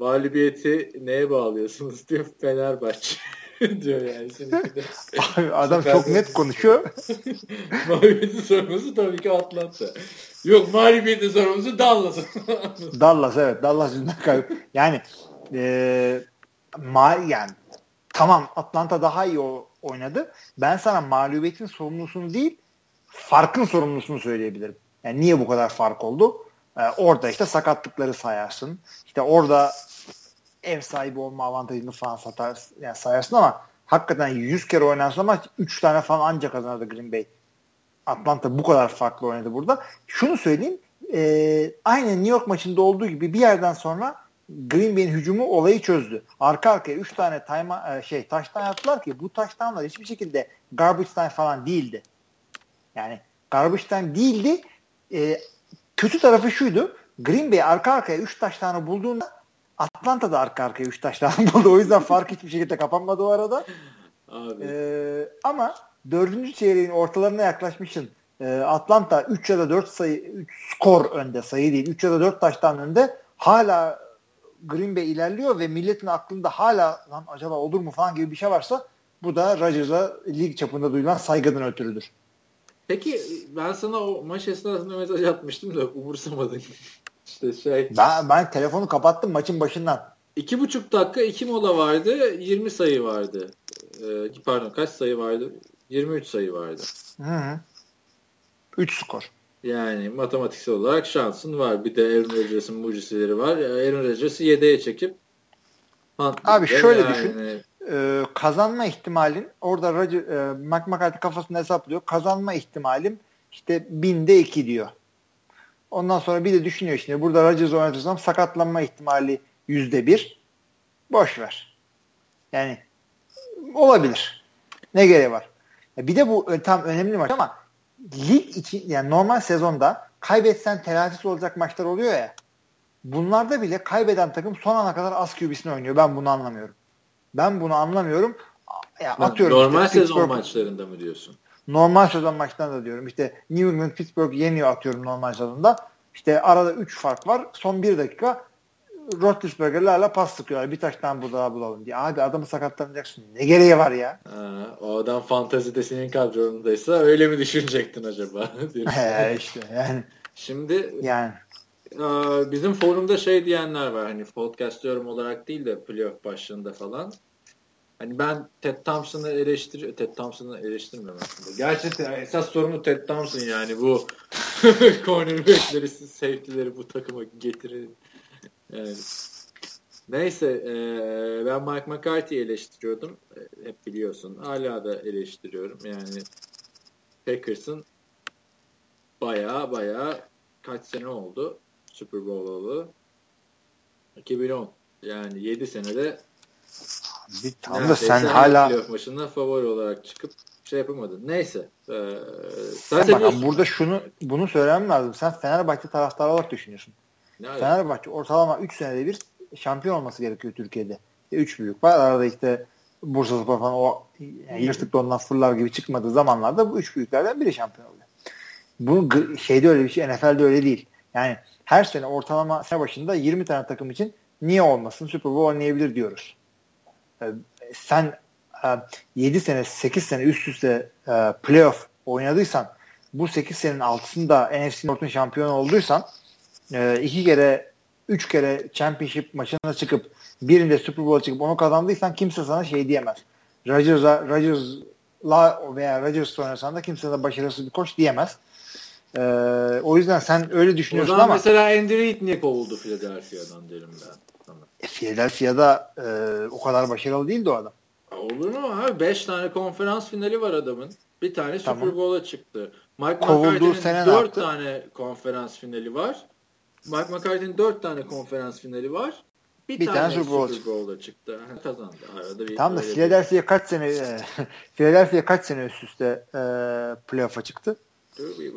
Mağlubiyeti neye bağlıyorsunuz diyor Fenerbahçe [laughs] diyor yani. Şimdi Abi adam çok net konuşuyor. [laughs] mağlubiyetin sorumlusu tabii ki Atlanta. Yok mağlubiyetin sorumlusu Dallas. [laughs] Dallas evet. Dallas yüzünden kayıp. Yani e, ma yani tamam Atlanta daha iyi o, oynadı. Ben sana mağlubiyetin sorumlusunu değil farkın sorumlusunu söyleyebilirim. Yani niye bu kadar fark oldu? Ee, orada işte sakatlıkları sayarsın. İşte orada ev sahibi olma avantajını falan satarsın, yani sayarsın ama hakikaten 100 kere oynansa maç 3 tane falan ancak kazanırdı Green Bay. Atlanta bu kadar farklı oynadı burada. Şunu söyleyeyim. E, aynı New York maçında olduğu gibi bir yerden sonra Green Bay'in hücumu olayı çözdü. Arka arkaya 3 tane time, şey taştan yaptılar ki bu taştanlar hiçbir şekilde garbage time falan değildi. Yani garbage time değildi. E, kötü tarafı şuydu. Green Bay arka arkaya 3 taş tane bulduğunda Atlanta da arka arkaya 3 taş tane buldu. O yüzden fark hiçbir şekilde kapanmadı o arada. Abi. Ee, ama dördüncü çeyreğin ortalarına yaklaşmışsın. Ee, Atlanta 3 ya da 4 sayı 3 skor önde sayı değil. 3 ya da 4 taştan önde. Hala Green Bay ilerliyor ve milletin aklında hala lan acaba olur mu falan gibi bir şey varsa bu da Rodgers'a lig çapında duyulan saygıdan ötürüdür. Peki ben sana o maç esnasında mesaj atmıştım da umursamadın. İşte şey. Ben, ben telefonu kapattım maçın başından. İki buçuk dakika iki mola vardı. 20 sayı vardı. Ee, pardon kaç sayı vardı? 23 sayı vardı. Hı hı. 3 skor. Yani matematiksel olarak şansın var. Bir de Aaron Rodgers'ın mucizeleri var. Aaron Rodgers'ı yedeğe çekip Abi şöyle yani, düşün. Ee, kazanma ihtimalin orada Roger, e, McMcCarthy kafasında hesaplıyor. Kazanma ihtimalim işte binde iki diyor. Ondan sonra bir de düşünüyor şimdi burada Rodgers oynatırsam sakatlanma ihtimali yüzde bir. Boş ver. Yani olabilir. Ne gereği var? Bir de bu tam önemli maç ama lig için yani normal sezonda kaybetsen telafisi olacak maçlar oluyor ya. Bunlarda bile kaybeden takım son ana kadar az QB'sini oynuyor. Ben bunu anlamıyorum. Ben bunu anlamıyorum. Ya atıyorum normal işte, sezon Pittsburgh, maçlarında mı diyorsun? Normal sezon maçlarında diyorum. İşte New England Pittsburgh yeniyor atıyorum normal sezonda. İşte arada 3 fark var. Son 1 dakika Roethlisberger'lerle pas sıkıyorlar. Bir taştan bu daha bulalım diye. Abi adamı sakatlanacaksın. Ne gereği var ya? Ha, o adam fantazide senin kadronundaysa öyle mi düşünecektin acaba? [laughs] He işte yani. Şimdi yani bizim forumda şey diyenler var hani podcast yorum olarak değil de playoff başlığında falan. Hani ben Ted Thompson'ı eleştir Ted Thompson'ı eleştirmiyorum aslında. Gerçekten esas sorunu Ted Thompson yani bu [laughs] cornerback'leri, safety'leri bu takıma getirir. Yani. Neyse e, ben Mike McCarthy'yi eleştiriyordum. E, hep biliyorsun. Hala da eleştiriyorum. Yani Packers'ın baya baya kaç sene oldu Super Bowl olalı? 2010. Yani 7 senede bir tam da sen hala playoff maçında favori olarak çıkıp şey yapamadın. Neyse. Ee, sen Bak, burada şunu bunu söylemem lazım. Sen Fenerbahçe taraftarı olarak düşünüyorsun. Ne Fenerbahçe ortalama 3 senede bir şampiyon olması gerekiyor Türkiye'de. 3 büyük var. Arada işte Bursa Spor falan o yani yırtık dondan fırlar gibi çıkmadığı zamanlarda bu üç büyüklerden biri şampiyon oluyor. Bu şeyde öyle bir şey NFL'de öyle değil. Yani her sene ortalama sene başında 20 tane takım için niye olmasın Super Bowl oynayabilir diyoruz. Ee, sen 7 e, sene 8 sene üst üste e, playoff oynadıysan bu 8 senenin altısında NFC North'un şampiyonu olduysan e, iki kere üç kere championship maçına çıkıp birinde Super Bowl çıkıp onu kazandıysan kimse sana şey diyemez. Rodgers'a Rodgers'la veya Rodgers oynasan da kimse de başarısız bir koç diyemez. Ee, o yüzden sen öyle düşünüyorsun ama. mesela Andy Reid niye kovuldu Philadelphia'dan derim ben. E, Philadelphia'da e, o kadar başarılı değildi o adam. Olur mu abi? 5 tane konferans finali var adamın. Bir tane tamam. Super Bowl'a çıktı. Mike McCarthy'nin 4 tane konferans finali var. Mike McCarthy'nin 4 tane konferans finali var. Bir, bir tane, tane Super, Bowl Bowl'da çıktı. Kazandı. Arada bir tamam da Philadelphia kaç sene e, [laughs] Philadelphia kaç sene üst üste e, playoff'a çıktı?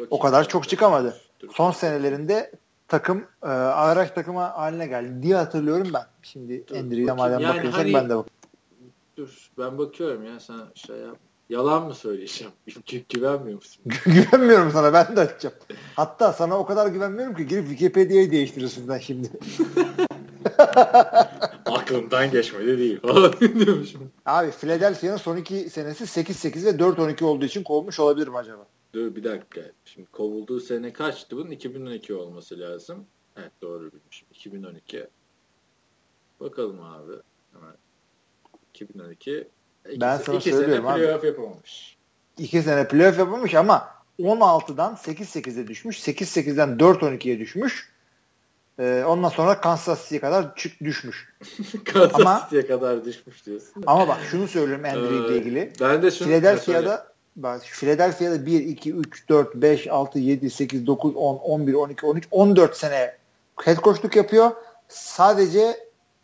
o kadar çok çıkamadı. Dur. Son senelerinde takım e, araç takımı haline geldi diye hatırlıyorum ben. Şimdi Endri'ye madem yani bakıyorsak hani, ben de bak. Dur ben bakıyorum ya sen şey yap. Yalan mı söyleyeceğim? [laughs] Gü güvenmiyor musun? Güvenmiyorum sana ben de açacağım. Hatta sana o kadar güvenmiyorum ki girip Wikipedia'yı değiştirirsin sen şimdi. [laughs] Aklımdan geçmedi değil [laughs] Abi Philadelphia'nın son iki senesi 8-8 ve 4-12 olduğu için kovmuş olabilir mi acaba? Dur bir dakika. Şimdi kovulduğu sene kaçtı bunun? 2012 olması lazım. Evet doğru bilmişim. 2012. Bakalım abi. Hemen. 2012. İki, ben sana iki söylüyorum sene playoff yapamamış. İki sene playoff yapamamış ama 16'dan 8-8'e düşmüş. 8-8'den 4-12'ye düşmüş. Ee, ondan sonra Kansas City'ye kadar çık düşmüş. [laughs] Kansas ama, City'ye kadar düşmüş diyorsun. Ama bak şunu söylüyorum Andrew ile ilgili. Ben de şunu Philadelphia'da bak Philadelphia'da 1 2 3 4 5 6 7 8 9 10 11 12 13 14 sene head coachluk yapıyor. Sadece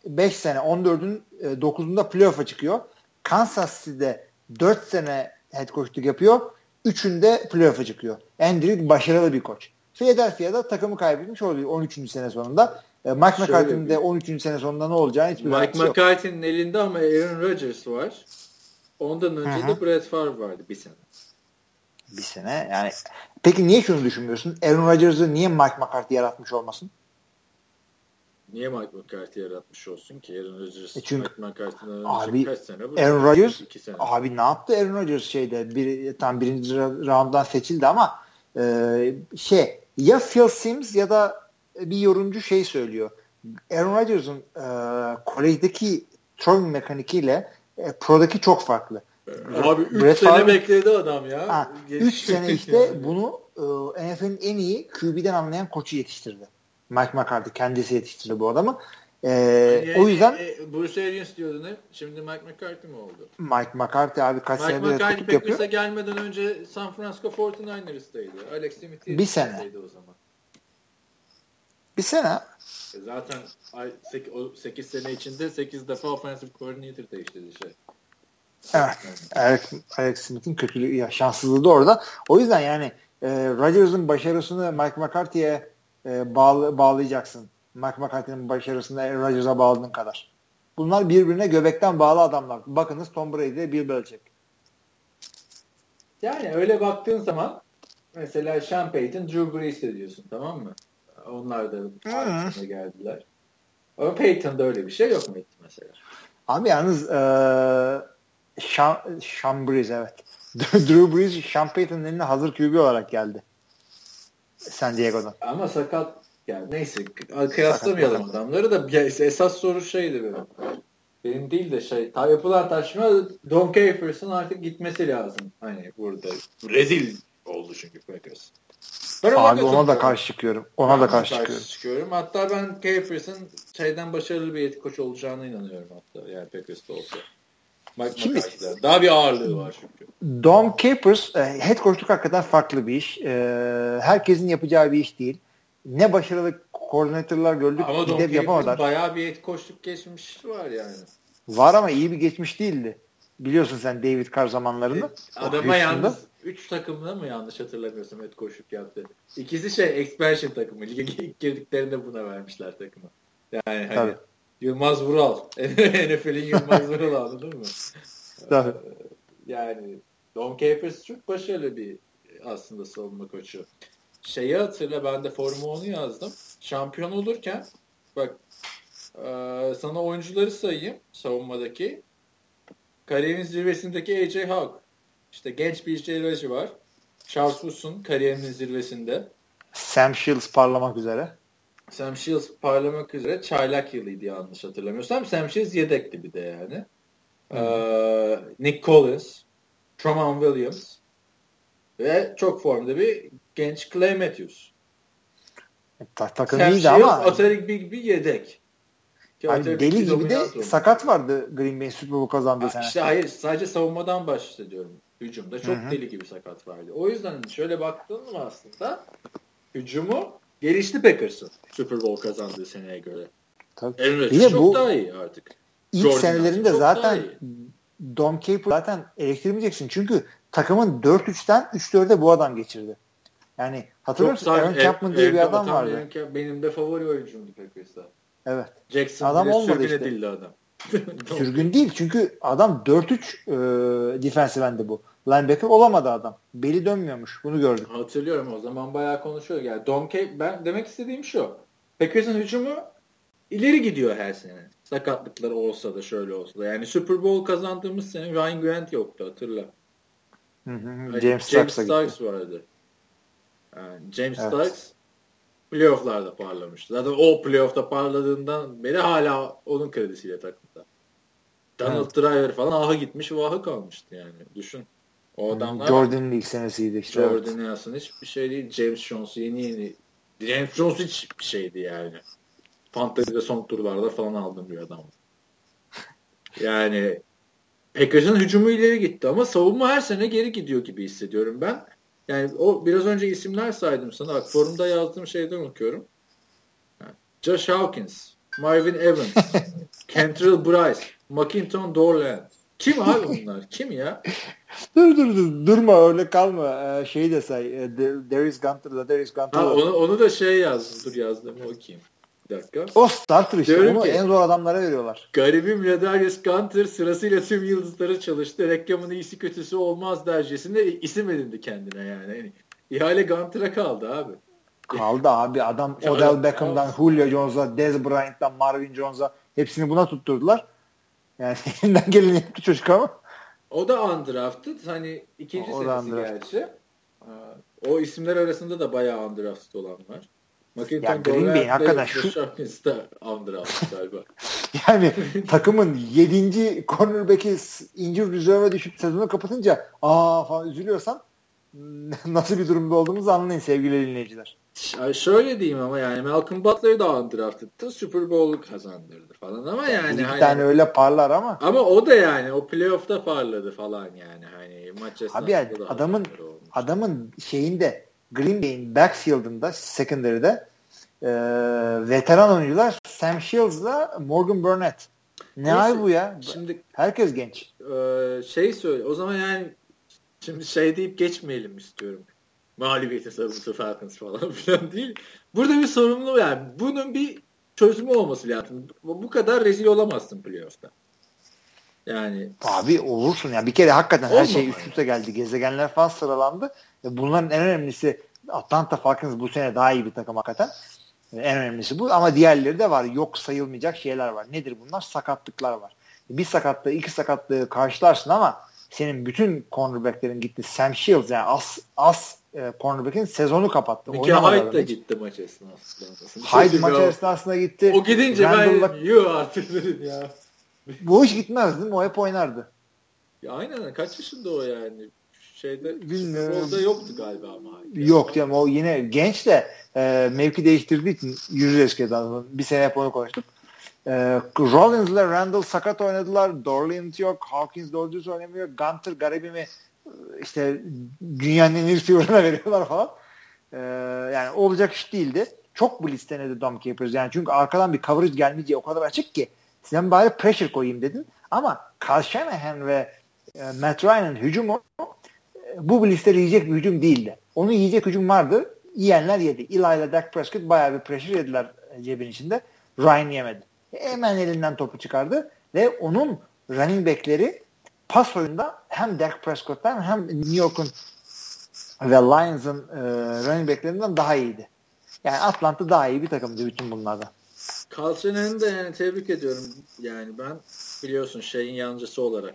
5 sene 14'ün 9'unda e, playoff'a çıkıyor. Kansas City'de 4 sene head coachluk yapıyor. Üçünde playoff'a çıkıyor. Andrew başarılı bir koç. Philadelphia'da takımı kaybetmiş oluyor 13. sene sonunda. E, Mike McCarthy'nin de 13. sene sonunda ne olacağını hiçbir Mike McCarthy'nin elinde ama Aaron Rodgers var. Ondan önce Hı-hı. de Brett Favre vardı bir sene. Bir sene yani. Peki niye şunu düşünmüyorsun? Aaron Rodgers'ı niye Mike McCarthy yaratmış olmasın? Niye Mike McCarthy yaratmış olsun ki? Aaron Rodgers e çünkü, Mike McCarthy'den abi, kaç sene? Aaron Rodgers abi ne yaptı Aaron Rodgers şeyde bir, tam birinci rounddan seçildi ama e, şey ya Phil Sims ya da bir yorumcu şey söylüyor. Aaron Rodgers'ın e, kolejdeki throwing mekanikiyle e, prodaki çok farklı. Abi 3 sene Favre, bekledi adam ya. 3 sene işte yani. bunu e, NFL'in en iyi QB'den anlayan koçu yetiştirdi. Mike McCarthy kendisi yetiştirdi bu adamı. Ee, yani, o yüzden e, Bruce Arians diyordun hep. Şimdi Mike McCarthy mi oldu? Mike McCarthy abi kaç Mike senedir McCarthy Packers'a gelmeden önce San Francisco 49ers'taydı. Alex Smith'i bir sene. o zaman. Bir sene. E zaten 8 sene içinde 8 defa offensive coordinator değiştirdi şey. Evet. Alex, Alex Smith'in kötülüğü, ya şanssızlığı da orada. O yüzden yani e, Rodgers'ın başarısını Mike McCarthy'ye e, bağlı, bağlayacaksın. Mike McCarthy'nin başarısını Rodgers'a bağladığın kadar. Bunlar birbirine göbekten bağlı adamlar. Bakınız Tom Brady ile Bill Belichick. Yani öyle baktığın zaman mesela Sean Payton, Drew Brees diyorsun tamam mı? Onlar da aynısına geldiler. Ama Payton'da öyle bir şey yok mu mesela? Abi yalnız e, Sean, Sean Brees evet. [laughs] Drew Brees Sean Payton'ın eline hazır QB olarak geldi. San Diego'dan. Ama sakat yani neyse kıyaslamayalım sakat, adamları da esas soru şeydi benim. Benim değil de şey ta yapılan tartışma Don Capers'ın artık gitmesi lazım. Hani burada rezil oldu çünkü Packers. Ben Abi ona da karşı çıkıyorum. Ona ben da karşı, karşı çıkıyorum. çıkıyorum. Hatta ben Capers'ın şeyden başarılı bir koç olacağına inanıyorum hatta. Yani Packers'ta olsa. Mike Daha bir ağırlığı var çünkü. Dom Capers e, head coachluk hakikaten farklı bir iş. E, herkesin yapacağı bir iş değil. Ne başarılı koordinatörler gördük. Ama Dom Capers yapamadılar. bayağı bir head coachluk geçmiş var yani. Var ama iyi bir geçmiş değildi. Biliyorsun sen David Carr zamanlarında. E, adama yalnız 3 takımda mı yanlış hatırlamıyorsam head coachluk yaptı. İkisi şey expansion takımı. Lige [laughs] girdiklerinde buna vermişler takımı. Yani hani Tabii. Yılmaz Vural. [laughs] NFL'in Yılmaz Vural anladın mı? [laughs] Tabii. Yani Don Capers çok başarılı bir aslında savunma koçu. Şeyi hatırla ben de Formu 10'u yazdım. Şampiyon olurken bak e, sana oyuncuları sayayım savunmadaki. Kariyerin zirvesindeki AJ Hawk. İşte genç bir J. var. Charles Woodson kariyerinin zirvesinde. Sam Shields parlamak üzere. Sam Shields parlamak üzere çaylak yılıydı yanlış hatırlamıyorsam. Sam Shields yedekti bir de yani. Ee, Nick Collins, Truman Williams ve çok formda bir genç Clay Matthews. Ta takım Sam iyiydi Shields, ama. Atarik bir, bir yedek. Ki deli gibi de oldu. sakat vardı Green Bay Super Bowl kazandığı sene. İşte hayır sadece savunmadan bahsediyorum. Hücumda çok Hı-hı. deli gibi sakat vardı. O yüzden şöyle baktığın mı aslında hücumu gelişti Packers'ın Super Bowl kazandığı seneye göre. Tabii. Aaron çok bu, daha iyi artık. İlk Jordan senelerinde zaten Dom Capers zaten eleştirmeyeceksin. Çünkü takımın 4-3'ten 3-4'e bu adam geçirdi. Yani hatırlıyor musun? Aaron Chapman diye bir adam vardı. Benim, de favori oyuncumdu Packers'ta. Evet. Jackson adam olmadı işte. edildi adam. Sürgün değil çünkü adam 4-3 e, defensive end'i bu. Linebacker olamadı adam. Beli dönmüyormuş. Bunu gördük. Hatırlıyorum o zaman bayağı konuşuyor. Yani Domke ben demek istediğim şu. Packers'ın hücumu ileri gidiyor her sene. Sakatlıkları olsa da şöyle olsa da. Yani Super Bowl kazandığımız sene Ryan Grant yoktu hatırla. Hı hı. James, James Starks vardı. Yani James evet. Starks playofflarda parlamıştı. Zaten o playoff'ta parladığından beri hala onun kredisiyle takımda. Donald evet. Driver falan aha gitmiş vahı kalmıştı yani. Düşün. O adamlar Jordan'ın ilk senesiydi işte. Jordan evet. Nelson hiçbir şey değil. James Jones yeni yeni. James Jones hiç bir şeydi yani. Fantasy'de son turlarda falan aldım bir adam. [laughs] Yani Packers'ın hücumu ileri gitti ama savunma her sene geri gidiyor gibi hissediyorum ben. Yani o biraz önce isimler saydım sana. Bak forumda yazdığım şeyden okuyorum. Josh Hawkins, Marvin Evans, [laughs] Kentrell Bryce, McKinton Dorland. Kim [laughs] abi bunlar? Kim ya? dur dur dur. Durma öyle kalma. Ee, şeyi de say. Ee, Darius Gunter da Darius Gunter. Ha, onu, onu da şey yazdım. Dur yazdım. Okuyayım. Bir dakika. O starter işte. Diyorum Onu ki, en zor adamlara veriyorlar. Garibim Ladarius Gunter sırasıyla tüm yıldızları çalıştı. Reklamın iyisi kötüsü olmaz dercesinde isim edindi kendine yani. yani ihale Gunter'a kaldı abi. Kaldı abi. Adam Odell Beckham'dan Julio Jones'a, Dez Bryant'tan Marvin Jones'a hepsini buna tutturdular. Yani [laughs] elinden geleni yaptı çocuk ama. O da undrafted. Hani ikinci o senesi gerçi. O isimler arasında da bayağı undrafted olan var. McIntyre ya Green Bay hakikaten şu galiba. [laughs] yani takımın 7. cornerback'i injured reserve'e düşüp sezonu kapatınca aa falan üzülüyorsan [laughs] nasıl bir durumda olduğumuzu anlayın sevgili dinleyiciler. Şöyle diyeyim ama yani Malcolm Butler'ı da undrafted'tı. Super Bowl'u kazandırdı falan ama yani. Bir hani, tane öyle parlar ama. Ama o da yani o playoff'ta parladı falan yani. Hani maç Abi yani adamın adamın şeyinde Green Bay'in backfield'ında secondary'de e, veteran oyuncular Sam Shields'la Morgan Burnett. Ne Neyse, ay bu ya? Şimdi herkes genç. E, şey söyle. O zaman yani şimdi şey deyip geçmeyelim istiyorum. Mağlubiyete sarılması Falcons falan [laughs] filan değil. Burada bir sorumlu yani. Bunun bir çözümü olması lazım. Bu kadar rezil olamazsın playoff'ta. Yani abi olursun ya. Bir kere hakikaten her şey üst üste geldi. Gezegenler falan sıralandı. Bunların en önemlisi Atlanta Falcons bu sene daha iyi bir takım hakikaten. En önemlisi bu ama diğerleri de var. Yok sayılmayacak şeyler var. Nedir bunlar? Sakatlıklar var. Bir sakatlığı, iki sakatlığı karşılarsın ama senin bütün cornerbacklerin gitti. Sam Shields yani as, as e, cornerback'in sezonu kapattı. Mike Hyde da gitti maç esnasında. Hyde maç esnasında gitti. O gidince Randall'la... ben yuh artık [laughs] dedim ya. Bu iş gitmez değil mi? O hep oynardı. Ya aynen kaç yaşında o yani? Şeyde Bilmiyorum. yoktu galiba ama. Yok canım o yine genç de e, mevki değiştirdiği için yürür eskiden. Bir sene hep onu konuştuk. E, Rollins ile Randall sakat oynadılar. Dorlins yok. Hawkins doğru oynamıyor. Gunter garibimi işte dünyanın en iyi receiver'ına veriyorlar falan. E, yani olacak iş değildi. Çok blitz denedi Dom Capers. Yani çünkü arkadan bir coverage gelmeyeceği o kadar açık ki sen bari pressure koyayım dedin. Ama Carl Shanahan ve e, Matt Ryan'ın hücumu e, bu blitzdleri yiyecek bir hücum değildi. Onu yiyecek hücum vardı yiyenler yedi. Eli ile Dak Prescott bayağı bir pressure yediler cebin içinde. Ryan yemedi. Hemen elinden topu çıkardı ve onun running backleri pas oyunda hem Dak Prescott'tan hem New York'un ve Lions'ın e, running backlerinden daha iyiydi. Yani Atlanta daha iyi bir takımdı bütün bunlarda. Carl de yani tebrik ediyorum. Yani ben biliyorsun şeyin yancısı olarak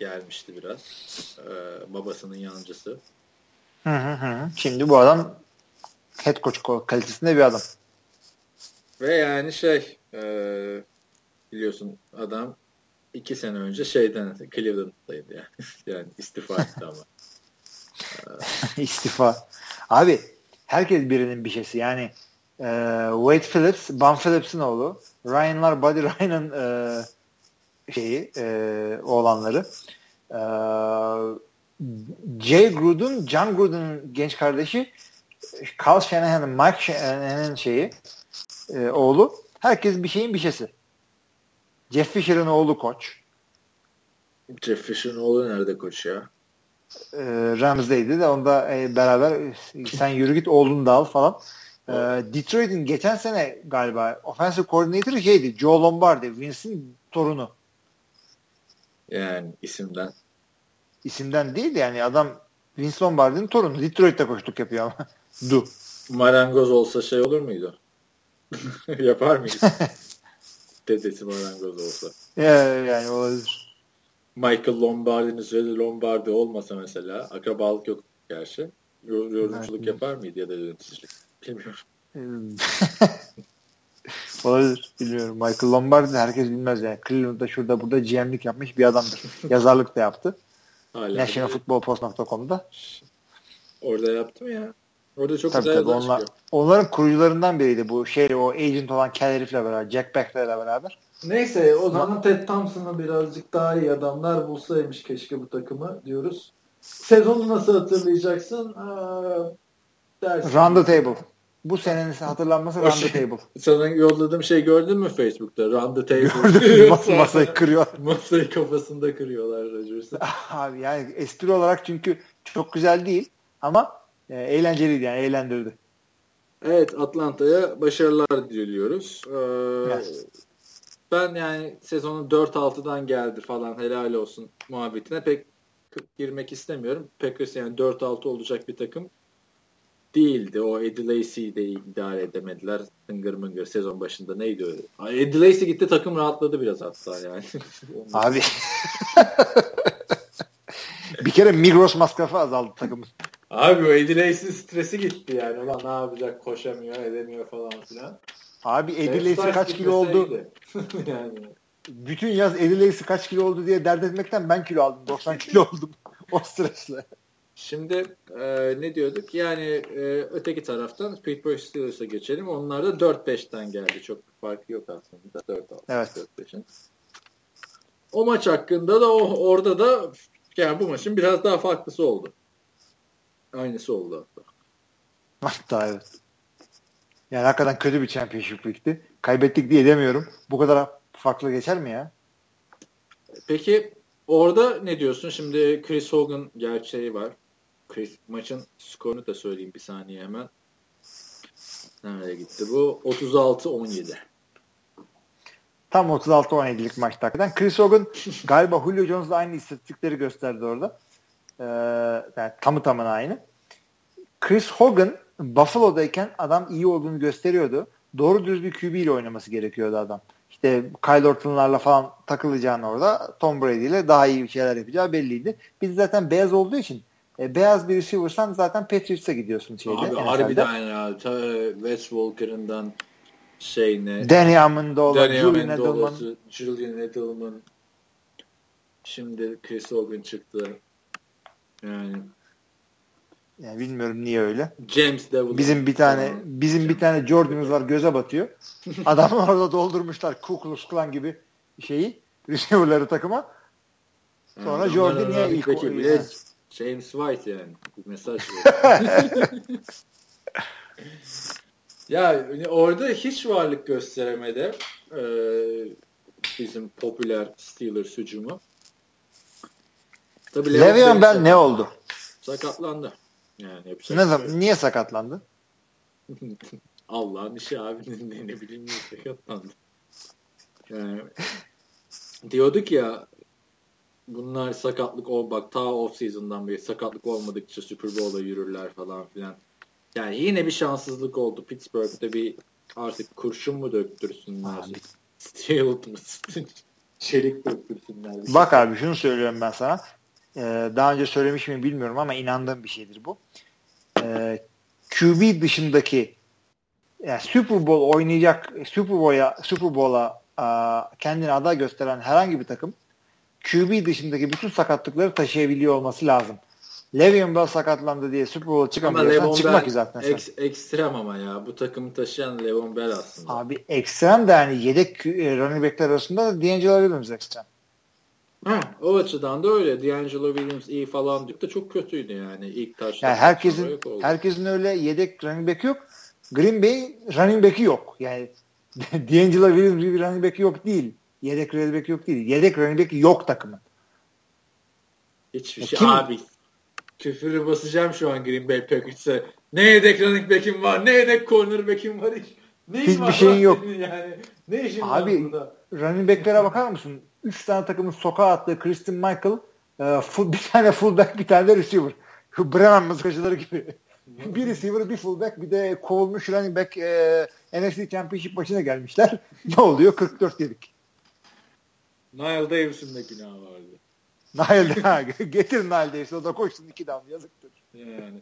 gelmişti biraz. Ee, babasının yancısı. Hı hı hı. Şimdi bu adam head coach kalitesinde bir adam. Ve yani şey e, biliyorsun adam iki sene önce şeyden Cleveland'daydı yani. [laughs] yani istifa etti ama. [laughs] istifa. Abi herkes birinin bir şeysi. Yani e, Wade Phillips, Bam Phillips'in oğlu. Ryan'lar Buddy Ryan'ın e, şeyi e, oğlanları. E, Jay Gruden, John Gruden'ın genç kardeşi Carl Shanahan'ın, Mike Shanahan'ın şeyi e, oğlu. Herkes bir şeyin bir şeysi. Jeff Fisher'ın oğlu koç. Jeff Fisher'ın oğlu nerede koç ya? e, Rams'deydi de onda e, beraber e, sen yürü git oğlunu da al falan. E, Detroit'in geçen sene galiba offensive coordinator'ı şeydi Joe Lombardi, Vince'in torunu. Yani isimden. İsimden değil yani adam Vince Lombardi'nin torunu. Detroit'te koştuk yapıyor ama. [laughs] du. Marangoz olsa şey olur muydu? [laughs] Yapar mıyız? [laughs] Dedesi marangoz olsa. Yani, yani olabilir. Michael Lombardi'nin söylediği Lombardi olmasa mesela akrabalık yok gerçi. Yorumculuk evet. yapar mıydı ya da yöneticilik? Bilmiyorum. [laughs] Olabilir. Bilmiyorum. Michael Lombardi herkes bilmez yani. Cleveland'da şurada burada GM'lik yapmış bir adamdır. [laughs] Yazarlık da yaptı. Hala Nationalfootballpost.com'da. Orada yaptım ya. Orada çok tabii, güzel tabii, onlar, Onların kurucularından biriydi bu şey o agent olan Kel herifle beraber. Jack Beckler'le beraber. Neyse o zaman Ted Thompson'ı birazcık daha iyi adamlar bulsaymış keşke bu takımı diyoruz. Sezonu nasıl hatırlayacaksın? Ee, Run the table. Bu senenin hatırlanması Run the [laughs] table. Sana yolladığım şey gördün mü Facebook'ta? Run the table. Gördüm. [laughs] Mas masayı kırıyor. [laughs] masayı kafasında kırıyorlar Rodgers'ı. Abi yani espri olarak çünkü çok güzel değil ama e, eğlenceliydi yani eğlendirdi. Evet Atlanta'ya başarılar diliyoruz. Ee, evet. Ben yani sezonun 4-6'dan geldi falan helal olsun muhabbetine pek girmek istemiyorum. Packers yani 4-6 olacak bir takım değildi. O Eddie Lacy'yi de idare edemediler. Tıngır mıngır sezon başında neydi o? Eddie Lacy gitti takım rahatladı biraz hatta yani. [laughs] Abi. [laughs] bir kere Migros masrafı azaldı takımın. Abi o Eddie Lacy stresi gitti yani. Ulan ne yapacak koşamıyor edemiyor falan filan. Abi Eddie Lacy kaç kilo oldu? [laughs] yani. Bütün yaz Eddie Lacy kaç kilo oldu diye dert etmekten ben kilo aldım. 90 kilo oldum [laughs] o stresle. Şimdi e, ne diyorduk? Yani e, öteki taraftan Pittsburgh Steelers'a geçelim. Onlar da 4-5'ten geldi. Çok bir farkı yok aslında. 4-6. Evet. 4-5'in. O maç hakkında da o, orada da yani bu maçın biraz daha farklısı oldu. Aynısı oldu hatta. Hatta evet. Yani hakikaten kötü bir championship ligdi. Kaybettik diye demiyorum. Bu kadar farklı geçer mi ya? Peki orada ne diyorsun? Şimdi Chris Hogan gerçeği var. Chris, maçın skorunu da söyleyeyim bir saniye hemen. Nereye gitti bu? 36-17. Tam 36-17'lik maçta hakikaten. Chris Hogan galiba Julio Jones'la aynı istatistikleri gösterdi orada. Ee, yani tamı tamına aynı. Chris Hogan Buffalo'dayken adam iyi olduğunu gösteriyordu. Doğru düz bir QB ile oynaması gerekiyordu adam. İşte Kyle Orton'larla falan takılacağını orada Tom Brady ile daha iyi bir şeyler yapacağı belliydi. Biz zaten beyaz olduğu için e, beyaz bir receiver'san zaten Patriots'a gidiyorsun şeyde. Abi harbiden ya. Ta, Wes Walker'ından şey ne? Danny Amendola, Danny Julian Edelman. Julian Edelman. Şimdi Chris Hogan çıktı. Yani yani bilmiyorum niye öyle. James Devil. Bizim bir tane bizim bir tane Jordan'ımız var göze batıyor. [laughs] Adamı orada doldurmuşlar Ku Klux Klan gibi şeyi receiver'ları takıma. Sonra yani Jordan niye ilk bile James White yani. Bir mesaj [laughs] ya orada hiç varlık gösteremedi ee, bizim popüler Steelers hücumu. Tabii Le'Veon Bell ne oldu? Sakatlandı. Yani ne zaman, şey niye sakatlandı? [laughs] Allah'ın işi abi ne, ne bileyim niye sakatlandı. Yani, diyorduk ya bunlar sakatlık ol bak ta off season'dan beri sakatlık olmadıkça Super Bowl'a yürürler falan filan. Yani yine bir şanssızlık oldu. Pittsburgh'da bir artık kurşun mu döktürsünler? Steel mı? [laughs] Çelik döktürsünler. Bak abi şunu söylüyorum ben sana. Ee, daha önce söylemiş miyim bilmiyorum ama inandığım bir şeydir bu. Ee, QB dışındaki yani Super Bowl oynayacak Super Bowl'a Super Bowl'a kendini aday gösteren herhangi bir takım QB dışındaki bütün sakatlıkları taşıyabiliyor olması lazım. Le'Veon Bell sakatlandı diye Super Bowl'a çıkamıyorsan çıkmak Bell, zaten sen. Ek, ekstrem ama ya. Bu takımı taşıyan Le'Veon Bell aslında. Abi ekstrem de yani yedek e, running backler arasında da D'Angelo Williams ekstrem. Ha, o açıdan da öyle. D'Angelo Williams iyi falan diyor da çok kötüydü yani ilk taşta. Yani herkesin herkesin öyle yedek running back yok. Green Bay running back'i yok. Yani [laughs] D'Angelo Williams gibi running back yok değil. Yedek running back yok değil. Yedek running back yok takımın. Hiçbir şey Kim? abi. küfürü basacağım şu an Green Bay Packers'e. Ne yedek running back'im var, ne yedek cornerback'im var hiç. Ne Hiçbir şeyin yok. Yani? Ne işin Abi, var burada? running back'lere bakar mısın? Üç tane takımın sokağa attığı Christian Michael, e, full, bir tane fullback, bir tane de receiver. Brennan mızıkacıları gibi. bir receiver, bir fullback, bir de kovulmuş running back e, NFC Championship maçına gelmişler. [laughs] ne oluyor? 44 yedik. Nile Davis'in de günahı vardı. Nile [laughs] getir Nile Davis o da koşsun iki dam yazıktır. Yani.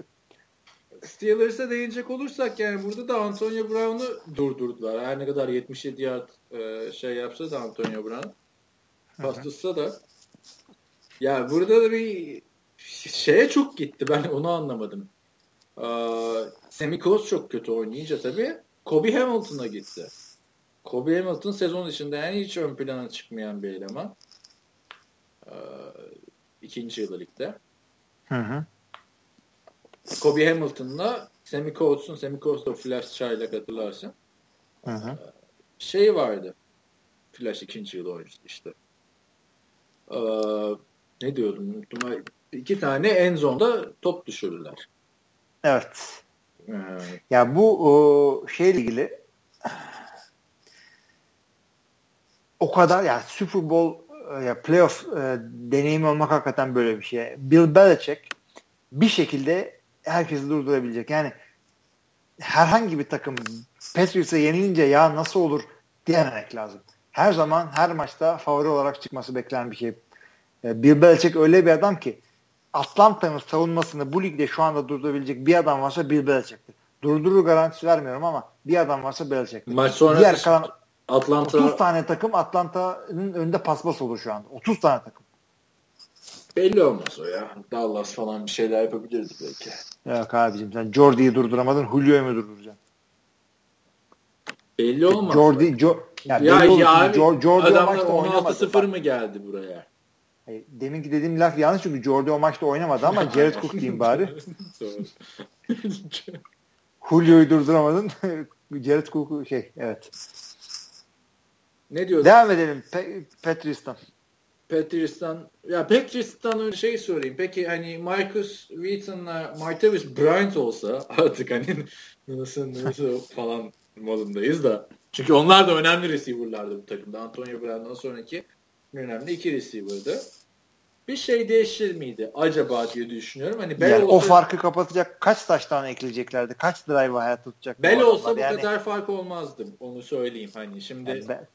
Steelers'a değinecek olursak yani burada da Antonio Brown'u durdurdular. Her ne kadar 77 yard e, şey yapsa da Antonio Brown pas tutsa da ya burada da bir şeye çok gitti. Ben onu anlamadım. Ee, Sammy Coates çok kötü oynayınca tabii Kobe Hamilton'a gitti. Kobe Hamilton sezon içinde yani hiç ön plana çıkmayan bir eleman. Ee, ikinci yılı ligde. Hı hı. Kobe Hamilton'la Sammy Coates'un Sammy Coates'la Flash çaylak hatırlarsın. Hı hı. Ee, şey vardı. Flash ikinci yıl oyuncusu işte. Ee, ne diyordum unuttum. İki tane en zonda top düşürdüler. Evet. Ee, ya bu o, şeyle ilgili o kadar ya Super Bowl ya playoff e, deneyimi olmak hakikaten böyle bir şey. Bill Belichick bir şekilde herkesi durdurabilecek. Yani herhangi bir takım Patriots'a yenilince ya nasıl olur diyememek lazım. Her zaman her maçta favori olarak çıkması beklenen bir şey. E, Bill Belichick öyle bir adam ki Atlanta'nın savunmasını bu ligde şu anda durdurabilecek bir adam varsa Bill Belichick'tir. Durdurur garantisi vermiyorum ama bir adam varsa Belichick'tir. Maç sonrası Diğer kalan Atlanta 30 tane takım Atlanta'nın önünde paspas olur şu anda. 30 tane takım. Belli olmaz o ya. Dallas falan bir şeyler yapabilirdi belki. Yok abicim sen Jordy'yi durduramadın. Julio'yu mu durduracaksın? Belli olmaz. Jordi, jo, ya, ya, ya abi, Jordi adamlar 16-0 mı geldi buraya? Hayır, deminki dediğim laf yanlış çünkü Jordi o maçta oynamadı ama Jared Cook diyeyim bari. [laughs] Julio'yu durduramadın. [laughs] Jared Cook şey evet. Ne diyorsun? Devam edelim. Pe Patrice'dan. Patrice'dan ya Patrice'dan önce şey sorayım. Peki hani Marcus Wheaton'la Martavis Bryant olsa artık hani [laughs] nasıl nasıl falan modundayız da. Çünkü onlar da önemli receiver'lardı bu takımda. Antonio Brown'dan sonraki önemli iki receiver'dı. Bir şey değişir miydi acaba diye düşünüyorum. Hani Bell yani olsa, o farkı kapatacak kaç taştan ekleyeceklerdi? Kaç drive hayat tutacak? Bell olsa bu yani... kadar fark olmazdı. Onu söyleyeyim hani. Şimdi yani ben,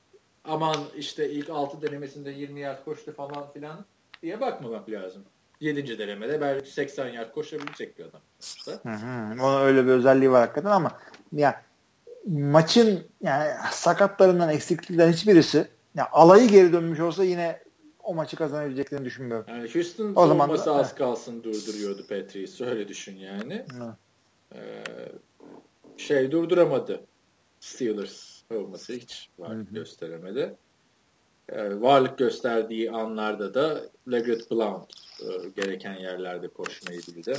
aman işte ilk 6 denemesinde 20 yard koştu falan filan diye bakmamak lazım. 7. denemede belki 80 yard koşabilecek bir adam. İşte. Hı hı. Onun öyle bir özelliği var hakikaten ama ya maçın yani sakatlarından eksiklikten hiçbirisi ya alayı geri dönmüş olsa yine o maçı kazanabileceklerini düşünmüyorum. Yani Houston o zaman da, az kalsın durduruyordu Patrice. Öyle düşün yani. Ee, şey durduramadı Steelers olması hiç varlık gösteremedi. E, varlık gösterdiği anlarda da Leggett Blount e, gereken yerlerde koşmayı bildi.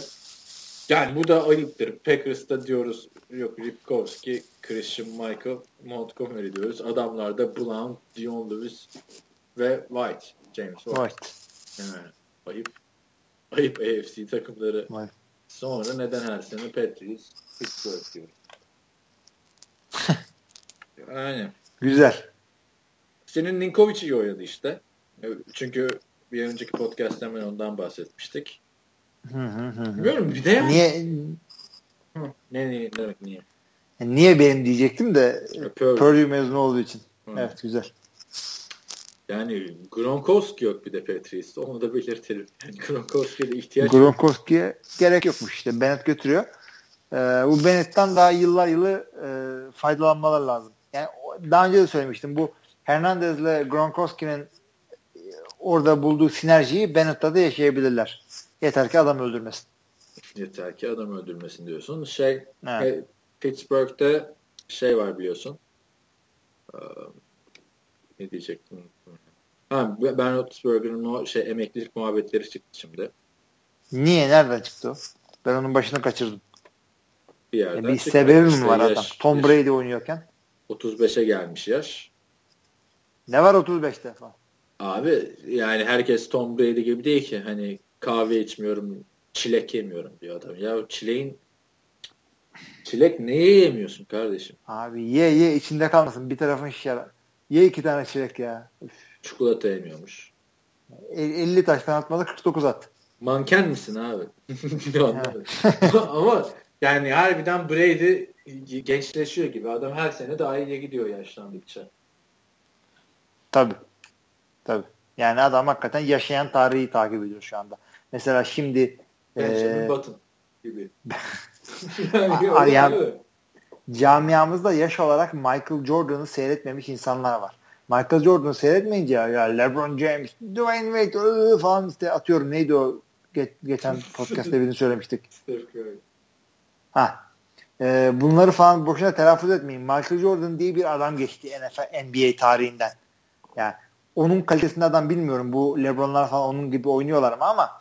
Yani bu da ayıptır. Packers'ta diyoruz yok Ripkowski, Christian Michael, Montgomery diyoruz. Adamlarda Blount, Dion Lewis ve White. James White. White. Yani ayıp. Ayıp AFC takımları. White. Sonra neden her sene Patriots, Pittsburgh diyoruz. [laughs] Aynen. Güzel. Senin Ninkovic iyi oynadı işte. Çünkü bir önceki podcast'ta hemen ondan bahsetmiştik. Bilmiyorum bir de niye hı. ne, ne demek niye? Niye benim diyecektim de Purdue, Purdue mezunu olduğu için. Hı. Evet güzel. Yani Gronkowski yok bir de Patrice'de. Onu da belirtelim. Yani Gronkowski'ye de ihtiyaç Gronkowski'ye gerek yokmuş işte. Bennett götürüyor. Ee, bu Bennett'ten daha yıllar yılı e, faydalanmalar lazım yani daha önce de söylemiştim bu Hernandez'le Gronkowski'nin e, orada bulduğu sinerjiyi Bennett'ta da yaşayabilirler. Yeter ki adam öldürmesin. Yeter ki adam öldürmesin diyorsun. Şey evet. Pittsburgh'te şey var biliyorsun. Ee, ne diyecektim? Ha, ben Roethlisberger'ın o şey emeklilik muhabbetleri çıktı şimdi. Niye? Nereden çıktı o? Ben onun başını kaçırdım. Bir yerden yani bir sebebi mi var yaş, adam? Tom Brady oynuyorken. 35'e gelmiş yaş. Ne var 35 defa? Abi yani herkes Tom Brady gibi değil ki. Hani kahve içmiyorum çilek yemiyorum diyor adam. Ya çileğin çilek neye yemiyorsun kardeşim? Abi ye ye içinde kalmasın. Bir tarafın şişer. Ye iki tane çilek ya. Üf. Çikolata yemiyormuş. 50 taştan atmadı 49 at. Manken misin abi? [laughs] [laughs] Ama yani harbiden Brady gençleşiyor gibi. Adam her sene daha iyiye gidiyor yaşlandıkça. Tabii. Tabii. Yani adam hakikaten yaşayan tarihi takip ediyor şu anda. Mesela şimdi Benjamin ee, Button gibi. [laughs] yani, yani, camiamızda yaş olarak Michael Jordan'ı seyretmemiş insanlar var. Michael Jordan'ı seyretmeyince ya, ya LeBron James, Dwayne Wade ıı, falan işte atıyorum neydi o Ge- geçen [laughs] podcast'te birini söylemiştik. ha. Ee, bunları falan boşuna telaffuz etmeyin. Michael Jordan diye bir adam geçti NFL, NBA tarihinden. Yani onun kalitesinde adam bilmiyorum. Bu LeBron'lar falan onun gibi oynuyorlar ama ama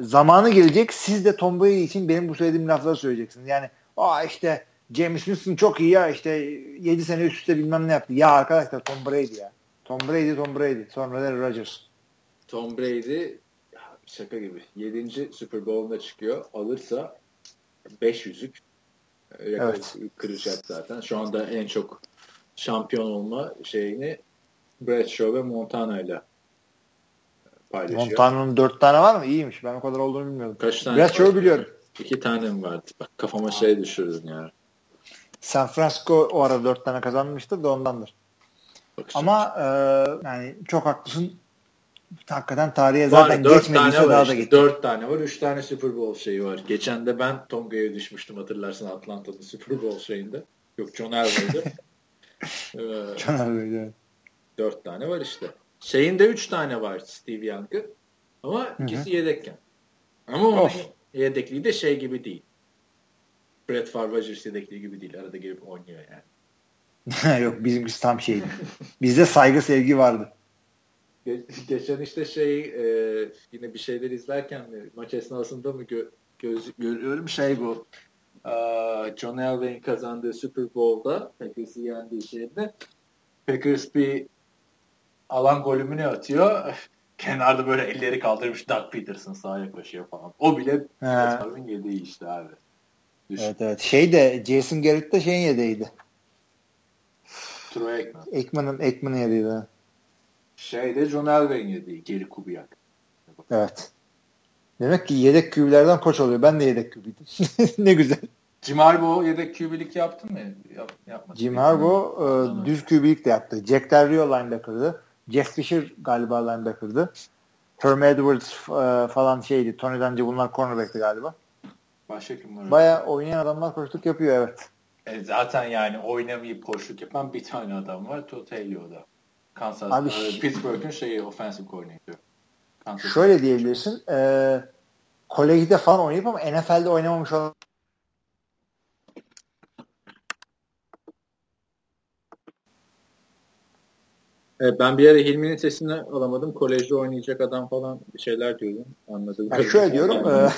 zamanı gelecek siz de Tom Brady için benim bu söylediğim lafları söyleyeceksiniz. Yani aa işte James Winston çok iyi ya işte 7 sene üst üste bilmem ne yaptı. Ya arkadaşlar Tom Brady ya. Tom Brady Tom Brady. Sonra da Rodgers. Tom Brady şaka gibi. 7. Super Bowl'una çıkıyor. Alırsa 5 yüzük evet. kıracak zaten. Şu anda en çok şampiyon olma şeyini Bradshaw ve Montana ile paylaşıyor. Montana'nın 4 tane var mı? İyiymiş. Ben o kadar olduğunu bilmiyordum. Kaç tane? Bradshaw'u biliyorum. İki tane mi vardı? Bak kafama şey düşürdün ya. San Francisco o ara 4 tane kazanmıştır da ondandır. Bakacağım. Ama e, yani çok haklısın hakikaten tarihe zaten var, geçmediyse daha işte, da geçti. Dört tane var. Üç tane Super Bowl şeyi var. Geçen de ben Tonga'ya düşmüştüm hatırlarsın Atlanta'da Super Bowl şeyinde. Yok John Elway'de. [laughs] ee, John Elway'de. Dört tane var işte. Şeyinde üç tane var Steve Young'ı. Ama ikisi yedekken. Ama onun yedekliği de şey gibi değil. Brett Favre yedekliği gibi değil. Arada gelip oynuyor yani. [laughs] Yok bizimkisi tam şeydi. Bizde saygı sevgi vardı. geçen işte şey e, yine bir şeyler izlerken mi, maç esnasında mı gö, göz, görüyorum şey bu e, John Elway'in kazandığı Super Bowl'da Packers'ı yendiği şeyde Packers bir alan golümünü atıyor. Kenarda böyle elleri kaldırmış Doug Peterson sahaya koşuyor falan. O bile Peterson'ın yediği işte abi. Düşün. Evet evet. Şey de Jason Garrett de şeyin yedeğiydi. Troy Aikman. Aikman'ın Aikman'ın yedeğiydi. Şeyde John Elway'in yediği geri Kubiak. Evet. Demek ki yedek kübülerden koç oluyor. Ben de yedek kübüydüm. [laughs] ne güzel. Jim Harbaugh yedek kübülük yaptın mı? Yap, yapmadı. Jim Harbaugh e, düz kübülük de yaptı. Jack Del Rio linebacker'dı. Jeff Fisher galiba linebacker'dı. Herm Edwards e, falan şeydi. Tony Dungy bunlar cornerback'ti galiba. Başka kim var? Baya oynayan adamlar koştuk yapıyor evet. E, zaten yani oynamayıp koştuk yapan bir tane adam var. Haley Kansas, Abi, e, Pittsburgh'ın şeyi offensive coordinator. Kansas şöyle diyebilirsin. E, kolejde falan oynayıp ama NFL'de oynamamış olan Evet, ben bir ara Hilmi'nin sesini alamadım. Kolejde oynayacak adam falan bir şeyler diyordum. Anladım. Yani şöyle diyorum. e,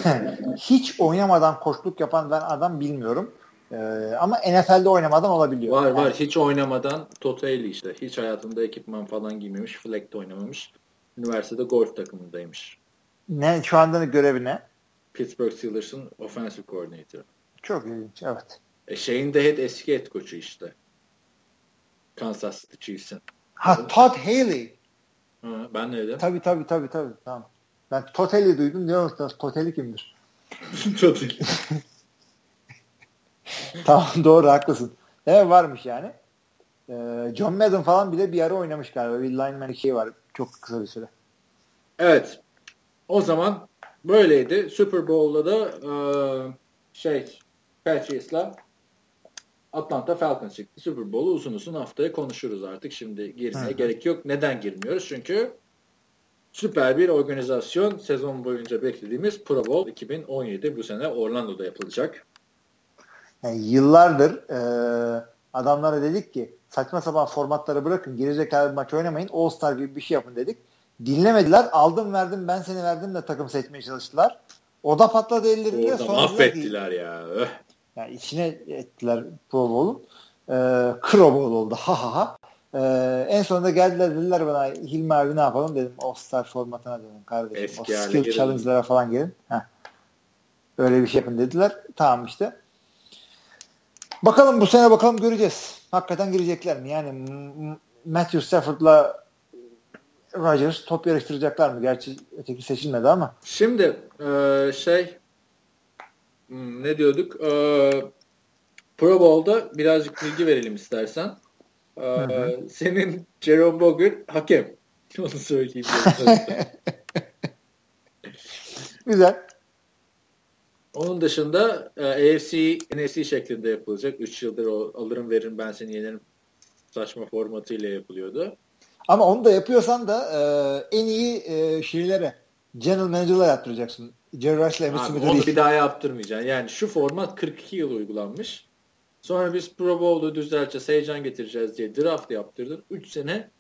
[laughs] hiç oynamadan koçluk yapan ben adam bilmiyorum. Ee, ama NFL'de oynamadan olabiliyor. Var yani. var. Hiç oynamadan Totali işte. Hiç hayatında ekipman falan giymemiş. Flag'de oynamamış. Üniversitede golf takımındaymış. Ne? Şu anda görevi ne? Pittsburgh Steelers'ın offensive coordinator. Çok ilginç. Evet. E şeyin de head, eski head koçu işte. Kansas City Chiefs'in. Ha Todd Haley. Ha, ben ne dedim? Tabii tabii tabii tabii. Tamam. Ben Totally duydum. Ne olursa Totally kimdir? [laughs] Totally. [laughs] tamam doğru haklısın. Evet varmış yani. Ee, John Madden falan bile bir ara oynamış galiba. Bir lineman şey var. Çok kısa bir süre. Evet. O zaman böyleydi. Super Bowl'da da e, şey Patriots'la Atlanta Falcons çıktı. Super Bowl'u uzun uzun haftaya konuşuruz artık. Şimdi girmeye gerek yok. Neden girmiyoruz? Çünkü süper bir organizasyon sezon boyunca beklediğimiz Pro Bowl 2017 bu sene Orlando'da yapılacak. Yani yıllardır e, adamlara dedik ki saçma sapan formatları bırakın gerizekalı bir maç oynamayın All Star gibi bir şey yapın dedik. Dinlemediler. Aldım verdim ben seni verdim de takım seçmeye çalıştılar. O da patladı ellerinde. Orada mahvettiler ya. Yani içine ettiler Pro Bowl'un. Ee, Pro Bowl oldu. Ha ha ha. Ee, en sonunda geldiler dediler bana Hilmi abi ne yapalım dedim All Star formatına dedim kardeşim. Eski o skill challenge'lara falan gelin. Heh. Öyle bir şey yapın dediler. Tamam işte. Bakalım bu sene bakalım göreceğiz. Hakikaten girecekler mi? Yani Matthew Stafford'la Rodgers top yarıştıracaklar mı? Gerçi öteki seçilmedi ama. Şimdi e, şey hmm, ne diyorduk? E, Pro Bowl'da birazcık bilgi verelim istersen. E, hı hı. Senin Jerome Boger hakem. [laughs] Onu söyleyeyim. Güzel. Onun dışında e, AFC, NFC şeklinde yapılacak. 3 yıldır o alırım veririm ben seni yenerim saçma formatıyla yapılıyordu. Ama onu da yapıyorsan da e, en iyi e, şeylere general manager'la yaptıracaksın. Jerry Rice'la Emmitt Smith'e Onu bir daha yaptırmayacaksın. Yani şu format 42 yıl uygulanmış. Sonra biz Pro Bowl'u düzelteceğiz, heyecan getireceğiz diye draft yaptırdın. 3 sene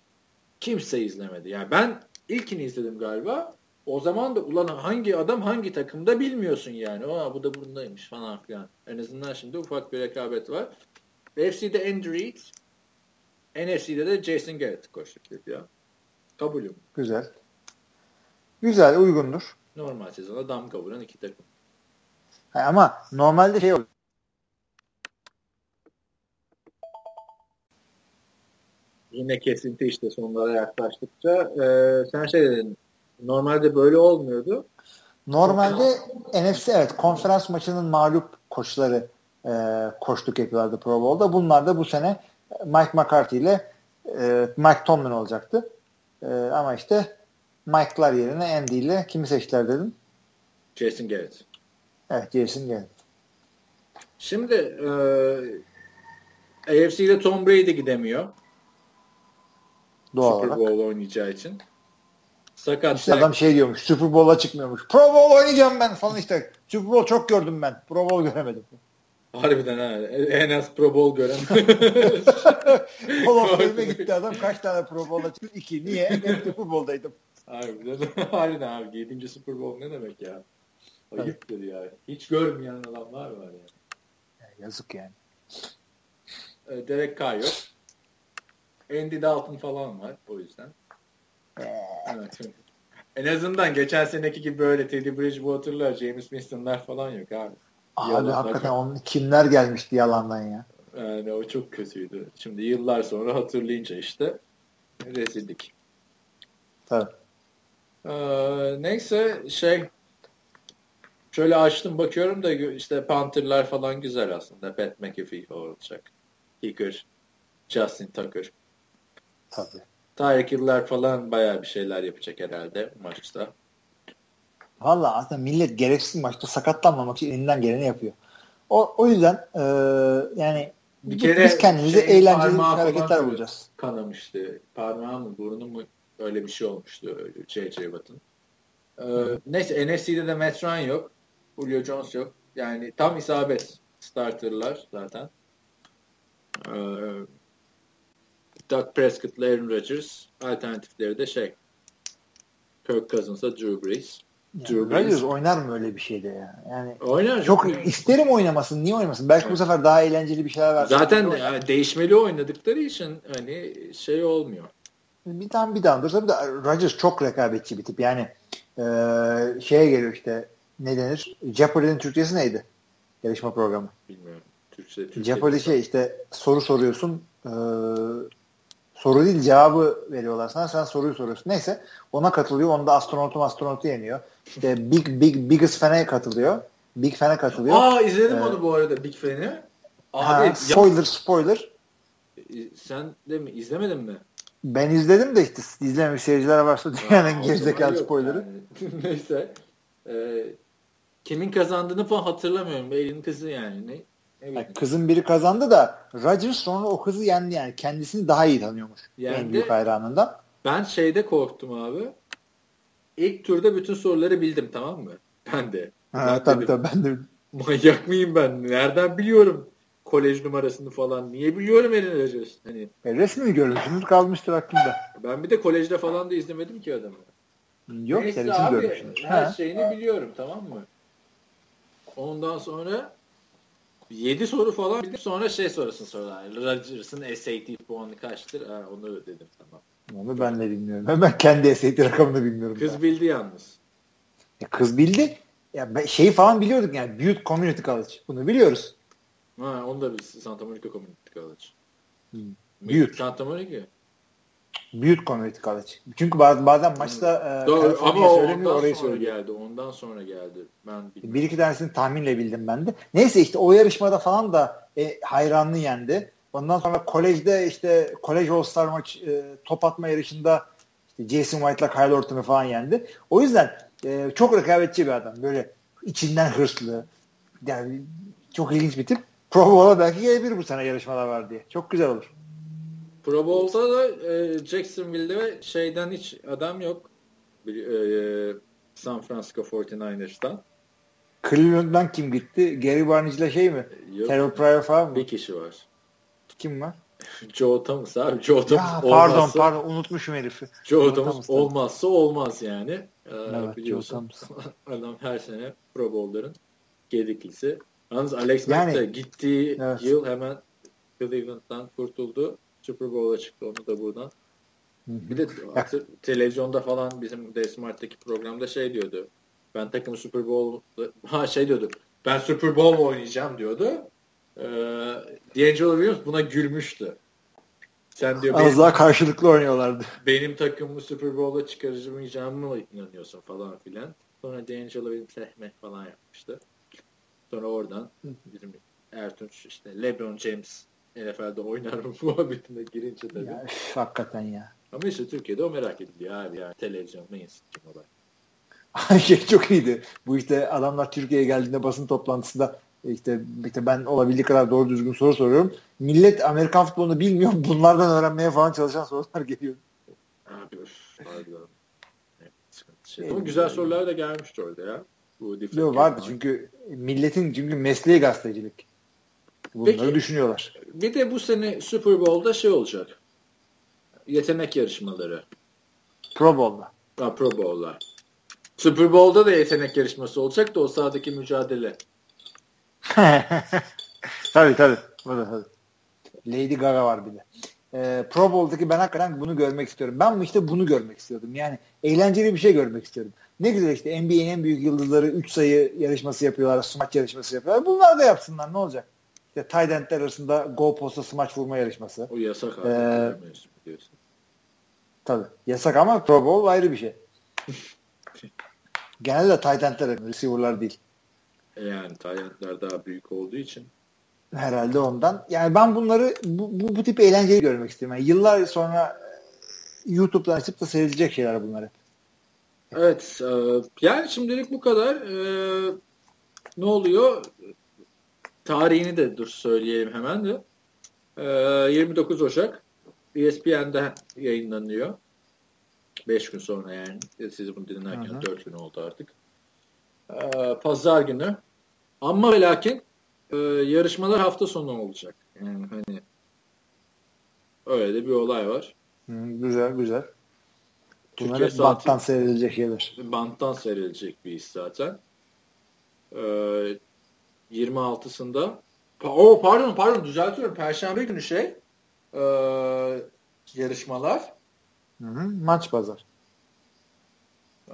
kimse izlemedi. Yani ben ilkini izledim galiba. O zaman da ulan hangi adam hangi takımda bilmiyorsun yani. Aa bu da bundaymış falan filan. En azından şimdi ufak bir rekabet var. FC'de Andrew Reid, NFC'de de Jason Garrett koştuk ya. Kabulüm. Güzel. Güzel, uygundur. Normal sezona damga vuran iki takım. Ha, ama normalde şey olur. Yine kesinti işte sonlara yaklaştıkça. Ee, sen şey dedin, normalde böyle olmuyordu. Normalde NFC evet konferans maçının mağlup koçları e, koştuk yapıyorlardı Pro Bowl'da. Bunlar da bu sene Mike McCarthy ile e, Mike Tomlin olacaktı. E, ama işte Mike'lar yerine Andy ile kimi seçtiler dedim? Jason Garrett. Evet Jason Garrett. Şimdi e, AFC'de Tom Brady gidemiyor. Doğal Super Bowl oynayacağı için. Sakat. İşte adam şey diyormuş. Super Bowl'a çıkmıyormuş. Pro Bowl oynayacağım ben falan işte. Super Bowl çok gördüm ben. Pro Bowl göremedim. Harbiden ha. En az Pro Bowl gören. [laughs] Hall of [laughs] gitti adam. Kaç tane Pro Bowl'a çıktı? İki. Niye? Ben Super Bowl'daydım. Harbiden. [laughs] Harbiden abi. Yedinci Super Bowl ne demek ya? Ayıptır ya. Hiç görmeyen adamlar var ya. ya yazık yani. Ee, Derek Carr yok. Andy Dalton falan var o yüzden. Ee. evet. En azından geçen seneki gibi böyle Teddy Bridgewater'lar, James Winston'lar falan yok abi. Abi Yalan hakikaten onun kimler gelmişti yalandan ya. Yani o çok kötüydü. Şimdi yıllar sonra hatırlayınca işte rezillik. Tabii. Ee, neyse şey şöyle açtım bakıyorum da işte Panther'lar falan güzel aslında. Pat McAfee olacak. Kicker, Justin Tucker. Tabii. Tarık Yıllar falan bayağı bir şeyler yapacak herhalde maçta. Valla aslında millet gereksiz maçta sakatlanmamak için elinden geleni yapıyor. O, o yüzden e, yani bir kere biz kendimize şey, eğlenceli hareketler bulacağız. Kanamıştı. Parmağı mı burnu mu öyle bir şey olmuştu J.J. Watt'ın. Ee, neyse NFC'de de Matt Ryan yok. Julio Jones yok. Yani tam isabet starterlar zaten. Ee, Doug Prescott'la Aaron Rodgers. Alternatifleri de şey Kirk Cousins'a Drew Brees. Yani Rodgers oynar mı öyle bir şeyde ya? Yani oynar. Çok oynar. isterim oynamasın. Niye oynamasın? Belki evet. bu sefer daha eğlenceli bir şeyler versin. Zaten yani değişmeli oynadıkları için hani şey olmuyor. Bir tane bir daha dursa bir de Rodgers çok rekabetçi bir tip. Yani e, şeye geliyor işte ne denir? Jeopardy'nin Türkçesi neydi? Yarışma programı. Bilmiyorum. Türkçe, Türkçe Jeopardy şey işte soru soruyorsun e, soru değil cevabı veriyorlar sana. Sen soruyu soruyorsun. Neyse ona katılıyor. Onda astronotum astronotu yeniyor. İşte Big Big Biggest Fan'e katılıyor. Big Fan'e katılıyor. Aa izledim ee, onu bu arada Big Fan'i. Abi, ha, spoiler ya, spoiler. Sen de mi izlemedin mi? Ben izledim de işte izlememiş seyirciler varsa dünyanın gerizekalı spoiler'ı. Yani. [laughs] Neyse. Ee, kimin kazandığını falan hatırlamıyorum. Elin kızı yani. Ne? Yani kızın biri kazandı da Rodgers sonra o kızı yendi yani. Kendisini daha iyi tanıyormuş. Yani en büyük hayranından. Ben şeyde korktum abi. İlk turda bütün soruları bildim tamam mı? Ben de. Ha, tabii dedim, tabii ben de. Manyak mıyım ben? Nereden biliyorum kolej numarasını falan? Niye biliyorum Aaron Rodgers? Hani, e, resmi görmüşsünüz kalmıştır aklımda. Ben bir de kolejde falan da izlemedim ki adamı. Yok Neyse abi, görmüşsünüz. Her ha. şeyini biliyorum tamam mı? Ondan sonra 7 soru falan bildim. Sonra şey sorusunu sorular. Rodgers'ın SAT puanı kaçtır? Ha, onu dedim tamam. Onu ben de bilmiyorum. Ben kendi SAT rakamını bilmiyorum. Kız daha. bildi yalnız. Ya kız bildi. ya şeyi falan biliyorduk yani Butte Community College. Bunu biliyoruz. Ha, onu da biz Santa Monica Community College. Hmm. Butte. Santa Monica. Butte Community College. Çünkü bazen maçta e, Doğru, ama o ondan orayı sonra söylüyor. geldi. Ondan sonra geldi. Ben bilmiyorum. Bir iki tanesini tahminle bildim ben de. Neyse işte o yarışmada falan da e, hayranlı yendi. Ondan sonra kolejde işte kolej All-Star maç e, top atma yarışında işte Jason White'la Kyle Orton'u falan yendi. O yüzden e, çok rekabetçi bir adam. Böyle içinden hırslı. Yani çok ilginç bir tip. Pro Bowl'a belki gelebilir bu sene yarışmalar var diye. Çok güzel olur. Pro Bowl'da da e, Jacksonville'de şeyden hiç adam yok. E, San Francisco 49ers'tan. Cleveland'dan kim gitti? Gary Barnage ile şey mi? Yok. Terrell Pryor falan mı? Bir kişi var. Kim var? [laughs] Joe Thomas abi. Joe Thomas ya, pardon olmazsa, pardon unutmuşum herifi. Joe, Joe Thomas, Thomas olmazsa olmaz yani. Ee, evet, biliyorsun. [laughs] Adam her sene Pro Bowl'ların gediklisi. Yalnız Alex yani, Mack de gittiği evet. yıl hemen Cleveland'dan kurtuldu. Super Bowl'a çıktı onu da buradan. Bir de televizyonda falan bizim D Smart'taki programda şey diyordu. Ben takım Super Bowl [laughs] ha şey diyordu. Ben Super Bowl oynayacağım diyordu. Ee, D'Angelo Williams buna gülmüştü. Sen diyor Az daha karşılıklı oynuyorlardı. Benim takımımı Super Bowl'a çıkaracağımı mı inanıyorsun falan filan. Sonra D'Angelo Williams falan yapmıştı. Sonra oradan bizim Ertunç işte LeBron James NFL'de oynar mı [laughs] muhabbetine girince tabii. Ya, üf, hakikaten ya. Ama işte Türkiye'de o merak ediliyor abi yani televizyon mainstream olay. [laughs] şey çok iyiydi. Bu işte adamlar Türkiye'ye geldiğinde basın toplantısında işte, işte ben olabildiği kadar doğru düzgün soru soruyorum. Millet Amerikan futbolunu bilmiyor. Bunlardan öğrenmeye falan çalışan sorular geliyor. Abi öf. Şey. Ama güzel sorular da gelmişti orada ya. Bu Yok vardı çünkü milletin çünkü mesleği gazetecilik. Bunları Peki, düşünüyorlar. Bir de bu sene Super Bowl'da şey olacak. Yetenek yarışmaları. Pro Bowl'da. Ha, Pro Bowl'da. Super Bowl'da da yetenek yarışması olacak da o sahadaki mücadele. [laughs] tabii tabii. Burada, tabii. Lady Gaga var bir de. Ee, Pro Bowl'daki ben hakikaten bunu görmek istiyorum. Ben işte bunu görmek istiyordum. Yani eğlenceli bir şey görmek istiyorum. Ne güzel işte NBA'nin en büyük yıldızları 3 sayı yarışması yapıyorlar, smaç yarışması yapıyorlar. Bunlar da yapsınlar ne olacak? İşte tight endler arasında gol posta smaç vurma yarışması. O yasak abi. Ee, tabii. Yasak ama Pro Bowl ayrı bir şey. [laughs] Genelde tight endler receiver'lar değil. E yani tight endler daha büyük olduğu için. Herhalde ondan. Yani ben bunları bu, bu, bu tip eğlenceli görmek istiyorum. Yani yıllar sonra YouTube'dan açıp da seyredecek şeyler bunlar hep. Evet. E, yani şimdilik bu kadar. E, ne oluyor? Tarihini de dur söyleyelim hemen de. E, 29 Ocak ESPN'de yayınlanıyor. 5 gün sonra yani. Siz bunu dinlerken Hı-hı. 4 gün oldu artık. E, Pazar günü. Ama ve lakin e, yarışmalar hafta sonu olacak. Yani hani öyle de bir olay var. Hı, güzel güzel. Bunlar hep banttan seyredilecek şeyler. Banttan seyredilecek bir iş zaten. Ee, 26'sında o pardon pardon düzeltiyorum. Perşembe günü şey e, yarışmalar. Hı hı, maç pazar.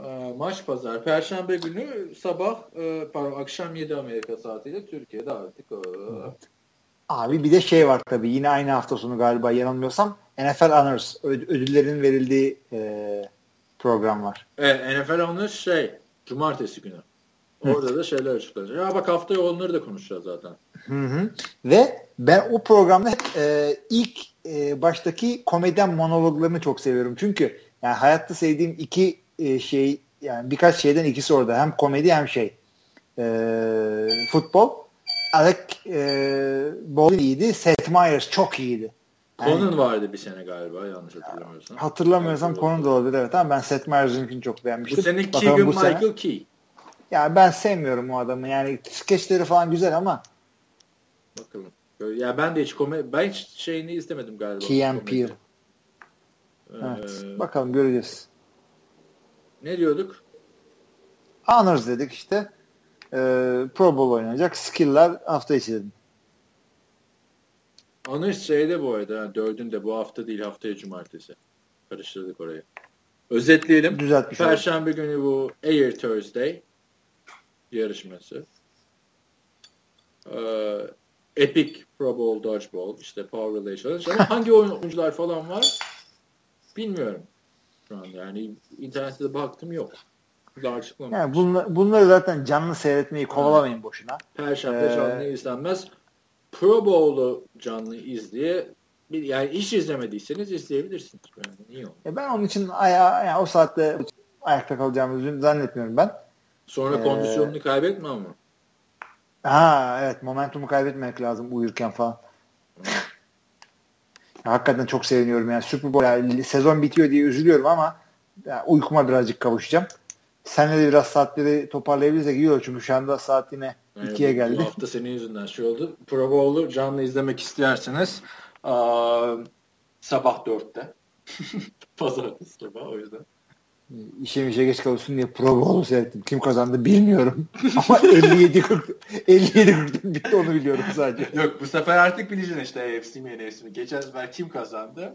E, maç pazar. Perşembe günü sabah e, pardon akşam 7 Amerika saatiyle Türkiye'de artık. E. Abi bir de şey var tabii yine aynı hafta sonu galiba yanılmıyorsam NFL Honors ödüllerin verildiği e, program var. Evet NFL Honors şey cumartesi günü. Orada da şeyler açıklanacak. Ya bak haftaya onları da konuşacağız zaten. Hı hı. Ve ben o programda hep e, ilk e, baştaki komedyen monologlarını çok seviyorum. Çünkü yani hayatta sevdiğim iki e, şey yani birkaç şeyden ikisi orada. Hem komedi hem şey e, futbol. Alec e, Baldwin iyiydi. Seth Meyers çok iyiydi. Yani, Conan vardı bir sene galiba yanlış hatırlamıyorsam. Hatırlamıyorsam Conan da olabilir evet ama ben Seth Meyers'ınkini çok beğenmiştim. Bu sene Keegan Michael sene... Key. Ya ben sevmiyorum o adamı. Yani skeçleri falan güzel ama bakalım. Ya ben de hiç komedi ben hiç şeyini izlemedim galiba. Key and Peele. Evet. Ee, bakalım göreceğiz. Ne diyorduk? Honors dedik işte. Ee, Pro Bowl oynayacak. Skill'ler hafta içi dedim. Honors şeyde bu arada. Dördünde bu hafta değil haftaya cumartesi. Karıştırdık orayı. Özetleyelim. Düzeltmiş Perşembe oldum. günü bu Air Thursday. yarışması. Ee, Epic Pro Bowl Dodgeball, işte Power Challenge ama hangi oyuncular falan var bilmiyorum şu an yani internette de baktım yok. Daha açıklamamış. Yani bunla, bunları zaten canlı seyretmeyi kovalamayın boşuna. Perşembe Ee, canlı izlenmez. Pro Bowl'u canlı izleye yani hiç izlemediyseniz izleyebilirsiniz. Yani niye olmaz? E ben onun için aya, yani o saatte ayakta kalacağımızı zannetmiyorum ben. Sonra Ee, kondisyonunu kaybetme ama. Ha evet momentumu kaybetmemek lazım uyurken falan. [laughs] Hakikaten çok seviniyorum yani Super Bowl yani sezon bitiyor diye üzülüyorum ama yani uykuma birazcık kavuşacağım. Senle de biraz saatleri toparlayabilirsek iyi olur çünkü şu anda saat yine 2'ye bu- geldi. Bu hafta senin yüzünden şey oldu. Pro Bowl'u canlı izlemek isterseniz aa, sabah 4'te. [laughs] Pazartesi sabah o yüzden. İşe işe geç kalıyorsun diye Pro Bowl'u seyrettim. Kim kazandı bilmiyorum. [laughs] Ama 57-40 57-40 bitti onu biliyorum sadece. Yok bu sefer artık bileceksin işte AFC mi NFC mi. Geçen sefer kim kazandı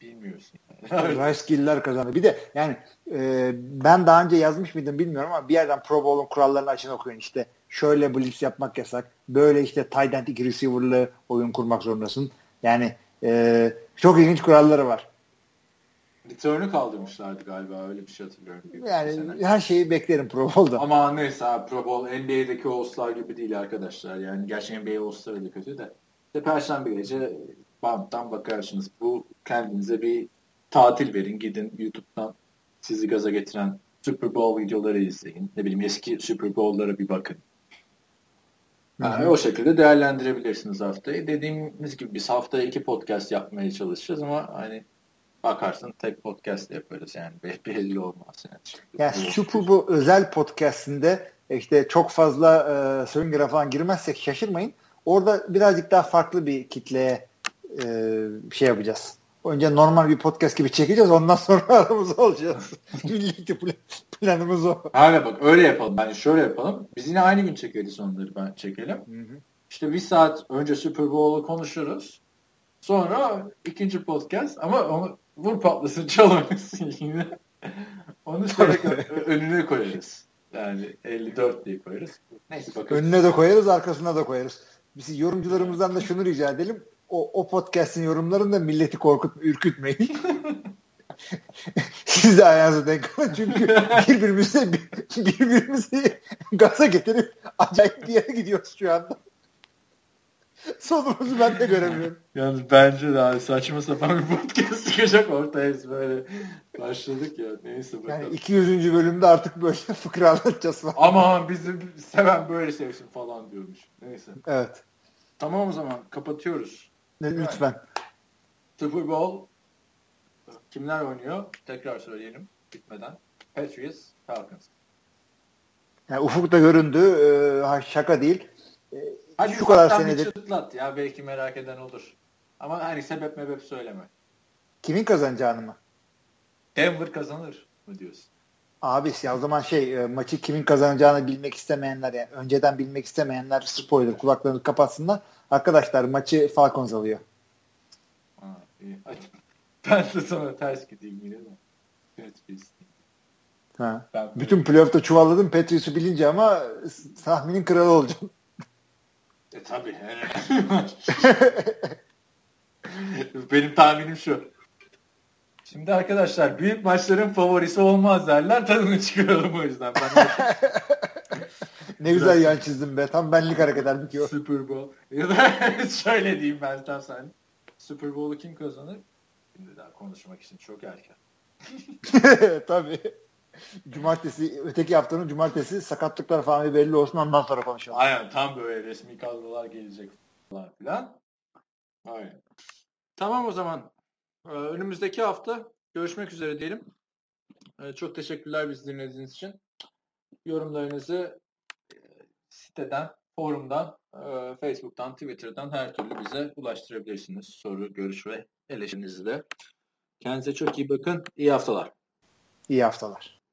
bilmiyorsun. [laughs] Rice Gill'ler kazandı. Bir de yani e, ben daha önce yazmış mıydım bilmiyorum ama bir yerden Pro Bowl'un kurallarını açın okuyun. İşte şöyle blitz yapmak yasak. Böyle işte tight end iki receiver'lı oyun kurmak zorundasın. Yani e, çok ilginç kuralları var. Return'u kaldırmışlardı galiba öyle bir şey hatırlıyorum. Yani sene. her şeyi beklerim Pro Bowl'da. Ama neyse abi Pro Bowl NBA'deki All-Star gibi değil arkadaşlar. Yani gerçi NBA All-Star'ı da kötü de. İşte Perşembe gece BAM'dan bakarsınız. Bu kendinize bir tatil verin. Gidin YouTube'dan sizi gaza getiren Super Bowl videoları izleyin. Ne bileyim eski Super Bowl'lara bir bakın. Yani o şekilde değerlendirebilirsiniz haftayı. Dediğimiz gibi biz haftaya iki podcast yapmaya çalışacağız ama hani bakarsın tek podcast yaparız yani. [laughs] Be- Belli olmaz yani. Yani Super Bowl özel podcastinde işte çok fazla e, Swinger'a falan girmezsek şaşırmayın. Orada birazcık daha farklı bir kitleye e, şey yapacağız. Önce normal bir podcast gibi çekeceğiz. Ondan sonra [laughs] aramızda olacağız. [laughs] Plan- planımız o. Hala bak öyle yapalım. Yani şöyle yapalım. Biz yine aynı gün çekeriz onları ben çekelim. İşte bir saat önce Super Bowl'u konuşuruz. Sonra ikinci podcast ama onu vur patlasın [laughs] çalamasın yine. Onu şöyle önüne koyarız. Yani 54 diye koyarız. Neyse bakalım. Önüne de koyarız, arkasına da koyarız. Biz yorumcularımızdan da şunu rica edelim. O, o podcast'in yorumlarında milleti korkut, ürkütmeyin. [laughs] Siz de ayağınızı denk alın. Çünkü birbirimizi, birbirimizi gaza getirip acayip bir yere gidiyoruz şu anda. Sonumuzu ben de göremiyorum. Yalnız bence daha saçma sapan bir podcast çıkacak ortaya böyle başladık ya. Neyse bakalım. Yani 200. bölümde artık böyle [laughs] fıkra anlatacağız falan. Aman bizi seven böyle sevsin falan diyormuş. Neyse. Evet. Tamam o zaman kapatıyoruz. Lütfen. Super Bowl kimler oynuyor? Tekrar söyleyelim bitmeden. Patriots, Falcons. Yani ufukta göründü. Ee, şaka değil. Ee, Hadi şu kadar senedir çıtlat ya belki merak eden olur. Ama hani sebep mebep söyleme. kimin kazanacağını mı? Denver kazanır mı diyorsun? Abi ya o zaman şey e, maçı kimin kazanacağını bilmek istemeyenler yani önceden bilmek istemeyenler spoiler kulaklarını kapatsınlar. Arkadaşlar maçı Falcons alıyor. Ha, iyi. [laughs] Ben de sana ters gideyim yine de. Patriots. Ha. Ben Bütün playoff'ta çuvalladım Patriots'u bilince ama tahminin kralı olacağım. E tabi. [laughs] Benim tahminim şu. Şimdi arkadaşlar büyük maçların favorisi olmaz derler. Tadını çıkaralım o yüzden. Ben [laughs] ne güzel yan çizdim be. Tam benlik hareketler bitiyor. Super Bowl. [laughs] Ya da şöyle diyeyim ben tam sen. Super Bowl'u kim kazanır? Şimdi daha konuşmak için çok erken. [laughs] Tabii. Cumartesi, öteki haftanın cumartesi sakatlıklar falan bir belli olsun ondan sonra konuşalım. Aynen tam böyle resmi kadrolar gelecek falan filan. Aynen. Tamam o zaman. Ee, Önümüzdeki hafta görüşmek üzere diyelim. Ee, Çok teşekkürler bizi dinlediğiniz için. Yorumlarınızı e, siteden, forumdan, e, Facebook'tan, Twitter'dan her türlü bize ulaştırabilirsiniz. Soru, görüş ve eleştirinizi de. Kendinize çok iyi bakın. İyi haftalar. İyi haftalar.